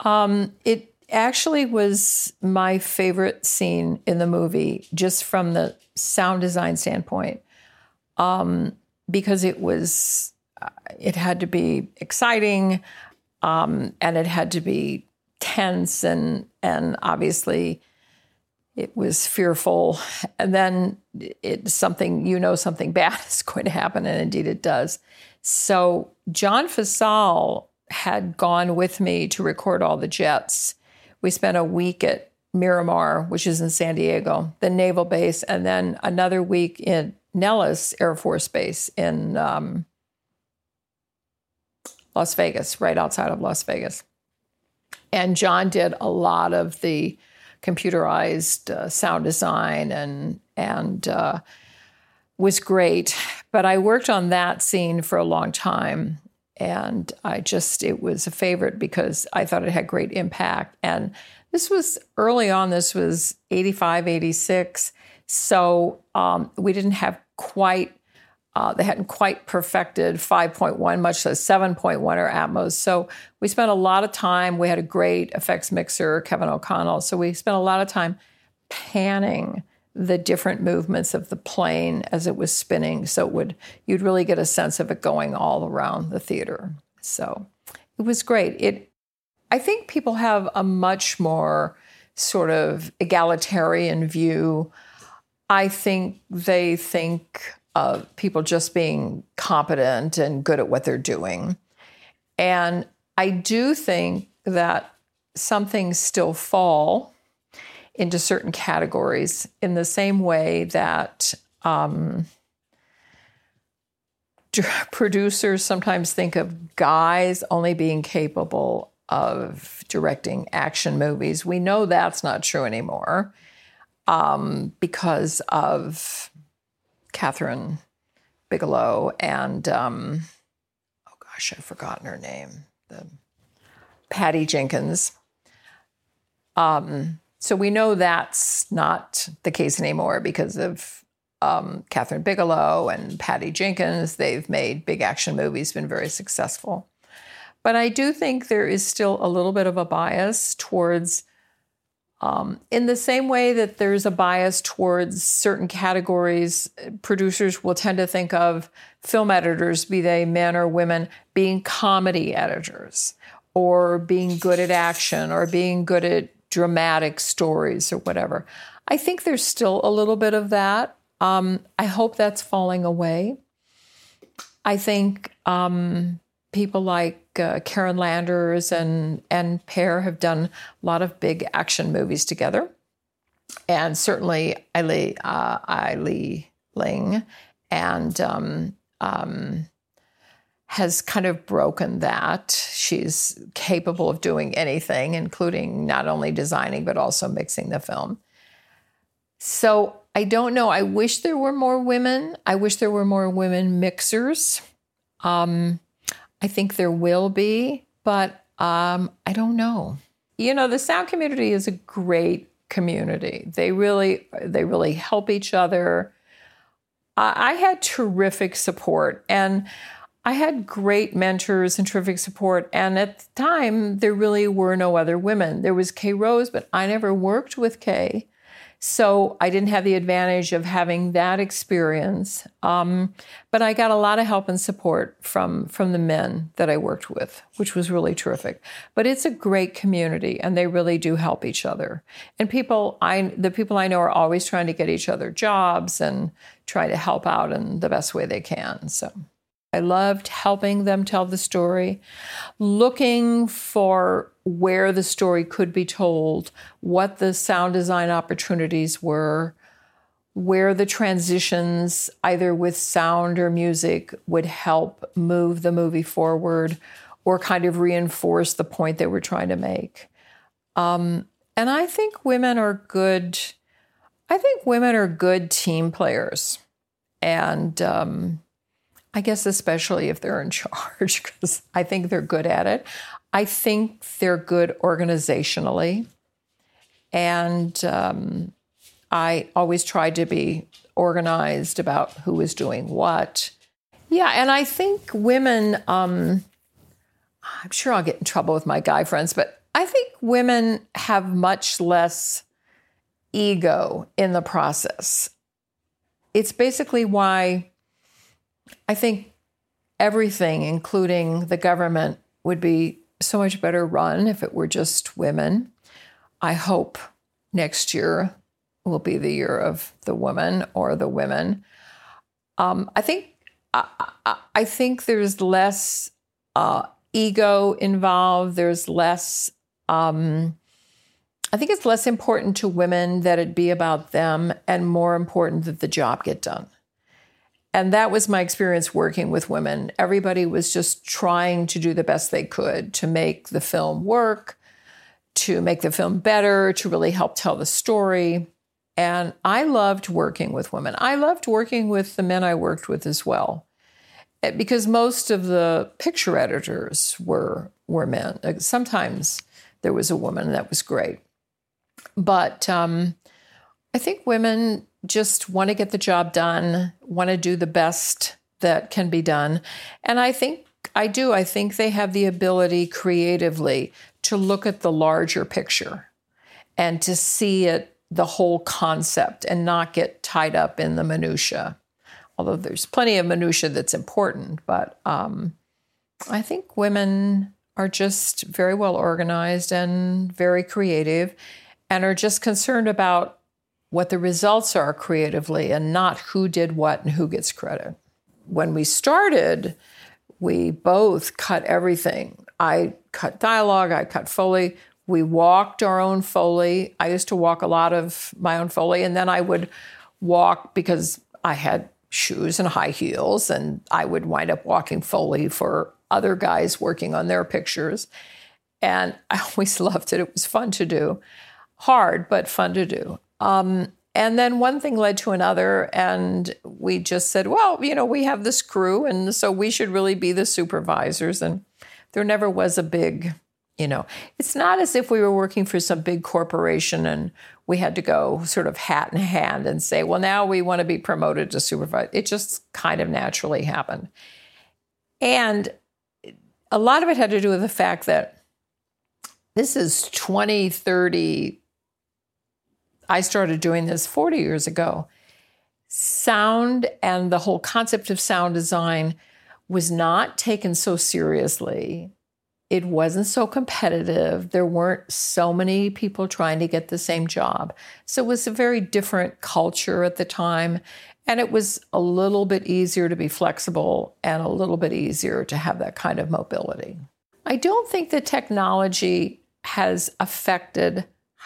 Um, it actually was my favorite scene in the movie, just from the sound design standpoint, um, because it was uh, it had to be exciting um, and it had to be tense and and obviously it was fearful. And then it's something you know something bad is going to happen and indeed it does. So john Fasal had gone with me to record all the jets. We spent a week at miramar which is in san diego the naval base and then another week in nellis air force base in um, las vegas right outside of las vegas. And john did a lot of the computerized uh, sound design and and uh, was great. But I worked on that scene for a long time, and I just it was a favorite because I thought it had great impact. And this was early on. This was 85, 86. So um, we didn't have quite uh, they hadn't quite perfected 5.1, much less 7.1 or Atmos. So we spent a lot of time. We had a great effects mixer, Kevin O'Connell. So we spent a lot of time panning the different movements of the plane as it was spinning. So it would you'd really get a sense of it going all around the theater. So it was great. It I think people have a much more sort of egalitarian view. I think they think of people just being competent and good at what they're doing. And I do think that some things still fall into certain categories in the same way that um, producers sometimes think of guys only being capable of directing action movies. We know that's not true anymore um, because of Kathryn Bigelow and um, oh gosh, I've forgotten her name. The Patty Jenkins. Um, so we know that's not the case anymore because of um, Kathryn Bigelow and Patty Jenkins. They've made big action movies, been very successful. But I do think there is still a little bit of a bias towards um, in the same way that there's a bias towards certain categories, producers will tend to think of film editors, be they men or women, being comedy editors or being good at action or being good at dramatic stories or whatever. I think there's still a little bit of that. Um, I hope that's falling away. I think um, people like uh, Karen Landers and and Per have done a lot of big action movies together, and certainly Eileen uh, Eileen Ling and um, um, has kind of broken that. She's capable of doing anything, including not only designing but also mixing the film. So I don't know. I wish there were more women. I wish there were more women mixers. Um, I think there will be, but um, I don't know. You know, the sound community is a great community. They really, they really help each other. I, I had terrific support, and I had great mentors and terrific support. And at the time, there really were no other women. There was Kay Rose, but I never worked with Kay. So I didn't have the advantage of having that experience. Um, but I got a lot of help and support from, from the men that I worked with, which was really terrific. But it's a great community and they really do help each other. And people I the people I know are always trying to get each other jobs and try to help out in the best way they can. So I loved helping them tell the story, looking for where the story could be told, what the sound design opportunities were, where the transitions, either with sound or music, would help move the movie forward or kind of reinforce the point they were trying to make. Um, and I think women are good. I think women are good team players. And um, I guess especially if they're in charge, because I think they're good at it. I think they're good organizationally. And um, I always tried to be organized about who was doing what. Yeah, and I think women, um, I'm sure I'll get in trouble with my guy friends, but I think women have much less ego in the process. It's basically why I think everything, including the government, would be so much better run if it were just women. I hope next year will be the year of the woman or the women. Um, I think I, I, I, think there's less uh, ego involved. There's less. Um, I think it's less important to women that it be about them, and more important that the job get done. And that was my experience working with women. Everybody was just trying to do the best they could to make the film work, to make the film better, to really help tell the story. And I loved working with women. I loved working with the men I worked with as well. Eh, because most of the picture editors were were men. Sometimes there was a woman and that was great. But um, I think women just want to get the job done, want to do the best that can be done. And I think I do. I think they have the ability creatively to look at the larger picture and to see it, the whole concept, and not get tied up in the minutia. Although there's plenty of minutia that's important, but um, I think women are just very well organized and very creative, and are just concerned about what the results are creatively and not who did what and who gets credit. When we started, we both cut everything. I cut dialogue, I cut Foley. We walked our own Foley. I used to walk a lot of my own Foley, and then I would walk because I had shoes and high heels, and I would wind up walking Foley for other guys working on their pictures. And I always loved it. It was fun to do. Hard, but fun to do. Um, and then one thing led to another, and we just said, well, you know, we have this crew, and so we should really be the supervisors. And there never was a big, you know, it's not as if we were working for some big corporation and we had to go sort of hat in hand and say, well, now we want to be promoted to supervisor. It just kind of naturally happened. And a lot of it had to do with the fact that this is 20, 30, I started doing this 40 years ago. Sound and the whole concept of sound design was not taken so seriously it wasn't so competitive. There weren't so many people trying to get the same job. So it was a very different culture at the time. And it was a little bit easier to be flexible and a little bit easier to have that kind of mobility. I don't think the technology has affected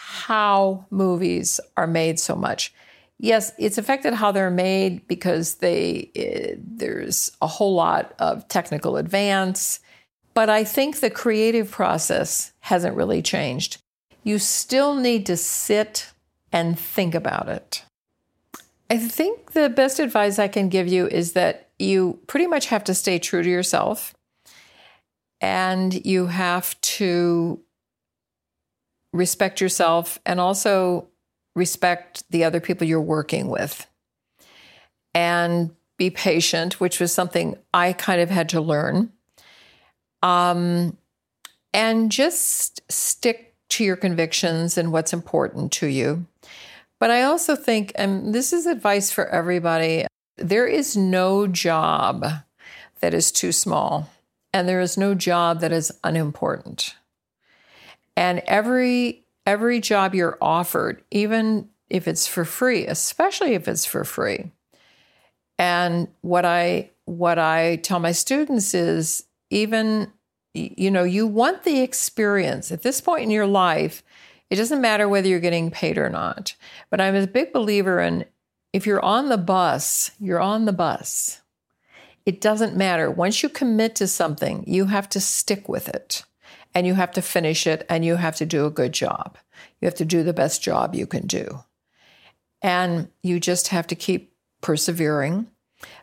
how movies are made so much. Yes, it's affected how they're made because they it, there's a whole lot of technical advance, but I think the creative process hasn't really changed. You still need to sit and think about it. I think the best advice I can give you is that you pretty much have to stay true to yourself and you have to respect yourself and also respect the other people you're working with and be patient, which was something I kind of had to learn. Um, and just stick to your convictions and what's important to you. But I also think, and this is advice for everybody there is no job that is too small, and there is no job that is unimportant. And every every job you're offered, even if it's for free, especially if it's for free. And what I what I tell my students is even you know, you want the experience at this point in your life. It doesn't matter whether you're getting paid or not. But I'm a big believer in if you're on the bus, you're on the bus. It doesn't matter. Once you commit to something, you have to stick with it and you have to finish it and you have to do a good job. You have to do the best job you can do. And you just have to keep persevering.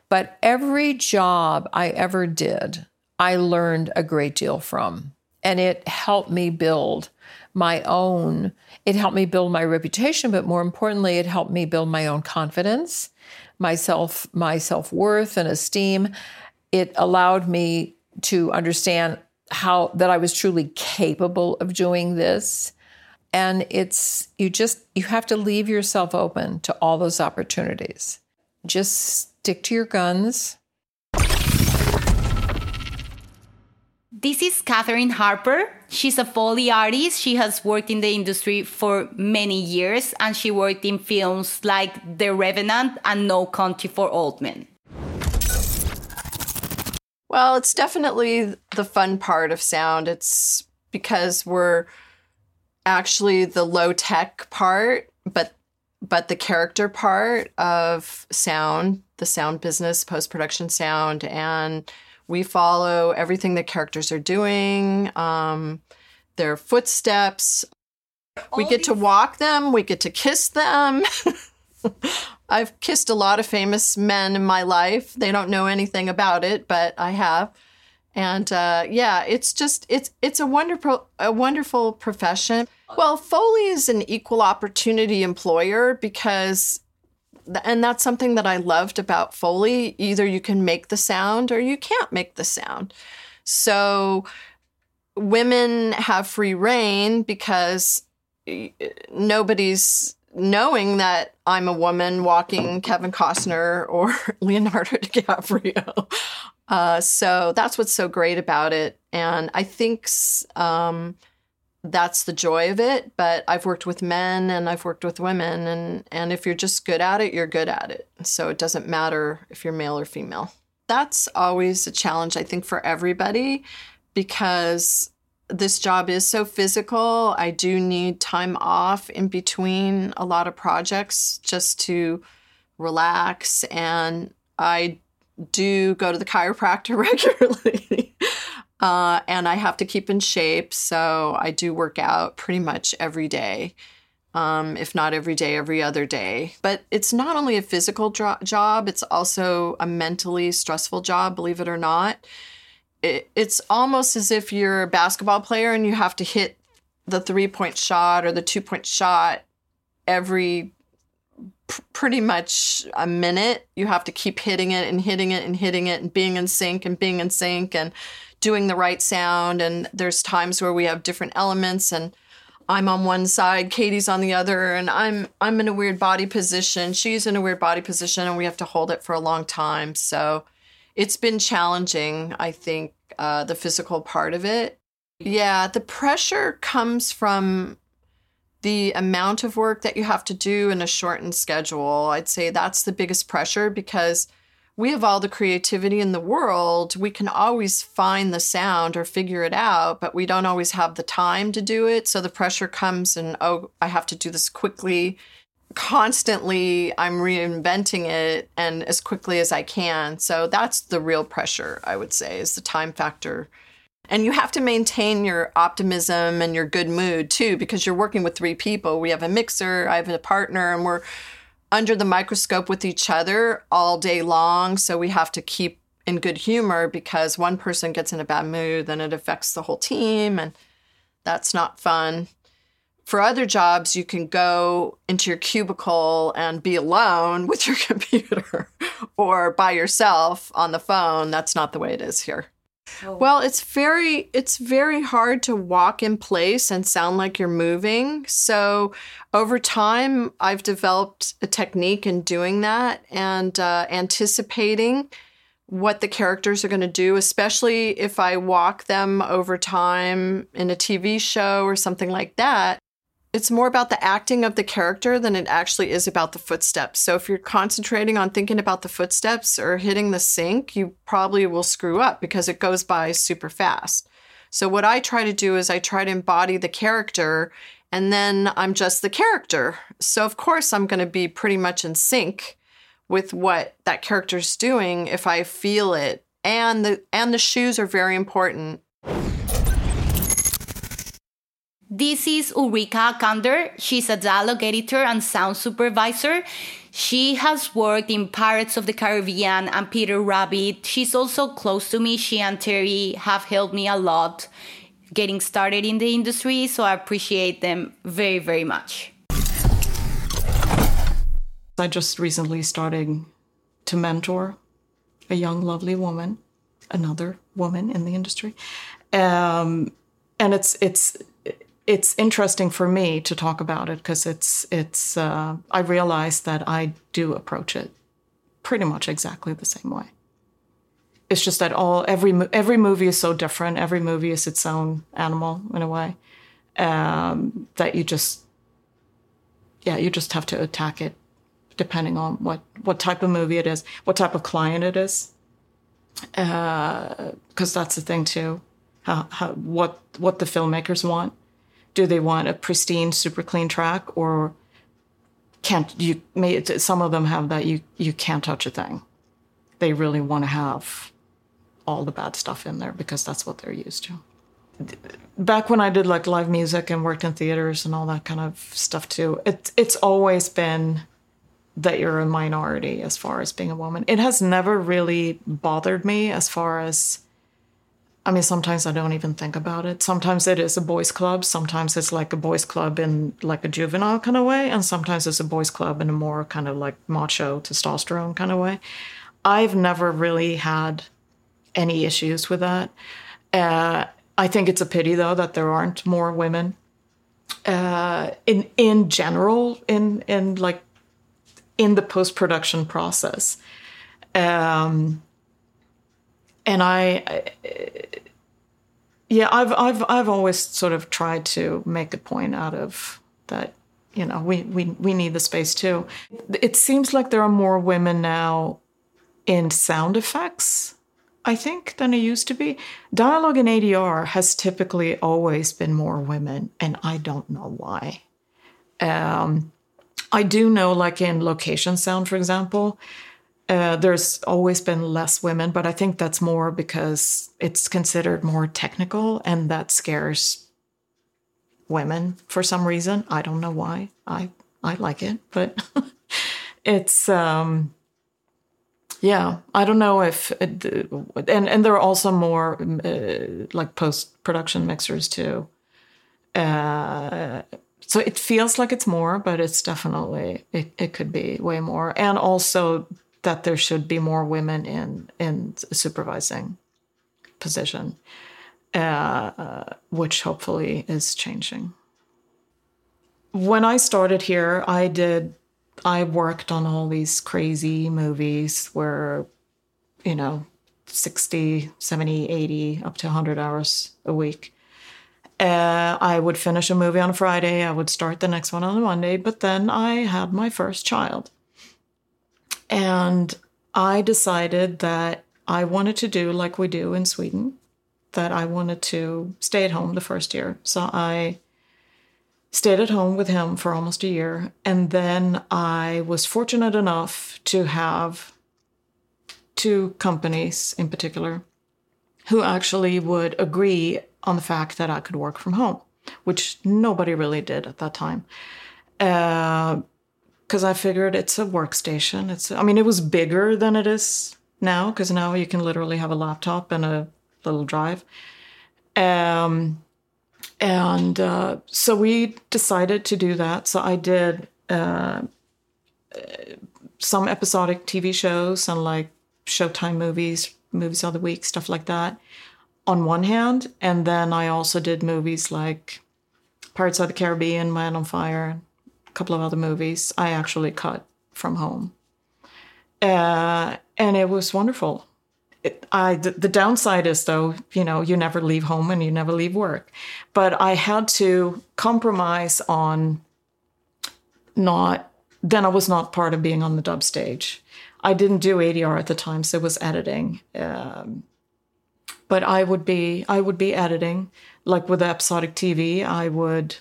But every job I ever did, I learned a great deal from. And it helped me build my own, it helped me build my reputation, but more importantly, it helped me build my own confidence, myself, my self-worth and esteem. It allowed me to understand how that I was truly capable of doing this. And it's, you just, you have to leave yourself open to all those opportunities. Just stick to your guns. This is Catherine Harper. She's a Foley artist. She has worked in the industry for many years and she worked in films like The Revenant and No Country for Old Men. Well, it's definitely the fun part of sound. It's because we're actually the low tech part, but but the character part of sound, the sound business, post production sound, and we follow everything the characters are doing, um, their footsteps. we get to walk them, we get to kiss them. I've kissed a lot of famous men in my life. They don't know anything about it, but I have. And uh, yeah, it's just it's it's a wonderful a wonderful profession. Well, Foley is an equal opportunity employer because and that's something that I loved about Foley. Either you can make the sound or you can't make the sound. So women have free reign because nobody's knowing that I'm a woman walking Kevin Costner or Leonardo DiCaprio. Uh, so that's what's so great about it. And I think um, that's the joy of it. But I've worked with men and I've worked with women. And, and if you're just good at it, you're good at it. So it doesn't matter if you're male or female. That's always a challenge, I think, for everybody because this job is so physical. I do need time off in between a lot of projects just to relax. And I do go to the chiropractor regularly. uh, and I have to keep in shape. So I do work out pretty much every day. Um, if not every day, every other day. But it's not only a physical dro- job, it's also a mentally stressful job, believe it or not it, it's almost as if you're a basketball player and you have to hit the three point shot or the two point shot every pretty much a minute. You have to keep hitting it and hitting it and hitting it and being in sync and being in sync and doing the right sound. And there's times where we have different elements and I'm on one side, Katie's on the other, and I'm I'm in a weird body position. She's in a weird body position, and we have to hold it for a long time. So it's been challenging, I think, uh, the physical part of it. Yeah, the pressure comes from the amount of work that you have to do in a shortened schedule. I'd say that's the biggest pressure because we have all the creativity in the world. We can always find the sound or figure it out, but we don't always have the time to do it. So the pressure comes and, oh, I have to do this quickly. Constantly, I'm reinventing it and as quickly as I can. So that's the real pressure, I would say, is the time factor. And you have to maintain your optimism and your good mood too, because you're working with three people. We have a mixer, I have a partner, and we're under the microscope with each other all day long. So we have to keep in good humor because one person gets in a bad mood, then it affects the whole team, and that's not fun. For other jobs, you can go into your cubicle and be alone with your computer or by yourself on the phone. That's not the way it is here. Well, it's very it's very hard to walk in place and sound like you're moving. So over time, I've developed a technique in doing that and uh, anticipating what the characters are going to do, especially if I walk them over time in a TV show or something like that it's more about the acting of the character than it actually is about the footsteps. So if you're concentrating on thinking about the footsteps or hitting the sync, you probably will screw up because it goes by super fast. So what I try to do is I try to embody the character and then I'm just the character. So of course I'm going to be pretty much in sync with what that character's doing if I feel it. And the and the shoes are very important. This is Ulrika Akander. She's a dialogue editor and sound supervisor. She has worked in Pirates of the Caribbean and Peter Rabbit. She's also close to me. She and Teri have helped me a lot getting started in the industry, so I appreciate them very, very much. I just recently started to mentor a young, lovely woman, another woman in the industry. Um, and it's it's it's interesting for me to talk about it because it's it's uh, I realize that I do approach it pretty much exactly the same way. It's just that all every every movie is so different. Every movie is its own animal in a way um, that you just yeah you just have to attack it depending on what what type of movie it is, what type of client it is, because uh, that's the thing too. How, how, what what the filmmakers want do they want a pristine, super clean track, or can't you? May some of them have that you you can't touch a thing. They really want to have all the bad stuff in there because that's what they're used to. Back when I did like live music and worked in theaters and all that kind of stuff too, it, it's always been that you're a minority as far as being a woman. It has never really bothered me as far as I mean, sometimes I don't even think about it. Sometimes it is a boys' club. Sometimes it's like a boys' club in like a juvenile kind of way, and sometimes it's a boys' club in a more kind of like macho testosterone kind of way. I've never really had any issues with that. Uh, I think it's a pity though that there aren't more women uh, in in general in in like in the post production process. Um, and I, I, yeah, I've I've I've always sort of tried to make a point out of that. You know, we we we need the space too. It seems like there are more women now in sound effects. I think than it used to be. Dialogue in ADR has typically always been more women, and I don't know why. Um, I do know, like in location sound, for example, uh, there's always been less women, but I think that's more because it's considered more technical and that scares women for some reason. I don't know why. I I like it, but it's um yeah, I don't know if it, and and there are also more uh, like post production mixers too. Uh, so it feels like it's more, but it's definitely it, it could be way more. And also that there should be more women in in supervising position, uh, which hopefully is changing. When I started here, I did I worked on all these crazy movies where, you know, 60, 70, 80, up to 100 hours a week. Uh, I would finish a movie on a Friday. I would start the next one on a Monday. But then I had my first child. And I decided that I wanted to do like we do in Sweden, that I wanted to stay at home the first year. So I stayed at home with him for almost a year. And then I was fortunate enough to have two companies in particular who actually would agree on the fact that I could work from home, which nobody really did at that time. Uh, Because uh, I figured it's a workstation. It's, I mean, it was bigger than it is now, because now you can literally have a laptop and a little drive. Um, and uh, so we decided to do that. So I did uh, some episodic TV shows and like Showtime movies, movies of the week, stuff like that on one hand. And then I also did movies like Pirates of the Caribbean, Man on Fire, couple of other movies I actually cut from home. Uh, and it was wonderful. It, I the, the downside is though, you know, you never leave home and you never leave work. But I had to compromise on not then I was not part of being on the dub stage. I didn't do ADR at the time, so it was editing. Um, but I would be I would be editing, like with episodic TV. I would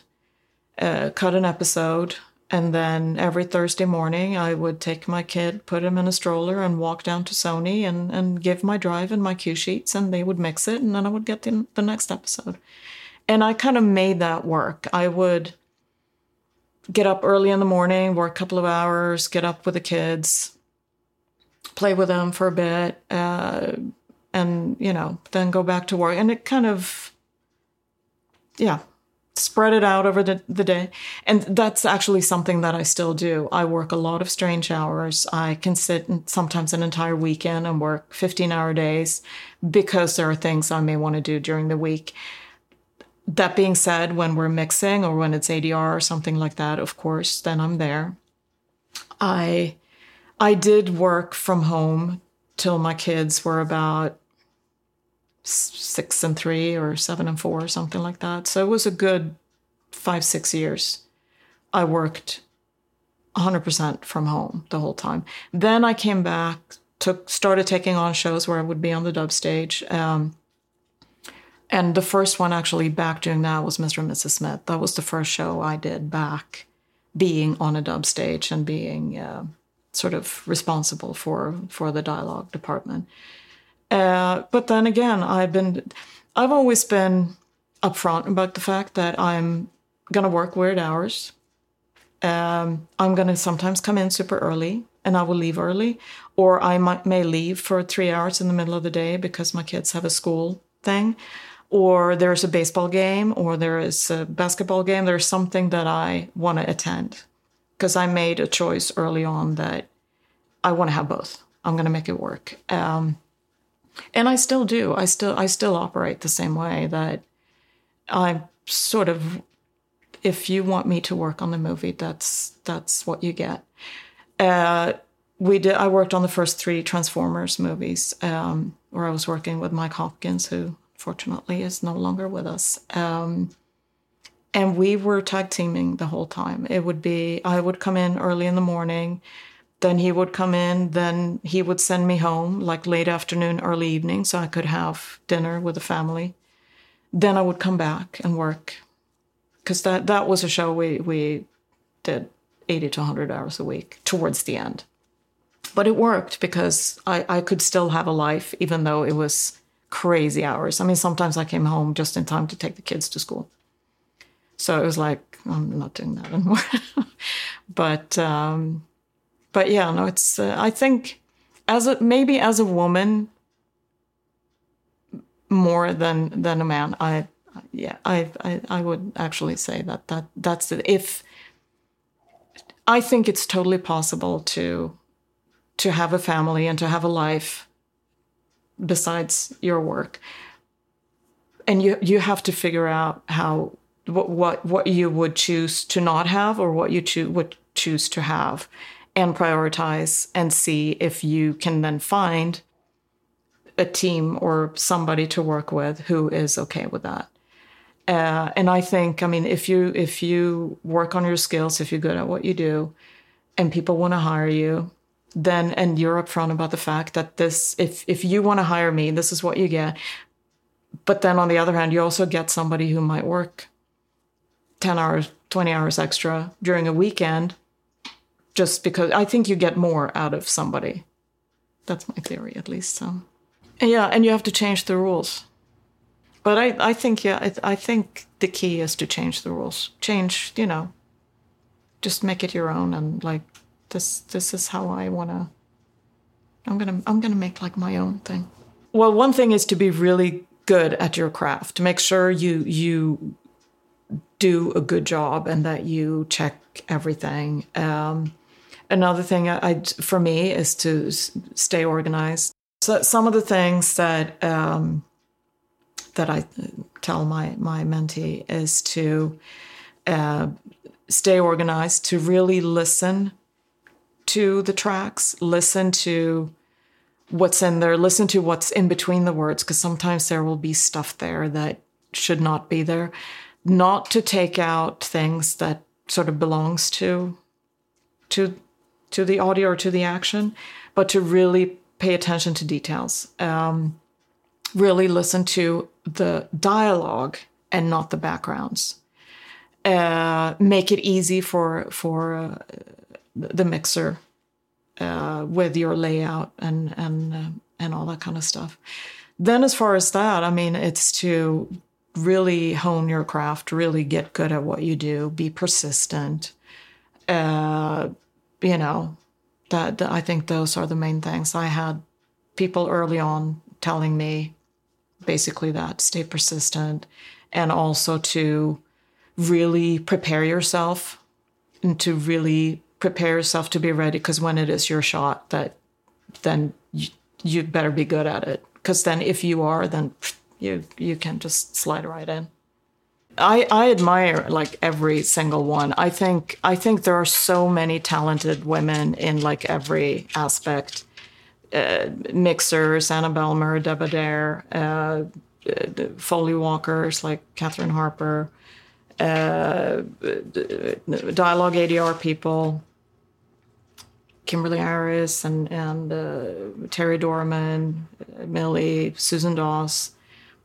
uh, cut an episode, and then every Thursday morning, I would take my kid, put him in a stroller, and walk down to Sony and and give my drive and my cue sheets, and they would mix it, and then I would get the, the next episode. And I kind of made that work. I would get up early in the morning, work a couple of hours, get up with the kids, play with them for a bit, uh, and you know, then go back to work. And it kind of, yeah, spread it out over the, the day. And that's actually something that I still do. I work a lot of strange hours. I can sit sometimes an entire weekend and work 15 hour days because there are things I may want to do during the week. That being said, when we're mixing or when it's ADR or something like that, of course, then I'm there. I I did work from home till my kids were about six and three or seven and four or something like that. So it was a good five, six years. I worked 100% from home the whole time. Then I came back, took started taking on shows where I would be on the dub stage. Um, and the first one actually back doing that was Mr. and Mrs. Smith. That was the first show I did back being on a dub stage and being uh, sort of responsible for for the dialogue department. Uh, but then again, I've been, I've always been upfront about the fact that I'm gonna work weird hours. Um, I'm gonna sometimes come in super early and I will leave early, or I might, may leave for three hours in the middle of the day because my kids have a school thing, or there's a baseball game, or there is a basketball game. There's something that I want to attend because I made a choice early on that I want to have both. I'm going to make it work. Um, and I still do. I still I still operate the same way that I sort of if you want me to work on the movie, that's that's what you get. Uh, we did. I worked on the first three Transformers movies, um, where I was working with Mike Hopkins, who fortunately is no longer with us. Um, and we were tag teaming the whole time. It would be I would come in early in the morning, then he would come in, then he would send me home like late afternoon, early evening, so I could have dinner with the family. Then I would come back and work because that that was a show we we did 80 to 100 hours a week towards the end. But it worked because I, I could still have a life even though it was crazy hours. I mean, sometimes I came home just in time to take the kids to school. So it was like, I'm not doing that anymore. but um, but yeah, no, it's. Uh, I think as a maybe as a woman more than than a man. I yeah, I I, I would actually say that that that's it. If I think it's totally possible to to have a family and to have a life besides your work, and you you have to figure out how what what what you would choose to not have or what you would choose to have and prioritize and see if you can then find a team or somebody to work with who is okay with that. Uh, and I think, I mean, if you if you work on your skills, if you're good at what you do, and people want to hire you, then and you're upfront about the fact that this, if if you want to hire me, this is what you get. But then on the other hand, you also get somebody who might work ten hours, twenty hours extra during a weekend, just because I think you get more out of somebody. That's my theory, at least. So, and yeah, and you have to change the rules. But I, I think, yeah, I, I think the key is to change the rules. Change, you know, just make it your own and like this. This is how I want to. I'm gonna, I'm gonna make like my own thing. Well, one thing is to be really good at your craft. To make sure you you do a good job and that you check everything. Um, another thing I, I, for me is to stay organized. So some of the things that um, that I tell my my mentee is to uh, stay organized, to really listen to the tracks, listen to what's in there, listen to what's in between the words, because sometimes there will be stuff there that should not be there. Not to take out things that sort of belongs to to to the audio or to the action, but to really pay attention to details. Um, really listen to the dialogue and not the backgrounds. Uh, make it easy for for uh, the mixer uh, with your layout and and uh, and all that kind of stuff. Then, as far as that, I mean, it's to really hone your craft, really get good at what you do, be persistent. You know, that, that I think those are the main things. I had people early on telling me basically that stay persistent and also to really prepare yourself and to really prepare yourself to be ready because when it is your shot that then you, you better be good at it because then if you are then you you can just slide right in I, I admire like every single one. I think I think there are so many talented women in like every aspect uh, mixers, Annabelle Murray Debadere, uh, Foley walkers like Catherine Harper, uh, dialogue ADR people, Kimberly Harris and and uh, Teri Dorman, Millie, Susan Doss.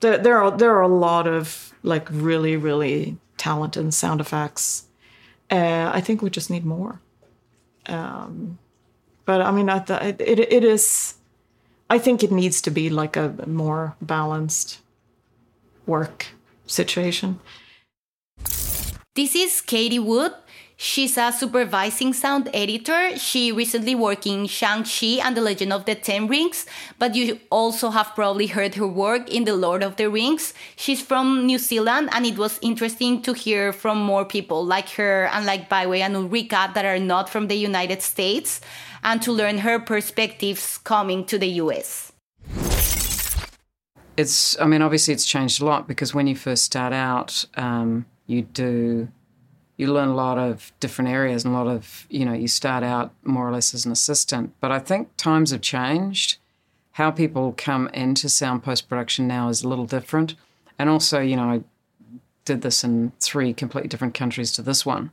There, there are there are a lot of like really really talented sound effects. Uh, I think we just need more. Um, but I mean, I th- it, it is. I think it needs to be like a more balanced work situation. This is Katy Wood. She's a supervising sound editor. She recently worked in Shang-Chi and the Legend of the Ten Rings, but you also have probably heard her work in The Lord of the Rings. She's from New Zealand, and it was interesting to hear from more people like her and like Byway and Ulrika that are not from the United States, and to learn her perspectives coming to the US. It's, I mean, obviously it's changed a lot because when you first start out, um, you do you learn a lot of different areas and a lot of you know you start out more or less as an assistant. But i think times have changed. How people come into sound post production now is a little different. And also you know i did this in three completely different countries to this one.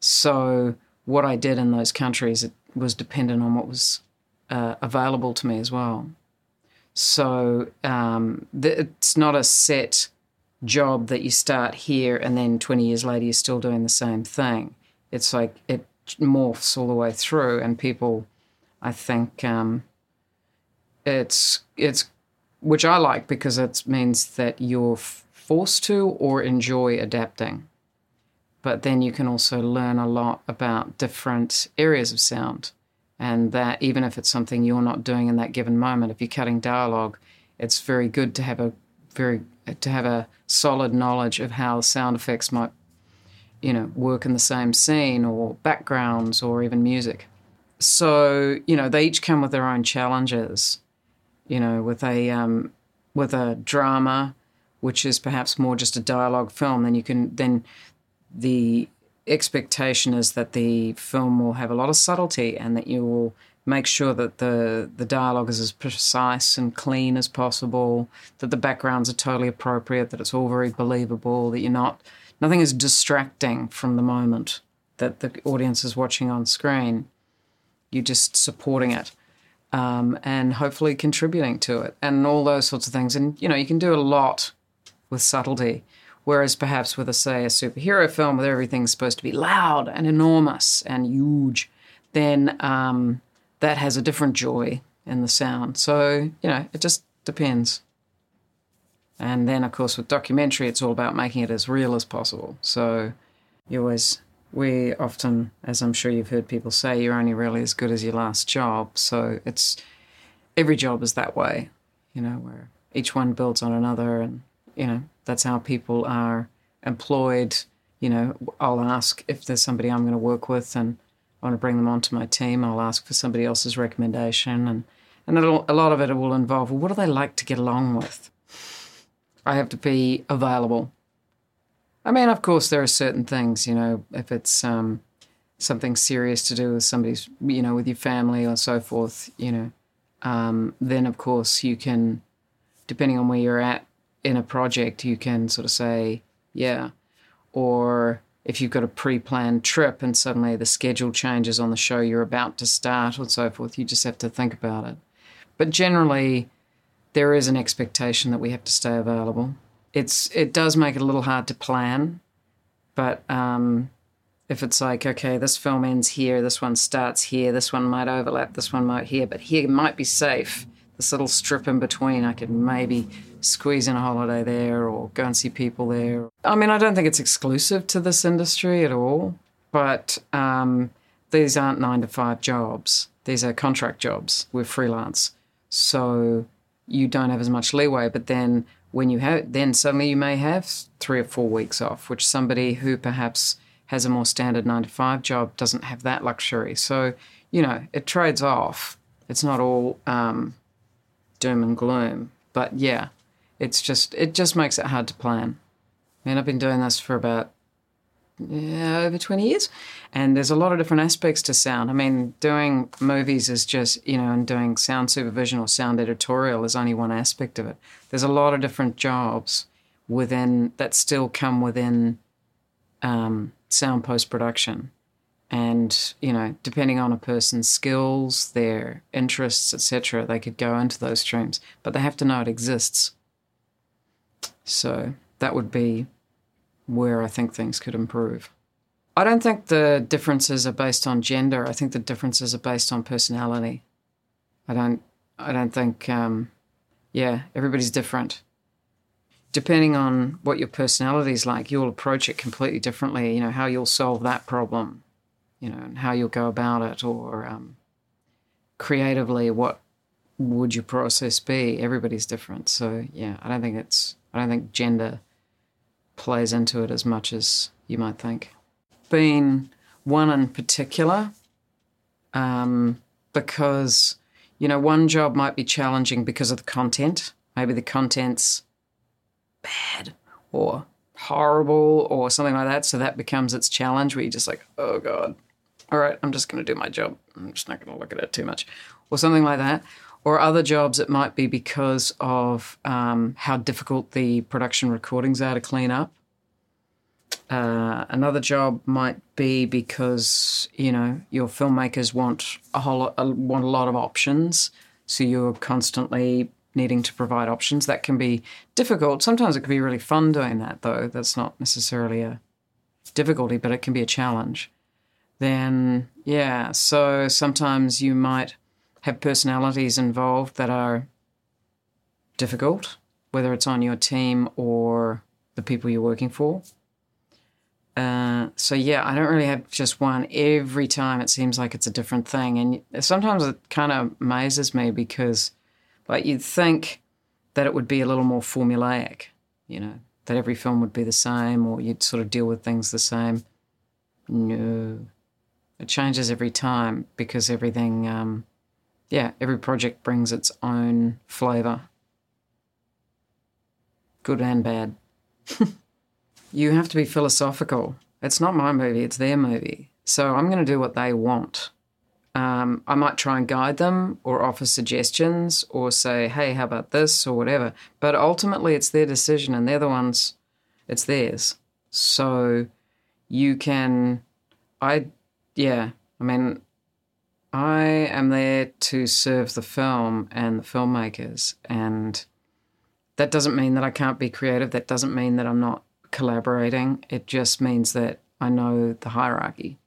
So what i did in those countries it was dependent on what was uh, available to me as well. So um, th- it's not a set job that you start here and then 20 years later you're still doing the same thing. It's like it morphs all the way through, and people, I think, um, it's it's which I like because it means that you're forced to or enjoy adapting. But then you can also learn a lot about different areas of sound, and that even if it's something you're not doing in that given moment, if you're cutting dialogue, it's very good to have a very to have a solid knowledge of how sound effects might, you know, work in the same scene or backgrounds or even music. So you know, they each come with their own challenges. You know, with a um, with a drama, which is perhaps more just a dialogue film, then you can then the expectation is that the film will have a lot of subtlety and that you will make sure that the the dialogue is as precise and clean as possible, that the backgrounds are totally appropriate, that it's all very believable, that you're not nothing is distracting from the moment that the audience is watching on screen. You're just supporting it. Um, and hopefully contributing to it and all those sorts of things. And you know, you can do a lot with subtlety. Whereas perhaps with a say a superhero film where everything's supposed to be loud and enormous and huge, then um, that has a different joy in the sound. So, you know, it just depends. And then, of course, with documentary, it's all about making it as real as possible. So, you always, we often, as I'm sure you've heard people say, you're only really as good as your last job. So, it's every job is that way, you know, where each one builds on another. And, you know, that's how people are employed. You know, I'll ask if there's somebody I'm going to work with and want to bring them onto my team. I'll ask for somebody else's recommendation. And, and a lot of it will involve well, what do they like to get along with? I have to be available. I mean, of course, there are certain things, you know, if it's um, something serious to do with somebody's, you know, with your family or so forth, you know, um, then of course you can, depending on where you're at in a project, you can sort of say, yeah. Or if you've got a pre planned trip and suddenly the schedule changes on the show you're about to start or so forth, you just have to think about it. But generally, there is an expectation that we have to stay available. It's it does make it a little hard to plan, but um, if it's like okay, this film ends here, this one starts here, this one might overlap, this one might here, but here might be safe. This little strip in between, I could maybe squeeze in a holiday there or go and see people there. I mean, I don't think it's exclusive to this industry at all, but um, these aren't nine to five jobs. These are contract jobs. We're freelance, so you don't have as much leeway. But then when you have, then suddenly you may have three or four weeks off, which somebody who perhaps has a more standard nine to five job doesn't have that luxury. So, you know, it trades off. It's not all um, doom and gloom. But yeah, it's just, it just makes it hard to plan. I mean, I've been doing this for about yeah, over 20 years. And there's a lot of different aspects to sound. I mean, doing movies is just, you know, and doing sound supervision or sound editorial is only one aspect of it. There's a lot of different jobs within that still come within um, sound post production. And, you know, depending on a person's skills, their interests, etc., they could go into those streams, but they have to know it exists. So that would be where I think things could improve. I don't think the differences are based on gender. I think the differences are based on personality. I don't. I don't think. Um, yeah, everybody's different. Depending on what your personality is like, you'll approach it completely differently. You know how you'll solve that problem. You know, and how you'll go about it, or um, creatively, what would your process be? Everybody's different. So yeah, I don't think it's. I don't think gender plays into it as much as you might think. Being one in particular, um, because, you know, one job might be challenging because of the content. Maybe the content's bad or horrible or something like that. So that becomes its challenge where you're just like, oh God, all right, I'm just going to do my job. I'm just not going to look at it too much or something like that or other jobs it might be because of um, how difficult the production recordings are to clean up. Uh, another job might be because you know your filmmakers want a whole lot, want a lot of options, so you're constantly needing to provide options. That can be difficult. Sometimes it can be really fun doing that, though. That's not necessarily a difficulty, but it can be a challenge. Then yeah, so sometimes you might have personalities involved that are difficult, whether it's on your team or the people you're working for. Uh, so yeah, I don't really have just one. Every time it seems like it's a different thing, and sometimes it kind of amazes me because, like, you'd think that it would be a little more formulaic, you know, that every film would be the same, or you'd sort of deal with things the same. No, it changes every time because everything um, yeah, every project brings its own flavour, good and bad. you have to be philosophical. It's not my movie, it's their movie. So I'm going to do what they want. Um, I might try and guide them or offer suggestions or say, hey, how about this or whatever. But ultimately, it's their decision and they're the ones, it's theirs. So you can, I, yeah, I mean, I am there to serve the film and the filmmakers. And that doesn't mean that I can't be creative. That doesn't mean that I'm not collaborating. It just means that I know the hierarchy.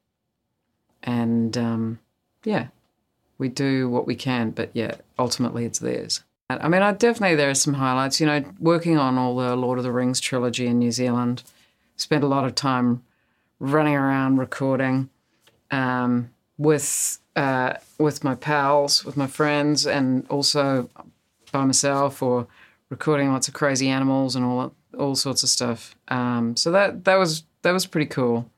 And um, yeah, we do what we can, but yeah, ultimately it's theirs. I mean, I definitely there are some highlights. You know, working on all the Lord of the Rings trilogy in New Zealand, spent a lot of time running around recording um, with uh, with my pals, with my friends, and also by myself, or recording lots of crazy animals and all all sorts of stuff. Um, so that that was that was pretty cool.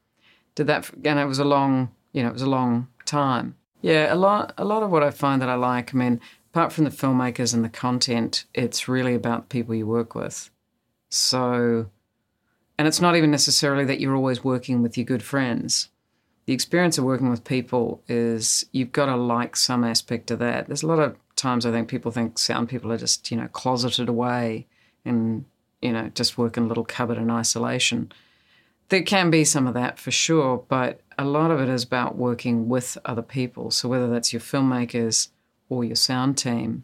Did that, and it was a long, you know, it was a long time. Yeah, a lot a lot of what I find that I like. I mean, apart from the filmmakers and the content, it's really about the people you work with. So, and it's not even necessarily that you're always working with your good friends. The experience of working with people is you've got to like some aspect of that. There's a lot of times I think people think sound people are just, you know, closeted away and, you know, just work in a little cupboard in isolation. There can be some of that for sure, but a lot of it is about working with other people. So whether that's your filmmakers or your sound team.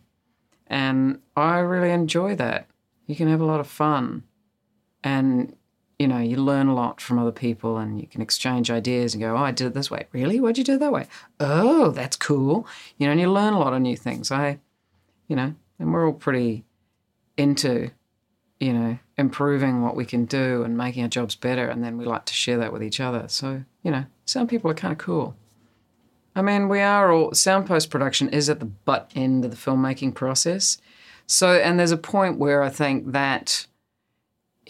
And I really enjoy that. You can have a lot of fun. And, you know, you learn a lot from other people and you can exchange ideas and go, oh, I did it this way. Really? Why'd you do it that way? Oh, that's cool. You know, and you learn a lot of new things. I, you know, and we're all pretty into, you know, improving what we can do and making our jobs better. And then we like to share that with each other. So, you know, some people are kind of cool. I mean, we are all, sound post production is at the butt end of the filmmaking process. So, and there's a point where I think that,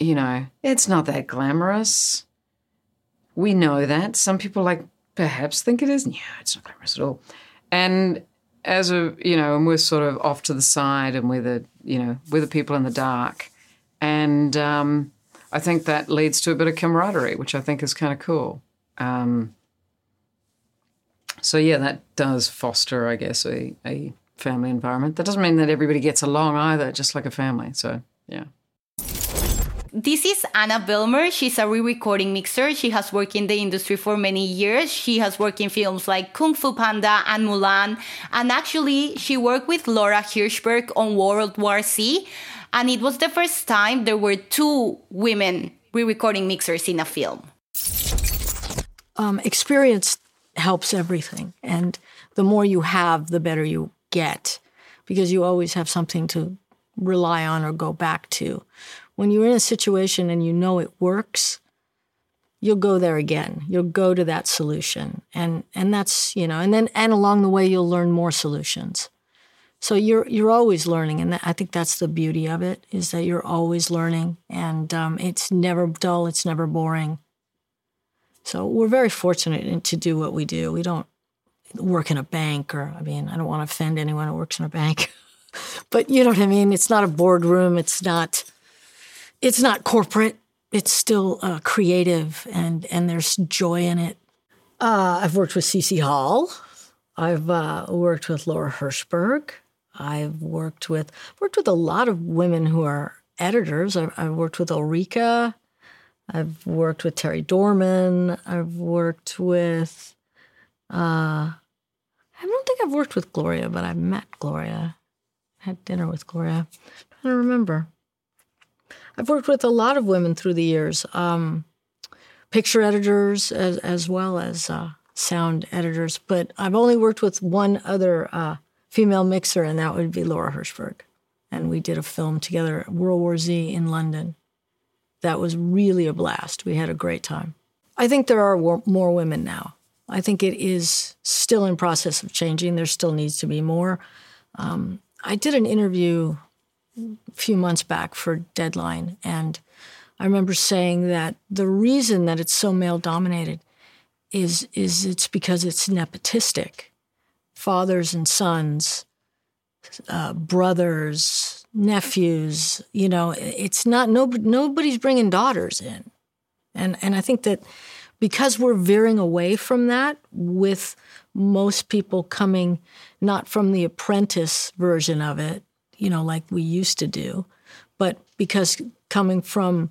you know, it's not that glamorous. We know that. Some people, like, perhaps think it is. Yeah, it's not glamorous at all. And as a, you know, and we're sort of off to the side and we're the, you know, we're the people in the dark. And um, I think that leads to a bit of camaraderie, which I think is kind of cool. Um, so yeah, that does foster, I guess, a, a family environment. That doesn't mean that everybody gets along either, just like a family. So yeah. This is Anna Behlmer. She's a re-recording mixer. She has worked in the industry for many years. She has worked in films like Kung Fu Panda and Mulan. And actually, she worked with Lora Hirschberg on World War Z. And it was the first time there were two women re-recording mixers in a film. Um, experience helps everything. And the more you have, the better you get because you always have something to rely on or go back to. When you're in a situation and you know it works, you'll go there again. You'll go to that solution. And and that's, you know, and then and along the way you'll learn more solutions. So you're you're always learning, and I think that's the beauty of it is that you're always learning, and um, it's never dull, it's never boring. So we're very fortunate to do what we do. We don't work in a bank, or I mean, I don't want to offend anyone who works in a bank, but you know what I mean. It's not a boardroom. It's not. It's not corporate. It's still uh, creative, and and there's joy in it. Uh, I've worked with Cece Hall. I've uh, worked with Lora Hirschberg. I've worked with worked with a lot of women who are editors. I've, I've worked with Ulrika. I've worked with Teri Dorman. I've worked with. Uh, I don't think I've worked with Gloria, but I've met Gloria. Had dinner with Gloria. I'm trying to remember. I've worked with a lot of women through the years, um, picture editors as, as well as uh, sound editors. But I've only worked with one other uh, female mixer, and that would be Lora Hirschberg. And we did a film together, World War Z, in London. That was really a blast. We had a great time. I think there are more women now. I think it is still in process of changing. There still needs to be more. Um, I did an interview a few months back for Deadline, and I remember saying that the reason that it's so male dominated is is it's because it's nepotistic. Fathers and sons, uh, brothers, nephews. You know, it's not nobody, nobody's bringing daughters in, and and I think that because we're veering away from that with most people coming not from the apprentice version of it, you know, like we used to do, but because coming from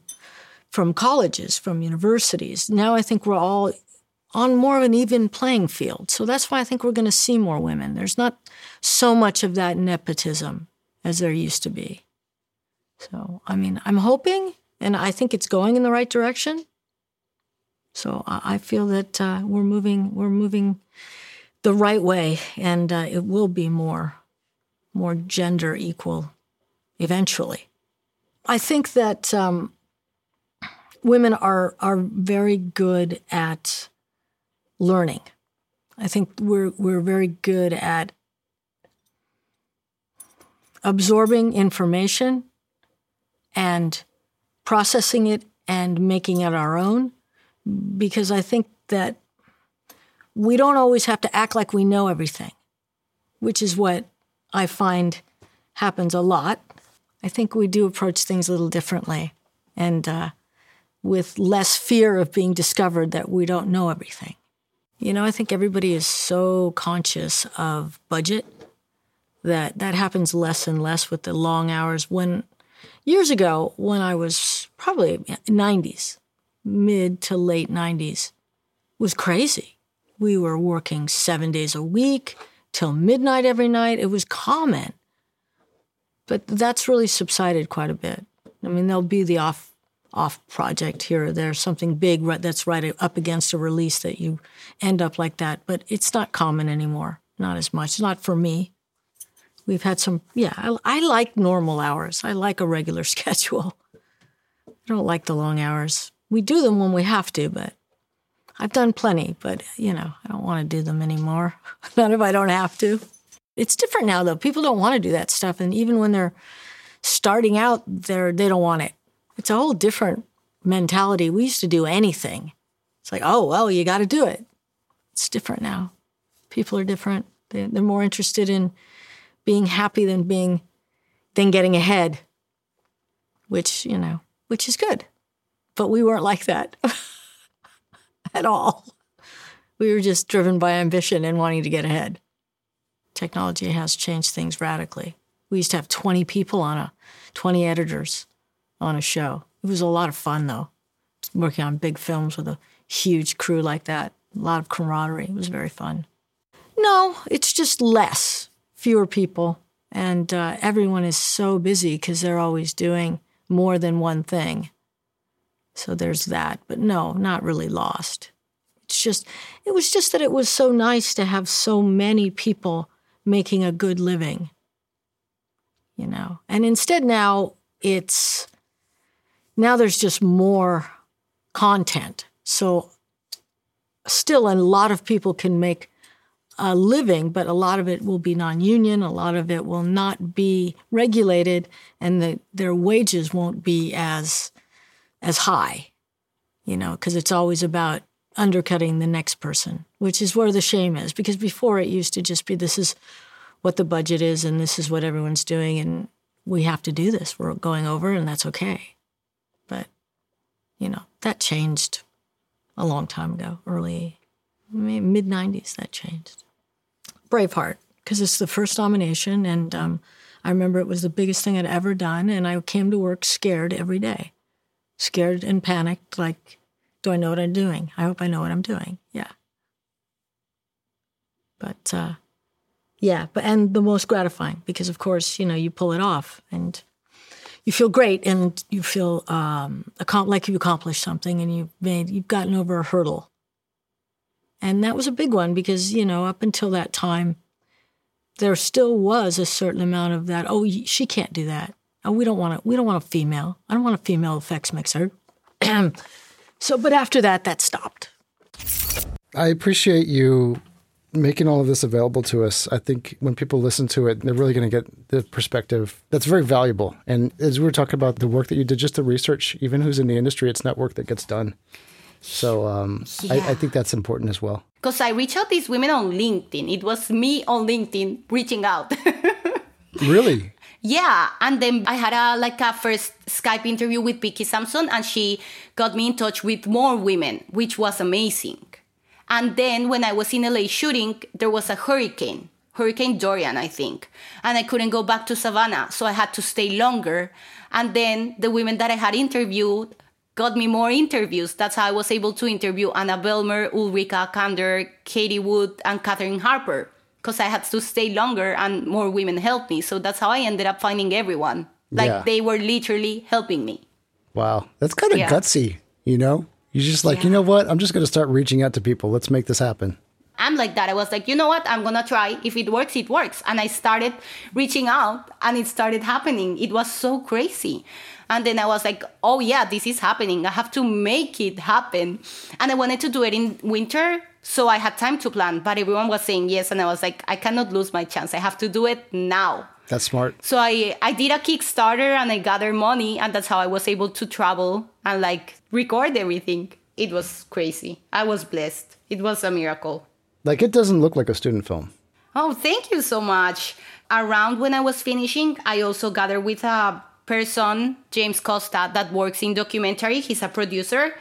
from colleges, from universities. Now I think we're all on more of an even playing field. So that's why I think we're going to see more women. There's not so much of that nepotism as there used to be. So, I mean, I'm hoping and I think it's going in the right direction. So I feel that uh, we're moving we're moving the right way, and uh, it will be more more gender equal eventually. I think that um, women are are very good at learning. I think we're we're very good at absorbing information and processing it and making it our own because I think that we don't always have to act like we know everything, which is what I find happens a lot. I think we do approach things a little differently and uh, with less fear of being discovered that we don't know everything. You know, I think everybody is so conscious of budget that that happens less and less with the long hours. When years ago, when I was probably 90s, mid to late 90s, was crazy. We were working seven days a week till midnight every night. It was common. But that's really subsided quite a bit. I mean, there'll be the off off project here or there, something big right, that's right up against a release that you end up like that. But it's not common anymore. Not as much. Not for me. We've had some, yeah, I, I like normal hours. I like a regular schedule. I don't like the long hours. We do them when we have to, but I've done plenty, but you know, I don't want to do them anymore. Not if I don't have to. It's different now though. People don't want to do that stuff and even when they're starting out, they're they don't want it. It's a whole different mentality. We used to do anything. It's like, "Oh, well, you got to do it." It's different now. People are different. They're more interested in being happy than being than getting ahead, which, you know, which is good. But we weren't like that at all. We were just driven by ambition and wanting to get ahead. Technology has changed things radically. We used to have 20 people on a 20 editors on a show. It was a lot of fun though. Working on big films with a huge crew like that. A lot of camaraderie. It was very fun. No, it's just less fewer people, and uh, everyone is so busy because they're always doing more than one thing. So there's that. But no, not really lost. It's just, it was just that it was so nice to have so many people making a good living, you know. And instead now it's, now there's just more content. So still a lot of people can make a living, but a lot of it will be non-union. A lot of it will not be regulated, and the, their wages won't be as as high. You know, because it's always about undercutting the next person, which is where the shame is. Because before it used to just be this is what the budget is, and this is what everyone's doing, and we have to do this. We're going over, and that's okay. But you know that changed a long time ago, early mid 90s that changed Braveheart because it's the first nomination, and um, I remember it was the biggest thing I'd ever done, and I came to work scared every day, scared and panicked. Like, do I know what I'm doing? I hope I know what I'm doing. Yeah. But uh, yeah, but and the most gratifying because of course you know you pull it off and you feel great and you feel um, like you've accomplished something and you've made you've gotten over a hurdle and that was a big one because, you know, up until that time, there still was a certain amount of that. Oh, she can't do that. Oh, we don't want to. We don't want a female. I don't want a female effects mixer. so, but after that, that stopped. I appreciate you making all of this available to us. I think when people listen to it, they're really going to get the perspective that's very valuable. And as we were talking about the work that you did, just the research, even who's in the industry, it's not work that gets done. So um, yeah. I, I, think that's important as well. Because I reach out these women on LinkedIn. It was me on LinkedIn reaching out. really? Yeah, and then I had a like a first Skype interview with Vicky Sampson, and she got me in touch with more women, which was amazing. And then when I was in LA shooting, there was a hurricane, Hurricane Dorian, I think, and I couldn't go back to Savannah, so I had to stay longer. And then the women that I had interviewed got me more interviews. That's how I was able to interview Anna Behlmer, Ulrika Akander, Katy Wood, and Catherine Harper because I had to stay longer and more women helped me. So that's how I ended up finding everyone. Like Yeah. they were literally helping me. Wow. That's kind of Yeah. gutsy, you know? You're just like, you know what? I'm just going to start reaching out to people. Let's make this happen. I'm like that. I was like, you know what? I'm gonna try. If it works, it works. And I started reaching out and it started happening. It was so crazy. And then I was like, oh yeah, this is happening. I have to make it happen. And I wanted to do it in winter. So I had time to plan, but everyone was saying yes. And I was like, I cannot lose my chance. I have to do it now. That's smart. So I, I did a Kickstarter and I gathered money. And that's how I was able to travel and like record everything. It was crazy. I was blessed. It was a miracle. Like, it doesn't look like a student film. Oh, thank you so much. Around when I was finishing, I also gathered with a person, James Costa, that works in documentary. He's a producer,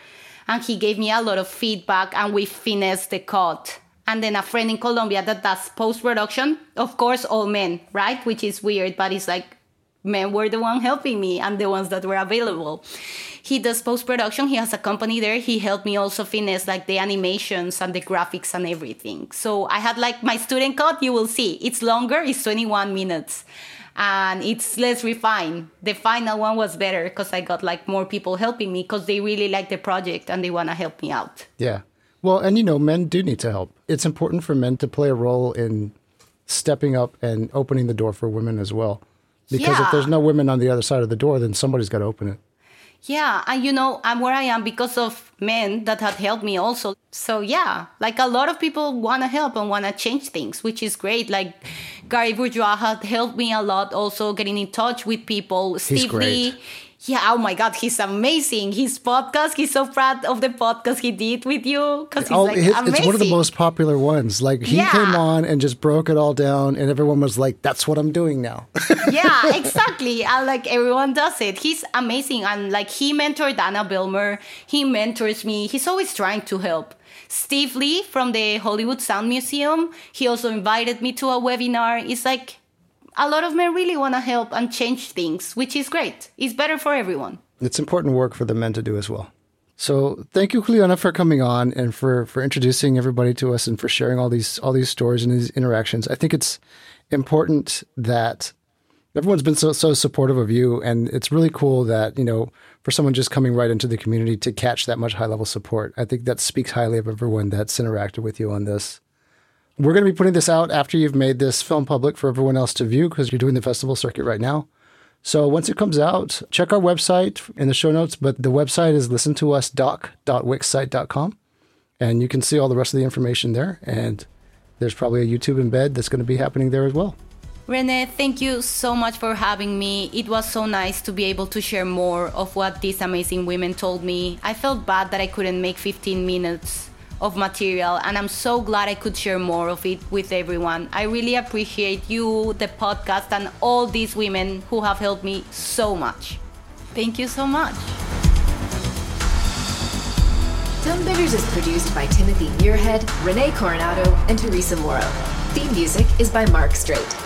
and he gave me a lot of feedback, and we finessed the cut. And then a friend in Colombia that does post production, of course, all men, right? Which is weird, but it's like men were the one helping me and the ones that were available. He does post production. He has a company there. He helped me also finesse like the animations and the graphics and everything. So I had like my student cut. You will see it's longer. It's 21 minutes, and it's less refined. The final one was better because I got like more people helping me because they really like the project and they want to help me out. Yeah. Well, and you know, men do need to help. It's important for men to play a role in stepping up and opening the door for women as well. Because Yeah. if there's no women on the other side of the door, then somebody's got to open it. Yeah, and you know, I'm where I am because of men that had helped me also. So yeah, like a lot of people want to help and want to change things, which is great. Like Gary Bourgeois had helped me a lot, also getting in touch with people. Steve great. Lee. Yeah, oh my God, he's amazing. His podcast, he's so proud of the podcast he did with you because he's Oh, like it- amazing. it's one of the most popular ones. Like he Yeah. came on and just broke it all down, and everyone was like, "That's what I'm doing now." yeah, exactly. And like everyone does it. He's amazing. And like he mentored Anna Behlmer. He mentors me. He's always trying to help. Steve Lee from the Hollywood Sound Museum, he also invited me to a webinar. It's like a lot of men really want to help and change things, which is great. It's better for everyone. it's important work for the men to do as well. So thank you, Juliana, for coming on and for for introducing everybody to us and for sharing all these all these stories and these interactions. I think it's important that everyone's been so so supportive of you, and it's really cool that you know for someone just coming right into the community to catch that much high level support. I think that speaks highly of everyone that's interacted with you on this. We're going to be putting this out after you've made this film public for everyone else to view because you're doing the festival circuit right now. So once it comes out, check our website in the show notes. But the website is listentousdoc.wixsite.com. And you can see all the rest of the information there. And there's probably a YouTube embed that's going to be happening there as well. Rene, thank you so much for having me. It was so nice to be able to share more of what these amazing women told me. I felt bad that I couldn't make 15 minutes of material, and I'm so glad I could share more of it with everyone. I really appreciate you, the podcast, and all these women who have helped me so much. Thank you so much. Tonebenders is produced by Timothy Muirhead, Rene Coronado, and Teresa Moro. Theme music is by Mark Strait.